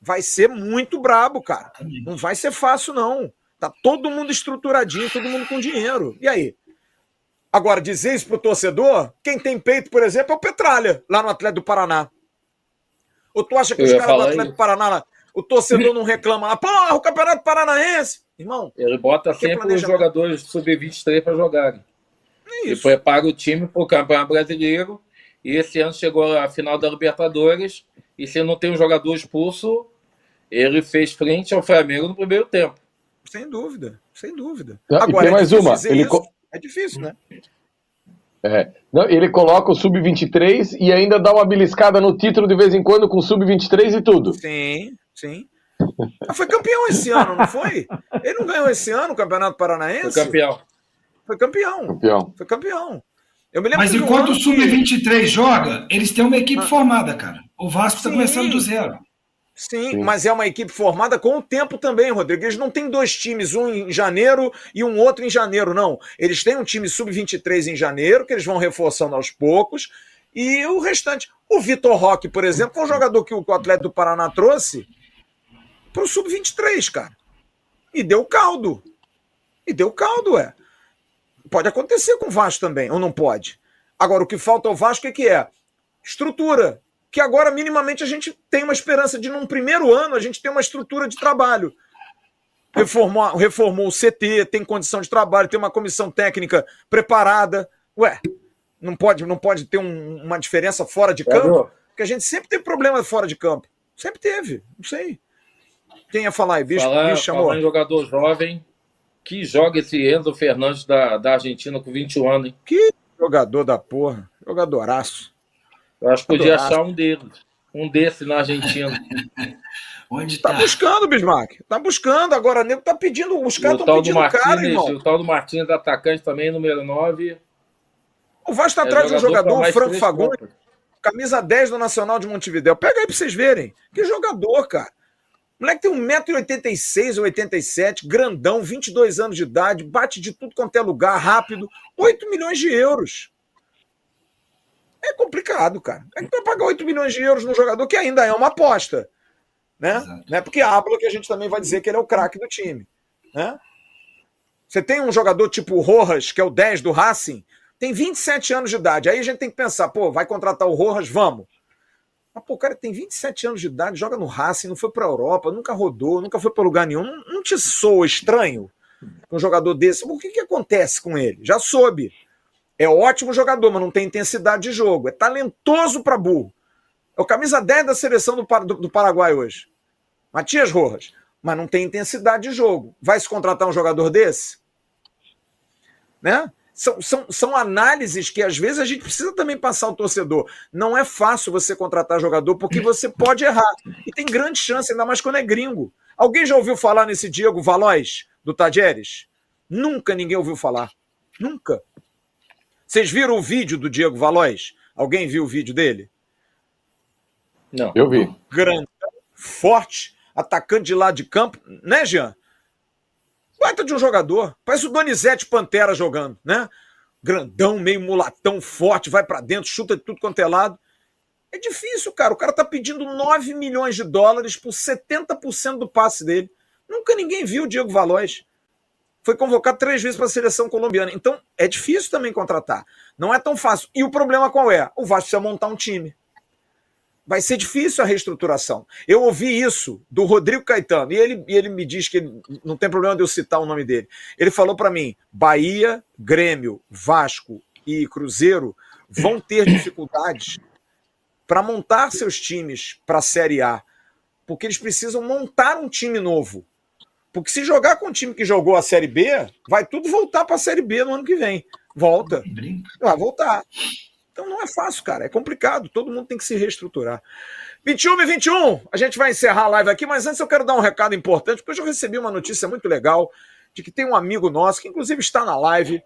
[SPEAKER 1] Vai ser muito brabo, cara. Não vai ser fácil, não. Tá todo mundo estruturadinho, todo mundo com dinheiro. E aí? Agora, dizer isso pro torcedor, quem tem peito, por exemplo, é o Petralha, lá no Atlético do Paraná. Ou tu acha que os caras do Atlético isso. do Paraná, o torcedor não reclama lá, porra, o Campeonato Paranaense? Irmão.
[SPEAKER 10] Ele bota sempre os jogadores sub-23 para jogarem. É e prepara o time para o Campeonato Brasileiro. E esse ano chegou à final da Libertadores E se não tem um jogador expulso, ele fez frente ao Flamengo no primeiro tempo.
[SPEAKER 1] Sem dúvida, sem dúvida.
[SPEAKER 8] Não, e tem
[SPEAKER 1] é
[SPEAKER 8] mais uma. Ele
[SPEAKER 1] isso.
[SPEAKER 8] co-
[SPEAKER 1] É difícil, né?
[SPEAKER 8] É. Não, ele coloca o sub-23 e ainda dá uma beliscada no título de vez em quando com o sub-23 e tudo.
[SPEAKER 1] Sim, sim. Ah, Foi campeão esse ano, não foi? Ele não ganhou esse ano o Campeonato Paranaense?
[SPEAKER 10] Foi campeão.
[SPEAKER 1] Foi campeão.
[SPEAKER 8] Campeão.
[SPEAKER 1] Foi campeão. Eu me lembro
[SPEAKER 6] Mas
[SPEAKER 1] um
[SPEAKER 6] enquanto
[SPEAKER 1] ano
[SPEAKER 6] o
[SPEAKER 1] que-
[SPEAKER 6] Sub-23 joga, eles têm uma equipe formada, cara. O Vasco está começando do zero.
[SPEAKER 1] Sim,
[SPEAKER 8] Sim.
[SPEAKER 1] mas é uma equipe formada com o tempo também, Rodrigo. Eles não têm dois times, um em janeiro e um outro em janeiro, não. Eles têm um time sub-23 em janeiro, que eles vão reforçando aos poucos, e o restante. O Vitor Roque, por exemplo, foi um jogador que o atleta do Paraná trouxe para o sub-23, cara. E deu caldo. E deu caldo, é. Pode acontecer com o Vasco também, ou não pode? Agora, o que falta ao Vasco é que é estrutura. Que agora, minimamente, a gente tem uma esperança de, num primeiro ano, a gente ter uma estrutura de trabalho. Reformou, reformou o CT, tem condição de trabalho, tem uma comissão técnica preparada. Ué, não pode, não pode ter um- uma diferença fora de campo? Porque a gente sempre teve problema fora de campo. Sempre teve, não sei. Quem ia falar aí? Bicho,
[SPEAKER 10] Falar,
[SPEAKER 1] bicho chamou.
[SPEAKER 10] falar em jogador jovem, que joga esse Enzo Fernandes da, da Argentina com 21 anos, hein?
[SPEAKER 1] Que jogador da porra. Jogadoraço.
[SPEAKER 10] Eu acho que podia achar um deles. Um desse na Argentina.
[SPEAKER 6] Onde
[SPEAKER 1] Tá
[SPEAKER 6] tá?
[SPEAKER 1] buscando, Bismarck. Tá buscando. Agora, o nego tá pedindo. Os caras
[SPEAKER 10] o
[SPEAKER 1] estão pedindo caro,
[SPEAKER 10] Martínez,
[SPEAKER 1] irmão.
[SPEAKER 10] o tal do Martins, atacante também, número 9.
[SPEAKER 1] O Vasco tá
[SPEAKER 10] É
[SPEAKER 1] atrás de um
[SPEAKER 10] jogador
[SPEAKER 1] Franco Fagundes, camisa 10 do Nacional de Montevidéu. Pega aí pra vocês verem. Que jogador, cara. O moleque tem 1,86m ou 87 grandão, 22 anos de idade, bate de tudo quanto é lugar, rápido. 8 milhões de euros. É complicado, cara. É que vai pagar 8 milhões de euros num jogador que ainda é uma aposta. Né?
[SPEAKER 6] Exato.
[SPEAKER 1] Não é porque habla que a gente também vai dizer que ele é o craque do time. Né? Você tem um jogador tipo o Rojas, que é o 10 do Racing, tem 27 anos de idade. Aí a gente tem que pensar, pô, vai contratar o Rojas? Vamos. Mas, pô, o cara tem 27 anos de idade, joga no Racing, não foi pra Europa, nunca rodou, nunca foi pra lugar nenhum. Não, não te soa estranho um jogador desse? O que, que acontece com ele? Já soube. É ótimo jogador, mas não tem intensidade de jogo. É talentoso pra burro. É o camisa 10 da seleção do, do- do Paraguai hoje. Matias Rojas. Mas não tem intensidade de jogo. Vai se contratar um jogador desse? Né? São, são, são análises que às vezes a gente precisa também passar ao torcedor. Não é fácil você contratar jogador porque você pode errar. E tem grande chance, ainda mais quando é gringo. Alguém já ouviu falar nesse Diego Valois, do Tajeres? Nunca ninguém ouviu falar. Nunca. Vocês viram o vídeo do Diego Valois? Alguém viu o vídeo dele?
[SPEAKER 10] Não.
[SPEAKER 8] Eu vi.
[SPEAKER 1] grandão, forte, atacante de lado de campo, né, Jean? Baita de um jogador. Parece o Donizete Pantera jogando, né? Grandão, meio mulatão, forte, vai pra dentro, chuta de tudo quanto é lado. É difícil, cara. O cara tá pedindo 9 milhões de dólares por 70% do passe dele. Nunca ninguém viu o Diego Valois. Foi convocado três vezes para a seleção colombiana. Então, é difícil também contratar. Não é tão fácil. E o problema qual é? O Vasco precisa montar um time vai ser difícil a reestruturação. Eu ouvi isso do Rodrigo Caetano, e ele, e ele me diz que ele- não tem problema de eu citar o nome dele. Ele falou para mim: Bahia, Grêmio, Vasco e Cruzeiro vão ter dificuldades para montar seus times para a Série A, porque eles precisam montar um time novo. Porque se jogar com o time que jogou a Série B, vai tudo voltar para a Série B no ano que vem. Volta. Vai voltar. Então não é fácil, cara. É complicado. Todo mundo tem que se reestruturar. 21 e 21, a gente vai encerrar a live aqui, mas antes eu quero dar um recado importante, porque hoje eu recebi uma notícia muito legal de que tem um amigo nosso, que inclusive está na live,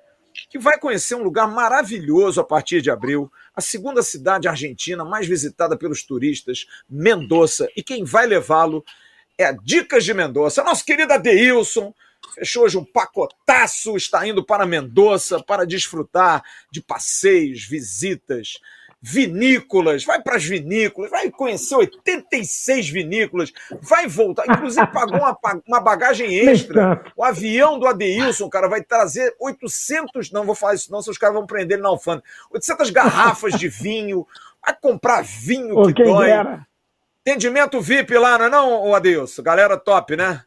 [SPEAKER 1] que vai conhecer um lugar maravilhoso a partir de abril, a segunda cidade argentina mais visitada pelos turistas, Mendoza. E quem vai levá-lo é a Dicas de Mendoza. Nosso querido Adeilson fechou hoje um pacotaço, está indo para Mendoza para desfrutar de passeios, visitas, vinícolas, vai para as vinícolas, vai conhecer 86 vinícolas, vai voltar, inclusive pagou uma, uma bagagem extra. O avião do Adeilson, cara, vai trazer 800, não vou falar isso não, senão os caras vão prender ele na alfândega, 800 garrafas de vinho, vai comprar vinho que dói.
[SPEAKER 5] dera.
[SPEAKER 1] Atendimento VIP lá, não é não, ô Adeilson? Galera top, né?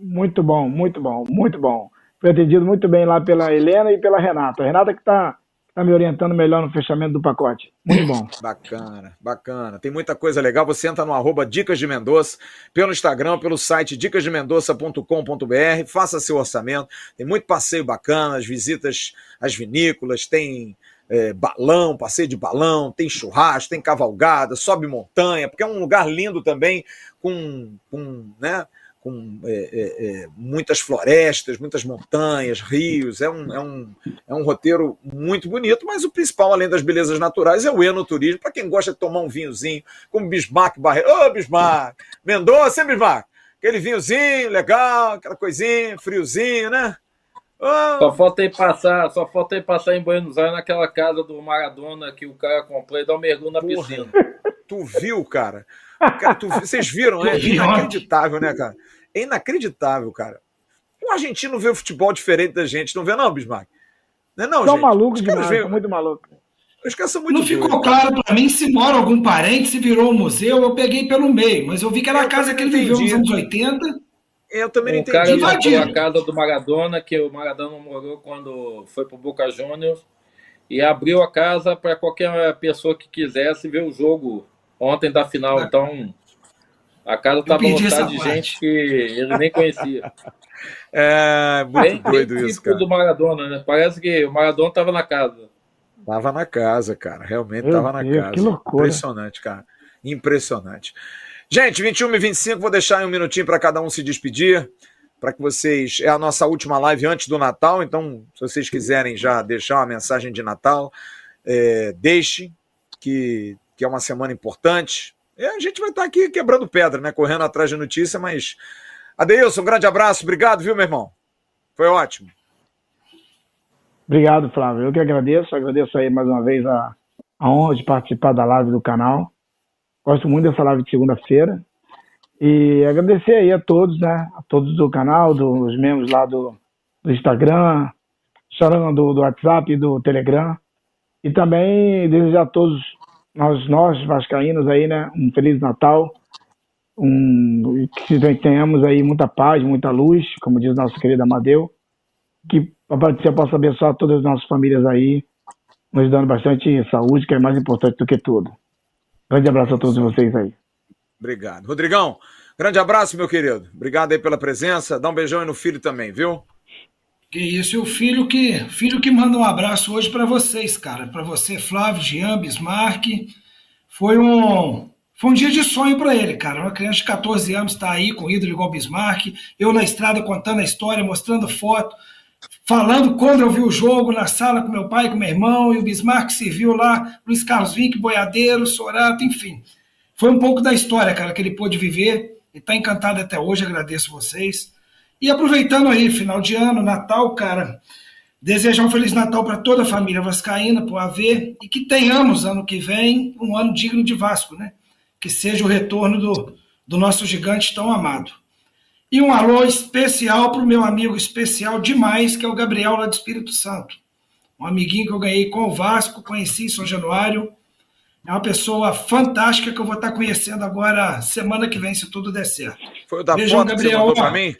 [SPEAKER 5] Muito bom, muito bom, muito bom. Foi atendido muito bem lá pela Helena e pela Renata. A Renata que está tá me orientando melhor no fechamento do pacote. Muito bom.
[SPEAKER 1] Bacana, bacana. Tem muita coisa legal. Você entra no arroba Dicas de Mendonça, pelo Instagram, pelo site dicasdemendoça.com.br, faça seu orçamento. Tem muito passeio bacana, as visitas às vinícolas, tem é, balão, passeio de balão, tem churrasco, tem cavalgada, sobe montanha, porque é um lugar lindo também, com, com né? com é, é, é, muitas florestas, muitas montanhas, rios. É um, é, um, é um roteiro muito bonito, mas o principal, além das belezas naturais, é o enoturismo, para quem gosta de tomar um vinhozinho, como Bismarck Barreiro. Ô, oh, Bismarck! Mendonça, hein, Bismarck? Aquele vinhozinho legal, aquela coisinha, friozinho, né?
[SPEAKER 10] Oh. Só falta aí passar, só falta aí passar em Buenos Aires naquela casa do Maradona que o cara comprou e dá um mergulho na Porra. piscina.
[SPEAKER 1] Tu viu, cara? cara tu, vocês viram, né? Inacreditável, né, cara? É inacreditável, cara. O argentino vê o futebol diferente da gente, não vê, não, Bismarck? Não é não,
[SPEAKER 5] São malucos demais, veem... muito maluco.
[SPEAKER 6] Os caras são muito Não ficou claro para mim se mora algum parente, se virou um museu, eu peguei pelo meio, mas eu vi que era a casa que ele viveu nos anos 80.
[SPEAKER 1] Eu também
[SPEAKER 10] não
[SPEAKER 1] entendi.
[SPEAKER 10] O cara invadiu a casa do Maradona, que o Maradona morou quando foi pro Boca Juniors, e abriu a casa para qualquer pessoa que quisesse ver o jogo ontem da final. Ah. Então, a casa estava lotada de gente que ele nem conhecia.
[SPEAKER 1] É, muito Bem, doido isso, cara.
[SPEAKER 10] do Maradona, né? Parece que o Maradona estava na casa.
[SPEAKER 1] Tava na casa, cara. Realmente estava na Deus, casa.
[SPEAKER 5] Que loucura.
[SPEAKER 1] Impressionante, cara. Impressionante. Gente, 21 e 25, vou deixar um minutinho para cada um se despedir. Para que vocês. É a nossa última live antes do Natal, então, se vocês quiserem já deixar uma mensagem de Natal, é, deixe, que, que é uma semana importante. E a gente vai estar aqui quebrando pedra, né? Correndo atrás de notícia, mas. Adeilson, um grande abraço, obrigado, viu, meu irmão? Foi ótimo.
[SPEAKER 5] Obrigado, Flávio. Eu que agradeço, agradeço aí mais uma vez a, a honra de participar da live do canal. Gosto muito dessa live de segunda-feira. E agradecer aí a todos, né? A todos do canal, dos membros lá do, do Instagram, do, do WhatsApp do Telegram. E também desejar a todos nós, nós vascaínos aí, né, um Feliz Natal, um, que tenhamos aí muita paz, muita luz, como diz nosso querido Amadeu, que a Papai possa abençoar todas as nossas famílias aí, nos dando bastante saúde, que é mais importante do que tudo. Grande abraço a todos vocês aí.
[SPEAKER 1] Obrigado. Rodrigão, grande abraço, meu querido. Obrigado aí pela presença. Dá um beijão aí no filho também, viu?
[SPEAKER 6] Que isso, e o filho que, filho que manda um abraço hoje para vocês, cara. Para você, Flávio, Jean, Bismarck. Foi um, foi um dia de sonho para ele, cara. Uma criança de 14 anos está aí com ídolo igual Bismarck. Eu na estrada contando a história, mostrando foto, falando quando eu vi o jogo na sala com meu pai, com meu irmão. E o Bismarck serviu lá, Luiz Carlos Vinck, Boiadeiro, Sorato, enfim. Foi um pouco da história, cara, que ele pôde viver. E está encantado até hoje, agradeço vocês. E aproveitando aí, final de ano, Natal, cara, desejar um Feliz Natal para toda a família vascaína, para o AV, e que tenhamos ano que vem um ano digno de Vasco, né? Que seja o retorno do, do nosso gigante tão amado. E um alô especial para o meu amigo especial demais, que é o Gabriel lá do Espírito Santo. Um amiguinho que eu ganhei com o Vasco, conheci em São Januário. É uma pessoa fantástica que eu vou estar conhecendo agora semana que vem, se tudo der certo.
[SPEAKER 1] Foi o da Beijão, foto Gabriel. Que você mim?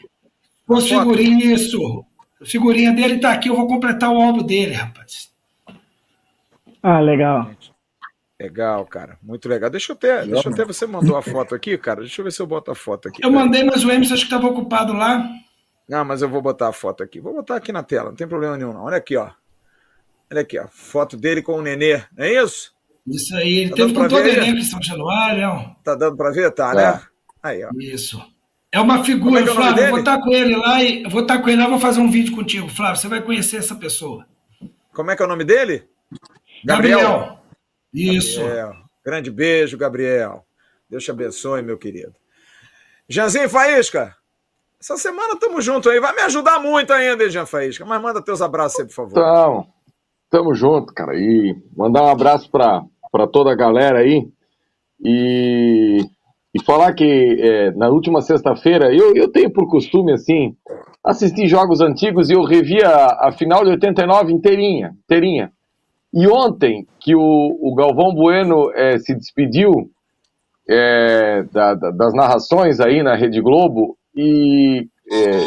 [SPEAKER 6] O figurinha, isso. A figurinha dele tá aqui, eu vou completar o álbum dele, rapaz.
[SPEAKER 5] Ah, legal.
[SPEAKER 1] Legal, cara. Muito legal. Deixa eu ter, deixa eu ter. Você mandou a foto aqui, cara? Deixa eu ver se eu boto a foto aqui.
[SPEAKER 6] Eu mandei, mas o Emerson acho que estava ocupado lá.
[SPEAKER 1] Não, mas eu vou botar a foto aqui. Vou botar aqui na tela, não tem problema nenhum, não. Olha aqui, ó. Olha aqui, ó. Foto dele com o Nenê, não é isso?
[SPEAKER 6] Isso aí, ele tá teve com todo o elenco em São Januário.
[SPEAKER 1] Tá dando pra ver? Tá, né? Aí, ó.
[SPEAKER 6] Isso. É uma figura, é, é Flávio. Eu vou estar com ele lá e vou estar com ele lá, vou fazer um vídeo contigo, Flávio. Você vai conhecer essa pessoa.
[SPEAKER 1] Como é que é o nome dele?
[SPEAKER 6] Gabriel. Gabriel. Isso.
[SPEAKER 1] Gabriel. Grande beijo, Gabriel. Deus te abençoe, meu querido. Janzinho Faísca, essa semana tamo junto aí. Vai me ajudar muito ainda, hein, Jean Faísca. Mas manda teus abraços aí, por favor.
[SPEAKER 8] Então, tamo junto, cara. E mandar um abraço para toda a galera aí. E e falar que é, na última sexta-feira, eu, eu tenho por costume, assim, assistir jogos antigos e eu revi a, a final de 89 inteirinha, inteirinha. E ontem, que o, o Galvão Bueno é, se despediu é, da, da, das narrações aí na Rede Globo, e é,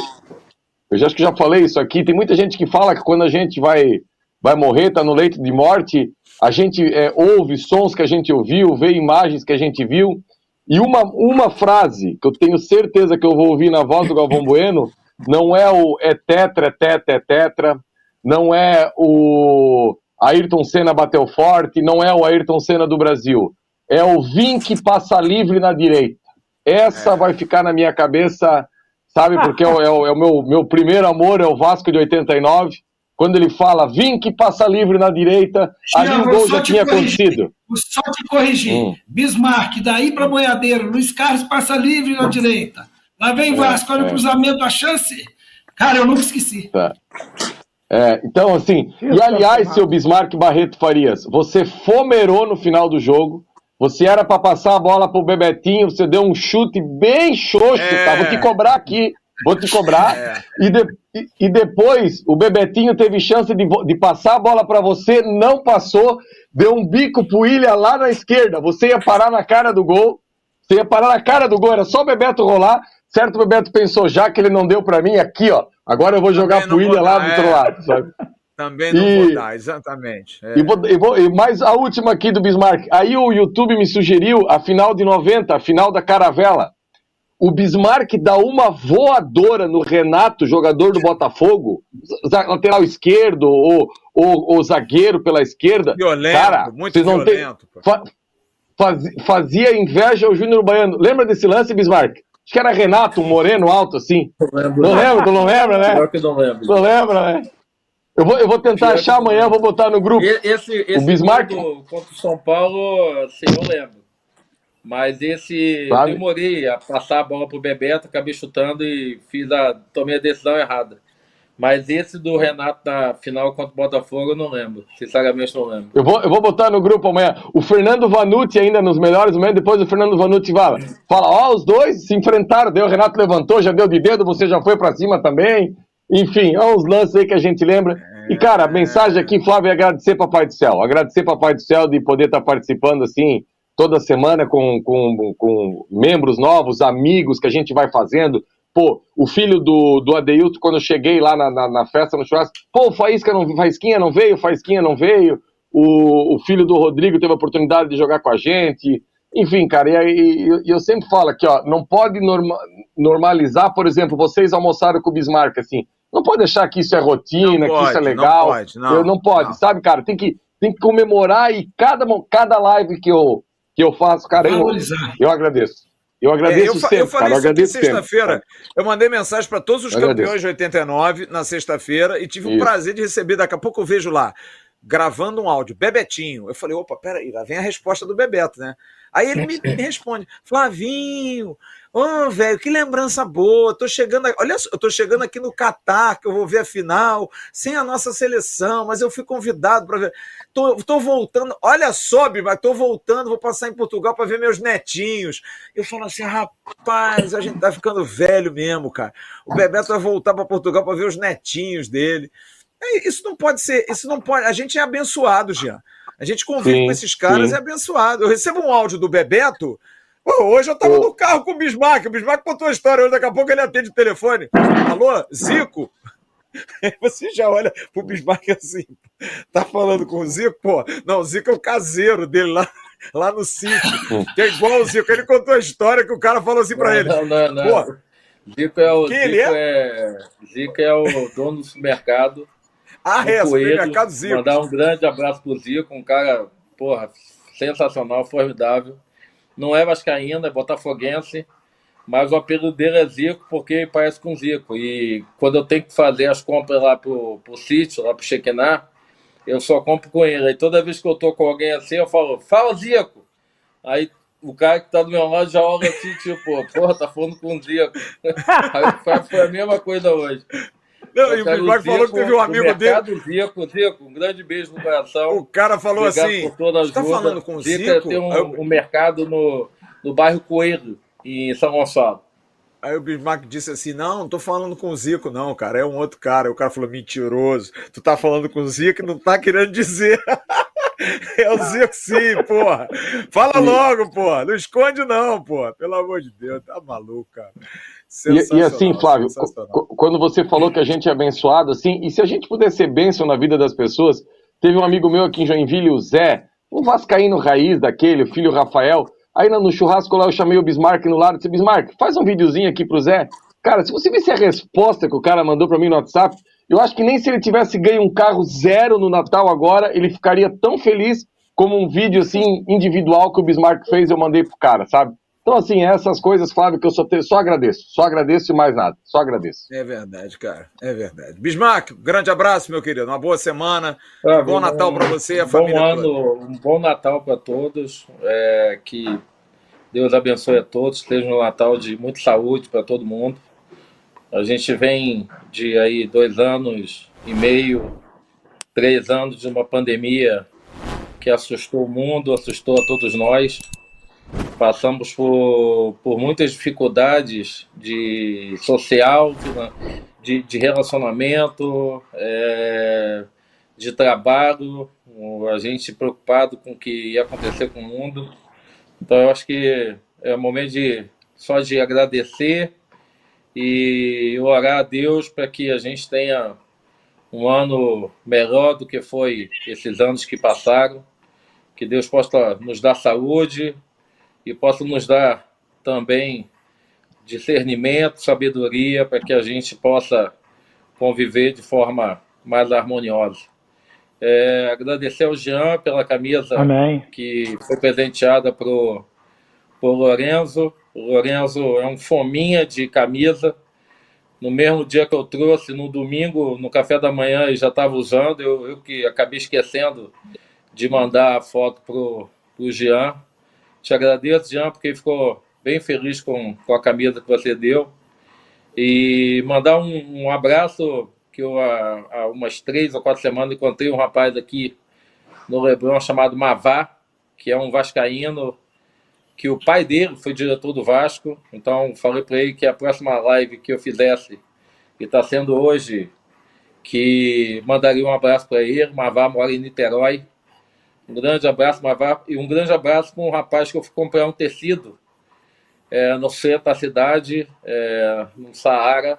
[SPEAKER 8] eu já, acho que já falei isso aqui, tem muita gente que fala que quando a gente vai vai morrer, está no leito de morte. A gente ouve sons que a gente ouviu, vê imagens que a gente viu. E uma, uma frase que eu tenho certeza que eu vou ouvir na voz do Galvão Bueno não é o é tetra, é tetra, é tetra, não é o Ayrton Senna bateu forte, não é o Ayrton Senna do Brasil. É o Vim que passa livre na direita. Essa é. vai ficar na minha cabeça, sabe? Porque é, o, é o meu, meu primeiro amor, é o Vasco de 89 quando ele fala vim que passa livre na direita, ali o gol já tinha corrigir, acontecido.
[SPEAKER 6] Só te corrigir. Hum. Bismarck, daí para Boiadeiro, Luiz Carlos passa livre na direita. Lá vem é, Vasco, olha é. o cruzamento, a chance. Cara, eu nunca esqueci.
[SPEAKER 8] Tá. É, então, assim, e aliás, seu Bismarck Barreto Farias, você fomerou no final do jogo, você era para passar a bola pro Bebetinho, você deu um chute bem xoxo, é. tá? Vou te cobrar aqui vou te cobrar. É. E, de, e, e, depois o Bebetinho teve chance de, de passar a bola para você, não passou, deu um bico pro Ilha lá na esquerda. Você ia parar na cara do gol, você ia parar na cara do gol, era só o Bebeto rolar. Certo, o Bebeto pensou, já que ele não deu para mim, aqui, ó, agora eu vou jogar pro Ilha lá do outro é. lado, sabe?
[SPEAKER 1] Também não e, vou dar, exatamente.
[SPEAKER 8] É. E, vou, e, vou, e mais a última aqui do Bismarck. Aí o YouTube me sugeriu a final de 90, a final da Caravela o Bismarck dá uma voadora no Renato, jogador do Botafogo, lateral esquerdo ou, ou, ou zagueiro pela esquerda.
[SPEAKER 1] Violento, Cara, muito violento. Tem,
[SPEAKER 8] fa, faz, fazia inveja ao Júnior Baiano. Lembra desse lance, Bismarck? Acho que era Renato, um moreno alto assim. Não lembro. Não lembra, tu não lembra, né?
[SPEAKER 10] Claro que não lembro.
[SPEAKER 8] Não lembra, né? Eu vou, eu vou tentar achar amanhã, vou botar no grupo.
[SPEAKER 10] Esse, esse o Bismarck contra o São Paulo, sim, eu lembro. Mas esse Sabe? eu demorei a passar a bola pro Bebeto, acabei chutando e fiz a, tomei a decisão errada. Mas esse do Renato na final contra o Botafogo eu não lembro. Sinceramente não lembro.
[SPEAKER 8] Eu vou, eu vou botar no grupo amanhã. O Fernando Vanucci ainda nos melhores momentos, depois o Fernando Vanucci fala, fala, ó, os dois se enfrentaram, daí o Renato levantou, já deu de dedo, você já foi para cima também. Enfim, ó, uns lances aí que a gente lembra. E, cara, a mensagem aqui, Flávio, é agradecer Papai do Céu. Agradecer Papai do Céu de poder estar participando, assim, toda semana com, com, com membros novos, amigos que a gente vai fazendo. Pô, o filho do, do Adeilton, quando eu cheguei lá na, na, na festa no churrasco, pô, Faísca não, Faísquinha não veio, Faísquinha não veio. O, o filho do Rodrigo teve a oportunidade de jogar com a gente. Enfim, cara, e, e, e eu sempre falo aqui, ó, não pode norma, normalizar, por exemplo, vocês almoçaram com o Bismarck, assim, não pode achar que isso é rotina, pode, que isso é legal. Não pode, não, eu, não pode, não. sabe, cara, tem que, tem que comemorar e cada, cada live que eu, que eu faço, cara, eu, eu agradeço. Eu agradeço é, eu, sempre, eu falei cara, eu
[SPEAKER 1] sexta-feira. Eu mandei mensagem para todos os eu campeões agradeço. de 89 na sexta-feira e tive Isso. o prazer de receber. Daqui a pouco eu vejo lá, gravando um áudio, Bebetinho. Eu falei, opa, peraí, lá vem a resposta do Bebeto, né? Aí ele me, me responde, Flavinho, Ô, oh, velho, que lembrança boa. Tô chegando, olha, eu tô chegando aqui no Catar, que eu vou ver a final, sem a nossa seleção, mas eu fui convidado para ver. Tô, tô voltando, olha só, mas tô voltando, vou passar em Portugal para ver meus netinhos. Eu falo assim, rapaz, a gente tá ficando velho mesmo, cara. O Bebeto vai voltar para Portugal para ver os netinhos dele. Isso não pode ser, isso não pode. A gente é abençoado, Jean. A gente convive sim, com esses caras sim. é abençoado. Eu recebo um áudio do Bebeto Pô, hoje eu tava no carro com o Bismarck. O Bismarck contou a história hoje, daqui a pouco ele atende o telefone. Alô, Zico? Você já olha pro Bismarck assim, tá falando com o Zico? Pô, não, o Zico é o caseiro dele lá, lá no sítio, que é igual o Zico. Ele contou a história que o cara falou assim pra
[SPEAKER 10] não,
[SPEAKER 1] ele.
[SPEAKER 10] Não, não, não. Pô, Zico é o, Quem Zico ele é? é? Zico é o dono do supermercado.
[SPEAKER 1] Ah, é, supermercado Zico.
[SPEAKER 10] Mandar um grande abraço pro Zico, um cara, porra, sensacional, formidável não é vascaína, é botafoguense, mas o apelido dele é Zico porque parece com Zico. E quando eu tenho que fazer as compras lá pro, pro sítio, lá pro Chequiná, eu só compro com ele. E toda vez que eu tô com alguém assim, eu falo, fala Zico! Aí o cara que tá do meu lado já olha assim, tipo, porra, tá falando com o Zico. Aí foi a mesma coisa hoje.
[SPEAKER 1] Não, e o Bismarck falou que teve um amigo
[SPEAKER 10] dele. Zico, Zico, um grande beijo no coração.
[SPEAKER 1] O cara falou Obrigado assim:
[SPEAKER 10] por toda ajuda. Tá falando com o Zico? Zico tem um, um, mercado no, no bairro Coelho, em São Gonçalo.
[SPEAKER 1] Aí o Bismarck disse assim: Não, não tô falando com o Zico, não, cara, é um outro cara. Aí o cara falou: Mentiroso, tu tá falando com o Zico e não tá querendo dizer. É o Zirci, porra. Fala logo, porra. Não esconde, não, porra. Pelo amor de Deus, tá maluco, cara.
[SPEAKER 8] E, e, assim, Flávio, quando você falou que a gente é abençoado, assim, e se a gente puder ser bênção na vida das pessoas, teve um amigo meu aqui em Joinville, o Zé, um vascaíno raiz daquele, o filho Rafael, aí no churrasco lá eu chamei o Bismarck no lado e disse, Bismarck, faz um videozinho aqui pro Zé. Cara, se você visse a resposta que o cara mandou para mim no WhatsApp, eu acho que nem se ele tivesse ganho um carro zero no Natal agora, ele ficaria tão feliz como um vídeo assim individual que o Bismarck fez, eu mandei pro cara, sabe? Então, assim, essas coisas, Flávio, que eu só, te... só agradeço. Só agradeço e mais nada. Só agradeço.
[SPEAKER 1] É verdade, cara. É verdade. Bismarck, um grande abraço, meu querido. Uma boa semana. Ah, bom, bom Natal para você e a
[SPEAKER 10] bom
[SPEAKER 1] família.
[SPEAKER 10] Ano, toda. Um bom Natal para todos. É, que Deus abençoe a todos. Esteja um Natal de muita saúde para todo mundo. A gente vem de aí dois anos e meio, três anos de uma pandemia que assustou o mundo, assustou a todos nós. Passamos por, por muitas dificuldades de social, de, de relacionamento, é, de trabalho, a gente preocupado com o que ia acontecer com o mundo. Então eu acho que é o momento de só de agradecer e orar a Deus para que a gente tenha um ano melhor do que foi esses anos que passaram. Que Deus possa nos dar saúde e possa nos dar também discernimento, sabedoria, para que a gente possa conviver de forma mais harmoniosa. É, agradecer ao Jean pela camisa
[SPEAKER 5] Amém.
[SPEAKER 10] que foi presenteada para o Lorenzo. O Lorenzo é um fominha de camisa. No mesmo dia que eu trouxe, no domingo, no café da manhã, ele já estava usando. Eu, eu, que acabei esquecendo de mandar a foto pro, pro Jean. Te agradeço, Jean, porque ficou bem feliz com, com a camisa que você deu. E mandar um, um abraço, que eu há, há, umas três ou quatro semanas encontrei um rapaz aqui no Leblon chamado Mavá, que é um vascaíno que o pai dele foi diretor do Vasco, então falei para ele que a próxima live que eu fizesse, e está sendo hoje, que mandaria um abraço para ele. Mavá mora em Niterói. Um grande abraço, Mavá, e um grande abraço para um rapaz que eu fui comprar um tecido é, no centro da cidade, é, no Saara.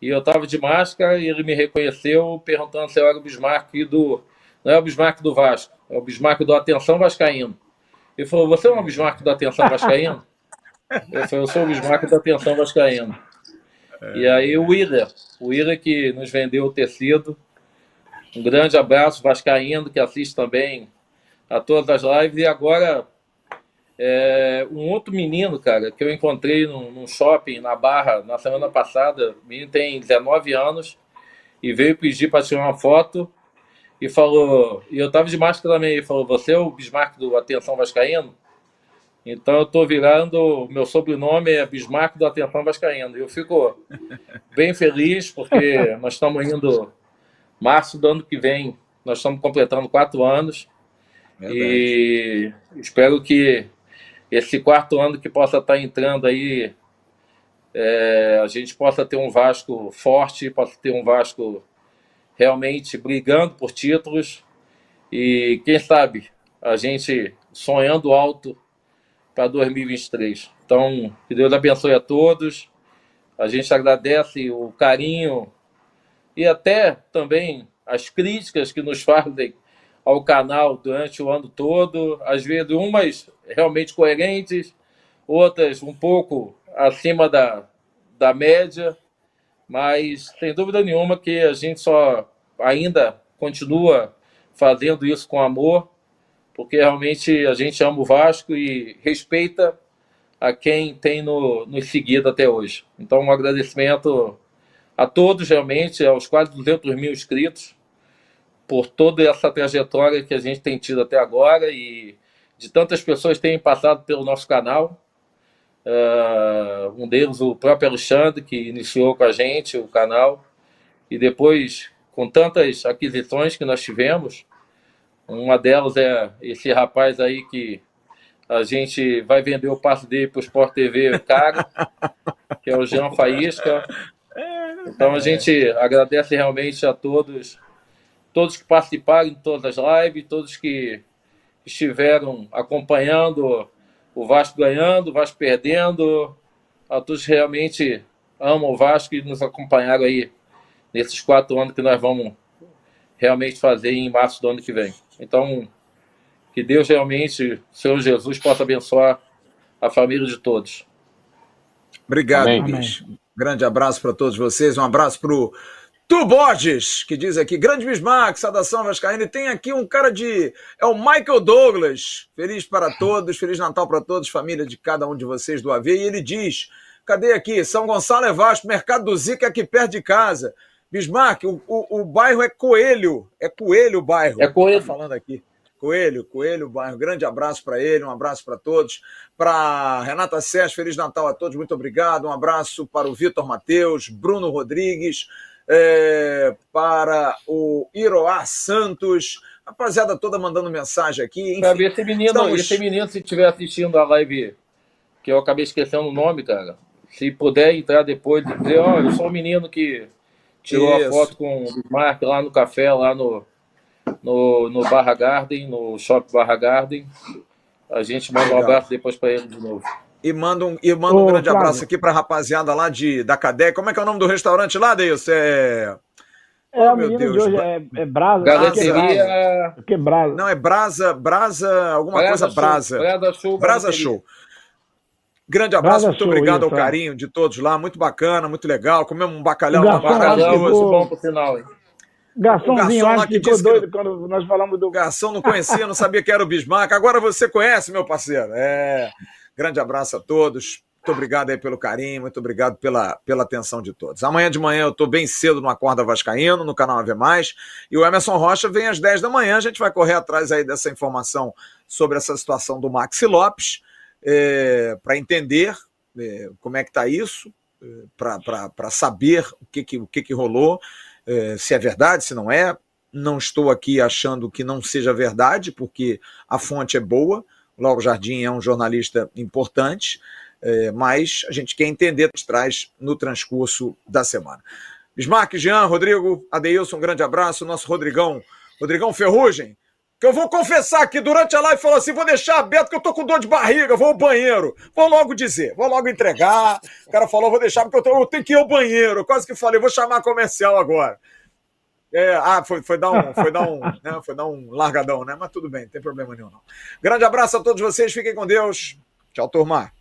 [SPEAKER 10] E eu estava de máscara e ele me reconheceu, perguntando se eu era o Bismarck do. Não é o Bismarck do Vasco, é o Bismarck do Atenção Vascaíno. Ele falou: Você é um Bismarck da Atenção Vascaíno? Eu falei: Eu sou o Bismarck da Atenção Vascaíno. É. E aí o Willer, o Willer que nos vendeu o tecido. Um grande abraço, Vascaíno, que assiste também a todas as lives. E agora, é, um outro menino, cara, que eu encontrei num, num, shopping na Barra na semana passada. O menino tem 19 anos e veio pedir para tirar uma foto e falou, e eu tava de máscara também, ele falou, você é o Bismarck do Atenção Vascaíno? Então eu tô virando, meu sobrenome é Bismarck do Atenção Vascaíno. E eu fico bem feliz porque nós estamos indo, março do ano que vem, nós estamos completando quatro anos. Verdade. E espero que esse quarto ano que possa estar entrando aí, é, a gente possa ter um Vasco forte, possa ter um Vasco realmente brigando por títulos e quem sabe a gente sonhando alto para 2023. Então, que Deus abençoe a todos. A gente agradece o carinho e até também as críticas que nos fazem ao canal durante o ano todo, às vezes umas realmente coerentes, outras um pouco acima da, da média, mas sem dúvida nenhuma que a gente só ainda continua fazendo isso com amor, porque realmente a gente ama o Vasco e respeita a quem tem no, nos seguido até hoje. Então, um agradecimento a todos, realmente, aos quase 200 mil inscritos, por toda essa trajetória que a gente tem tido até agora e de tantas pessoas que têm passado pelo nosso canal. Uh, um deles, o próprio Alexandre, que iniciou com a gente o canal, e depois com tantas aquisições que nós tivemos. Uma delas é esse rapaz aí que a gente vai vender o passe dele para o Sport TV caro, que é o Jean Faísca. Então a gente agradece realmente a todos todos que participaram de todas as lives, todos que estiveram acompanhando o Vasco ganhando, o Vasco perdendo, a todos que realmente amam o Vasco e nos acompanharam aí nesses quatro anos que nós vamos realmente fazer em março do ano que vem. Então, que Deus realmente, o Senhor Jesus, possa abençoar a família de todos.
[SPEAKER 1] Obrigado, bicho. Grande abraço para todos vocês. Um abraço para o Tu Borges, que diz aqui, grande Bismarck, saudação Vascaína. E tem aqui um cara de. É o Michael Douglas. Feliz para todos, Feliz Natal para todos, família de cada um de vocês do AV. E ele diz: cadê aqui? São Gonçalo é Vasco, Mercado do Zica é aqui perto de casa. Bismarck, o, o, o bairro é Coelho. É Coelho o bairro.
[SPEAKER 10] É Coelho.
[SPEAKER 1] Tá falando aqui. Coelho, Coelho, bairro. Grande abraço para ele, um abraço para todos. Para Renata Sérgio, Feliz Natal a todos, muito obrigado. Um abraço para o Vitor Mateus, Bruno Rodrigues é, para o Iroá Santos, rapaziada toda mandando mensagem aqui.
[SPEAKER 10] Enfim, esse menino, estamos... esse menino, se estiver assistindo a live, que eu acabei esquecendo o nome, cara, se puder entrar depois e dizer, ó, oh, eu sou um menino que tirou Isso. a foto com o Mark lá no café, lá no, no, no Barra Garden, no Shopping Barra Garden. A gente manda um abraço depois para ele de novo.
[SPEAKER 1] E manda um, e manda um grande Flávio. abraço aqui para a rapaziada lá de, da Cadê. Como é que é o nome do restaurante lá, Deilson?
[SPEAKER 5] É. É, oh, meu Deus. de hoje é, é Brasa.
[SPEAKER 10] Galeteria.
[SPEAKER 1] O que é Brasa? Não, é Brasa, Brasa, alguma Brasa coisa Brasa.
[SPEAKER 10] Brasa Show.
[SPEAKER 1] Brasa Show. Grande abraço, Brasa muito show, obrigado isso, ao é. carinho de todos lá, muito bacana, muito legal. Comemos um bacalhau
[SPEAKER 5] maravilhoso.
[SPEAKER 10] Bom pro sinal, hein?
[SPEAKER 5] Garçomzinho lá que ficou doido que... quando nós falamos do.
[SPEAKER 1] Garçom não conhecia, não sabia que era o Bismarck. Agora você conhece, meu parceiro. É. Grande abraço a todos. Muito obrigado aí pelo carinho, muito obrigado pela, pela atenção de todos. Amanhã de manhã eu estou bem cedo no Acorda Vascaíno, no canal Ave Mais, e o Emerson Rocha vem às 10 da manhã. A gente vai correr atrás aí dessa informação sobre essa situação do Maxi Lopes, é, para entender é, como é que está isso, é, para saber o que, que, o que, que rolou, é, se é verdade, se não é. Não estou aqui achando que não seja verdade, porque a fonte é boa. Lauro Jardim é um jornalista importante, é, mas a gente quer entender o que traz no transcurso da semana. Bismarck, Jean, Rodrigo, Adeilson, um grande abraço. Nosso Rodrigão, Rodrigão Ferrugem, que eu vou confessar que durante a live falou assim: vou deixar aberto que eu tô com dor de barriga, vou ao banheiro. Vou logo dizer, vou logo entregar. O cara falou: vou deixar porque eu, tô, eu tenho que ir ao banheiro. Quase que falei: vou chamar comercial agora. É, ah, foi, foi dar um, foi dar um, né, foi dar um largadão, né? Mas tudo bem, não tem problema nenhum não. Grande abraço a todos vocês, fiquem com Deus. Tchau, turma.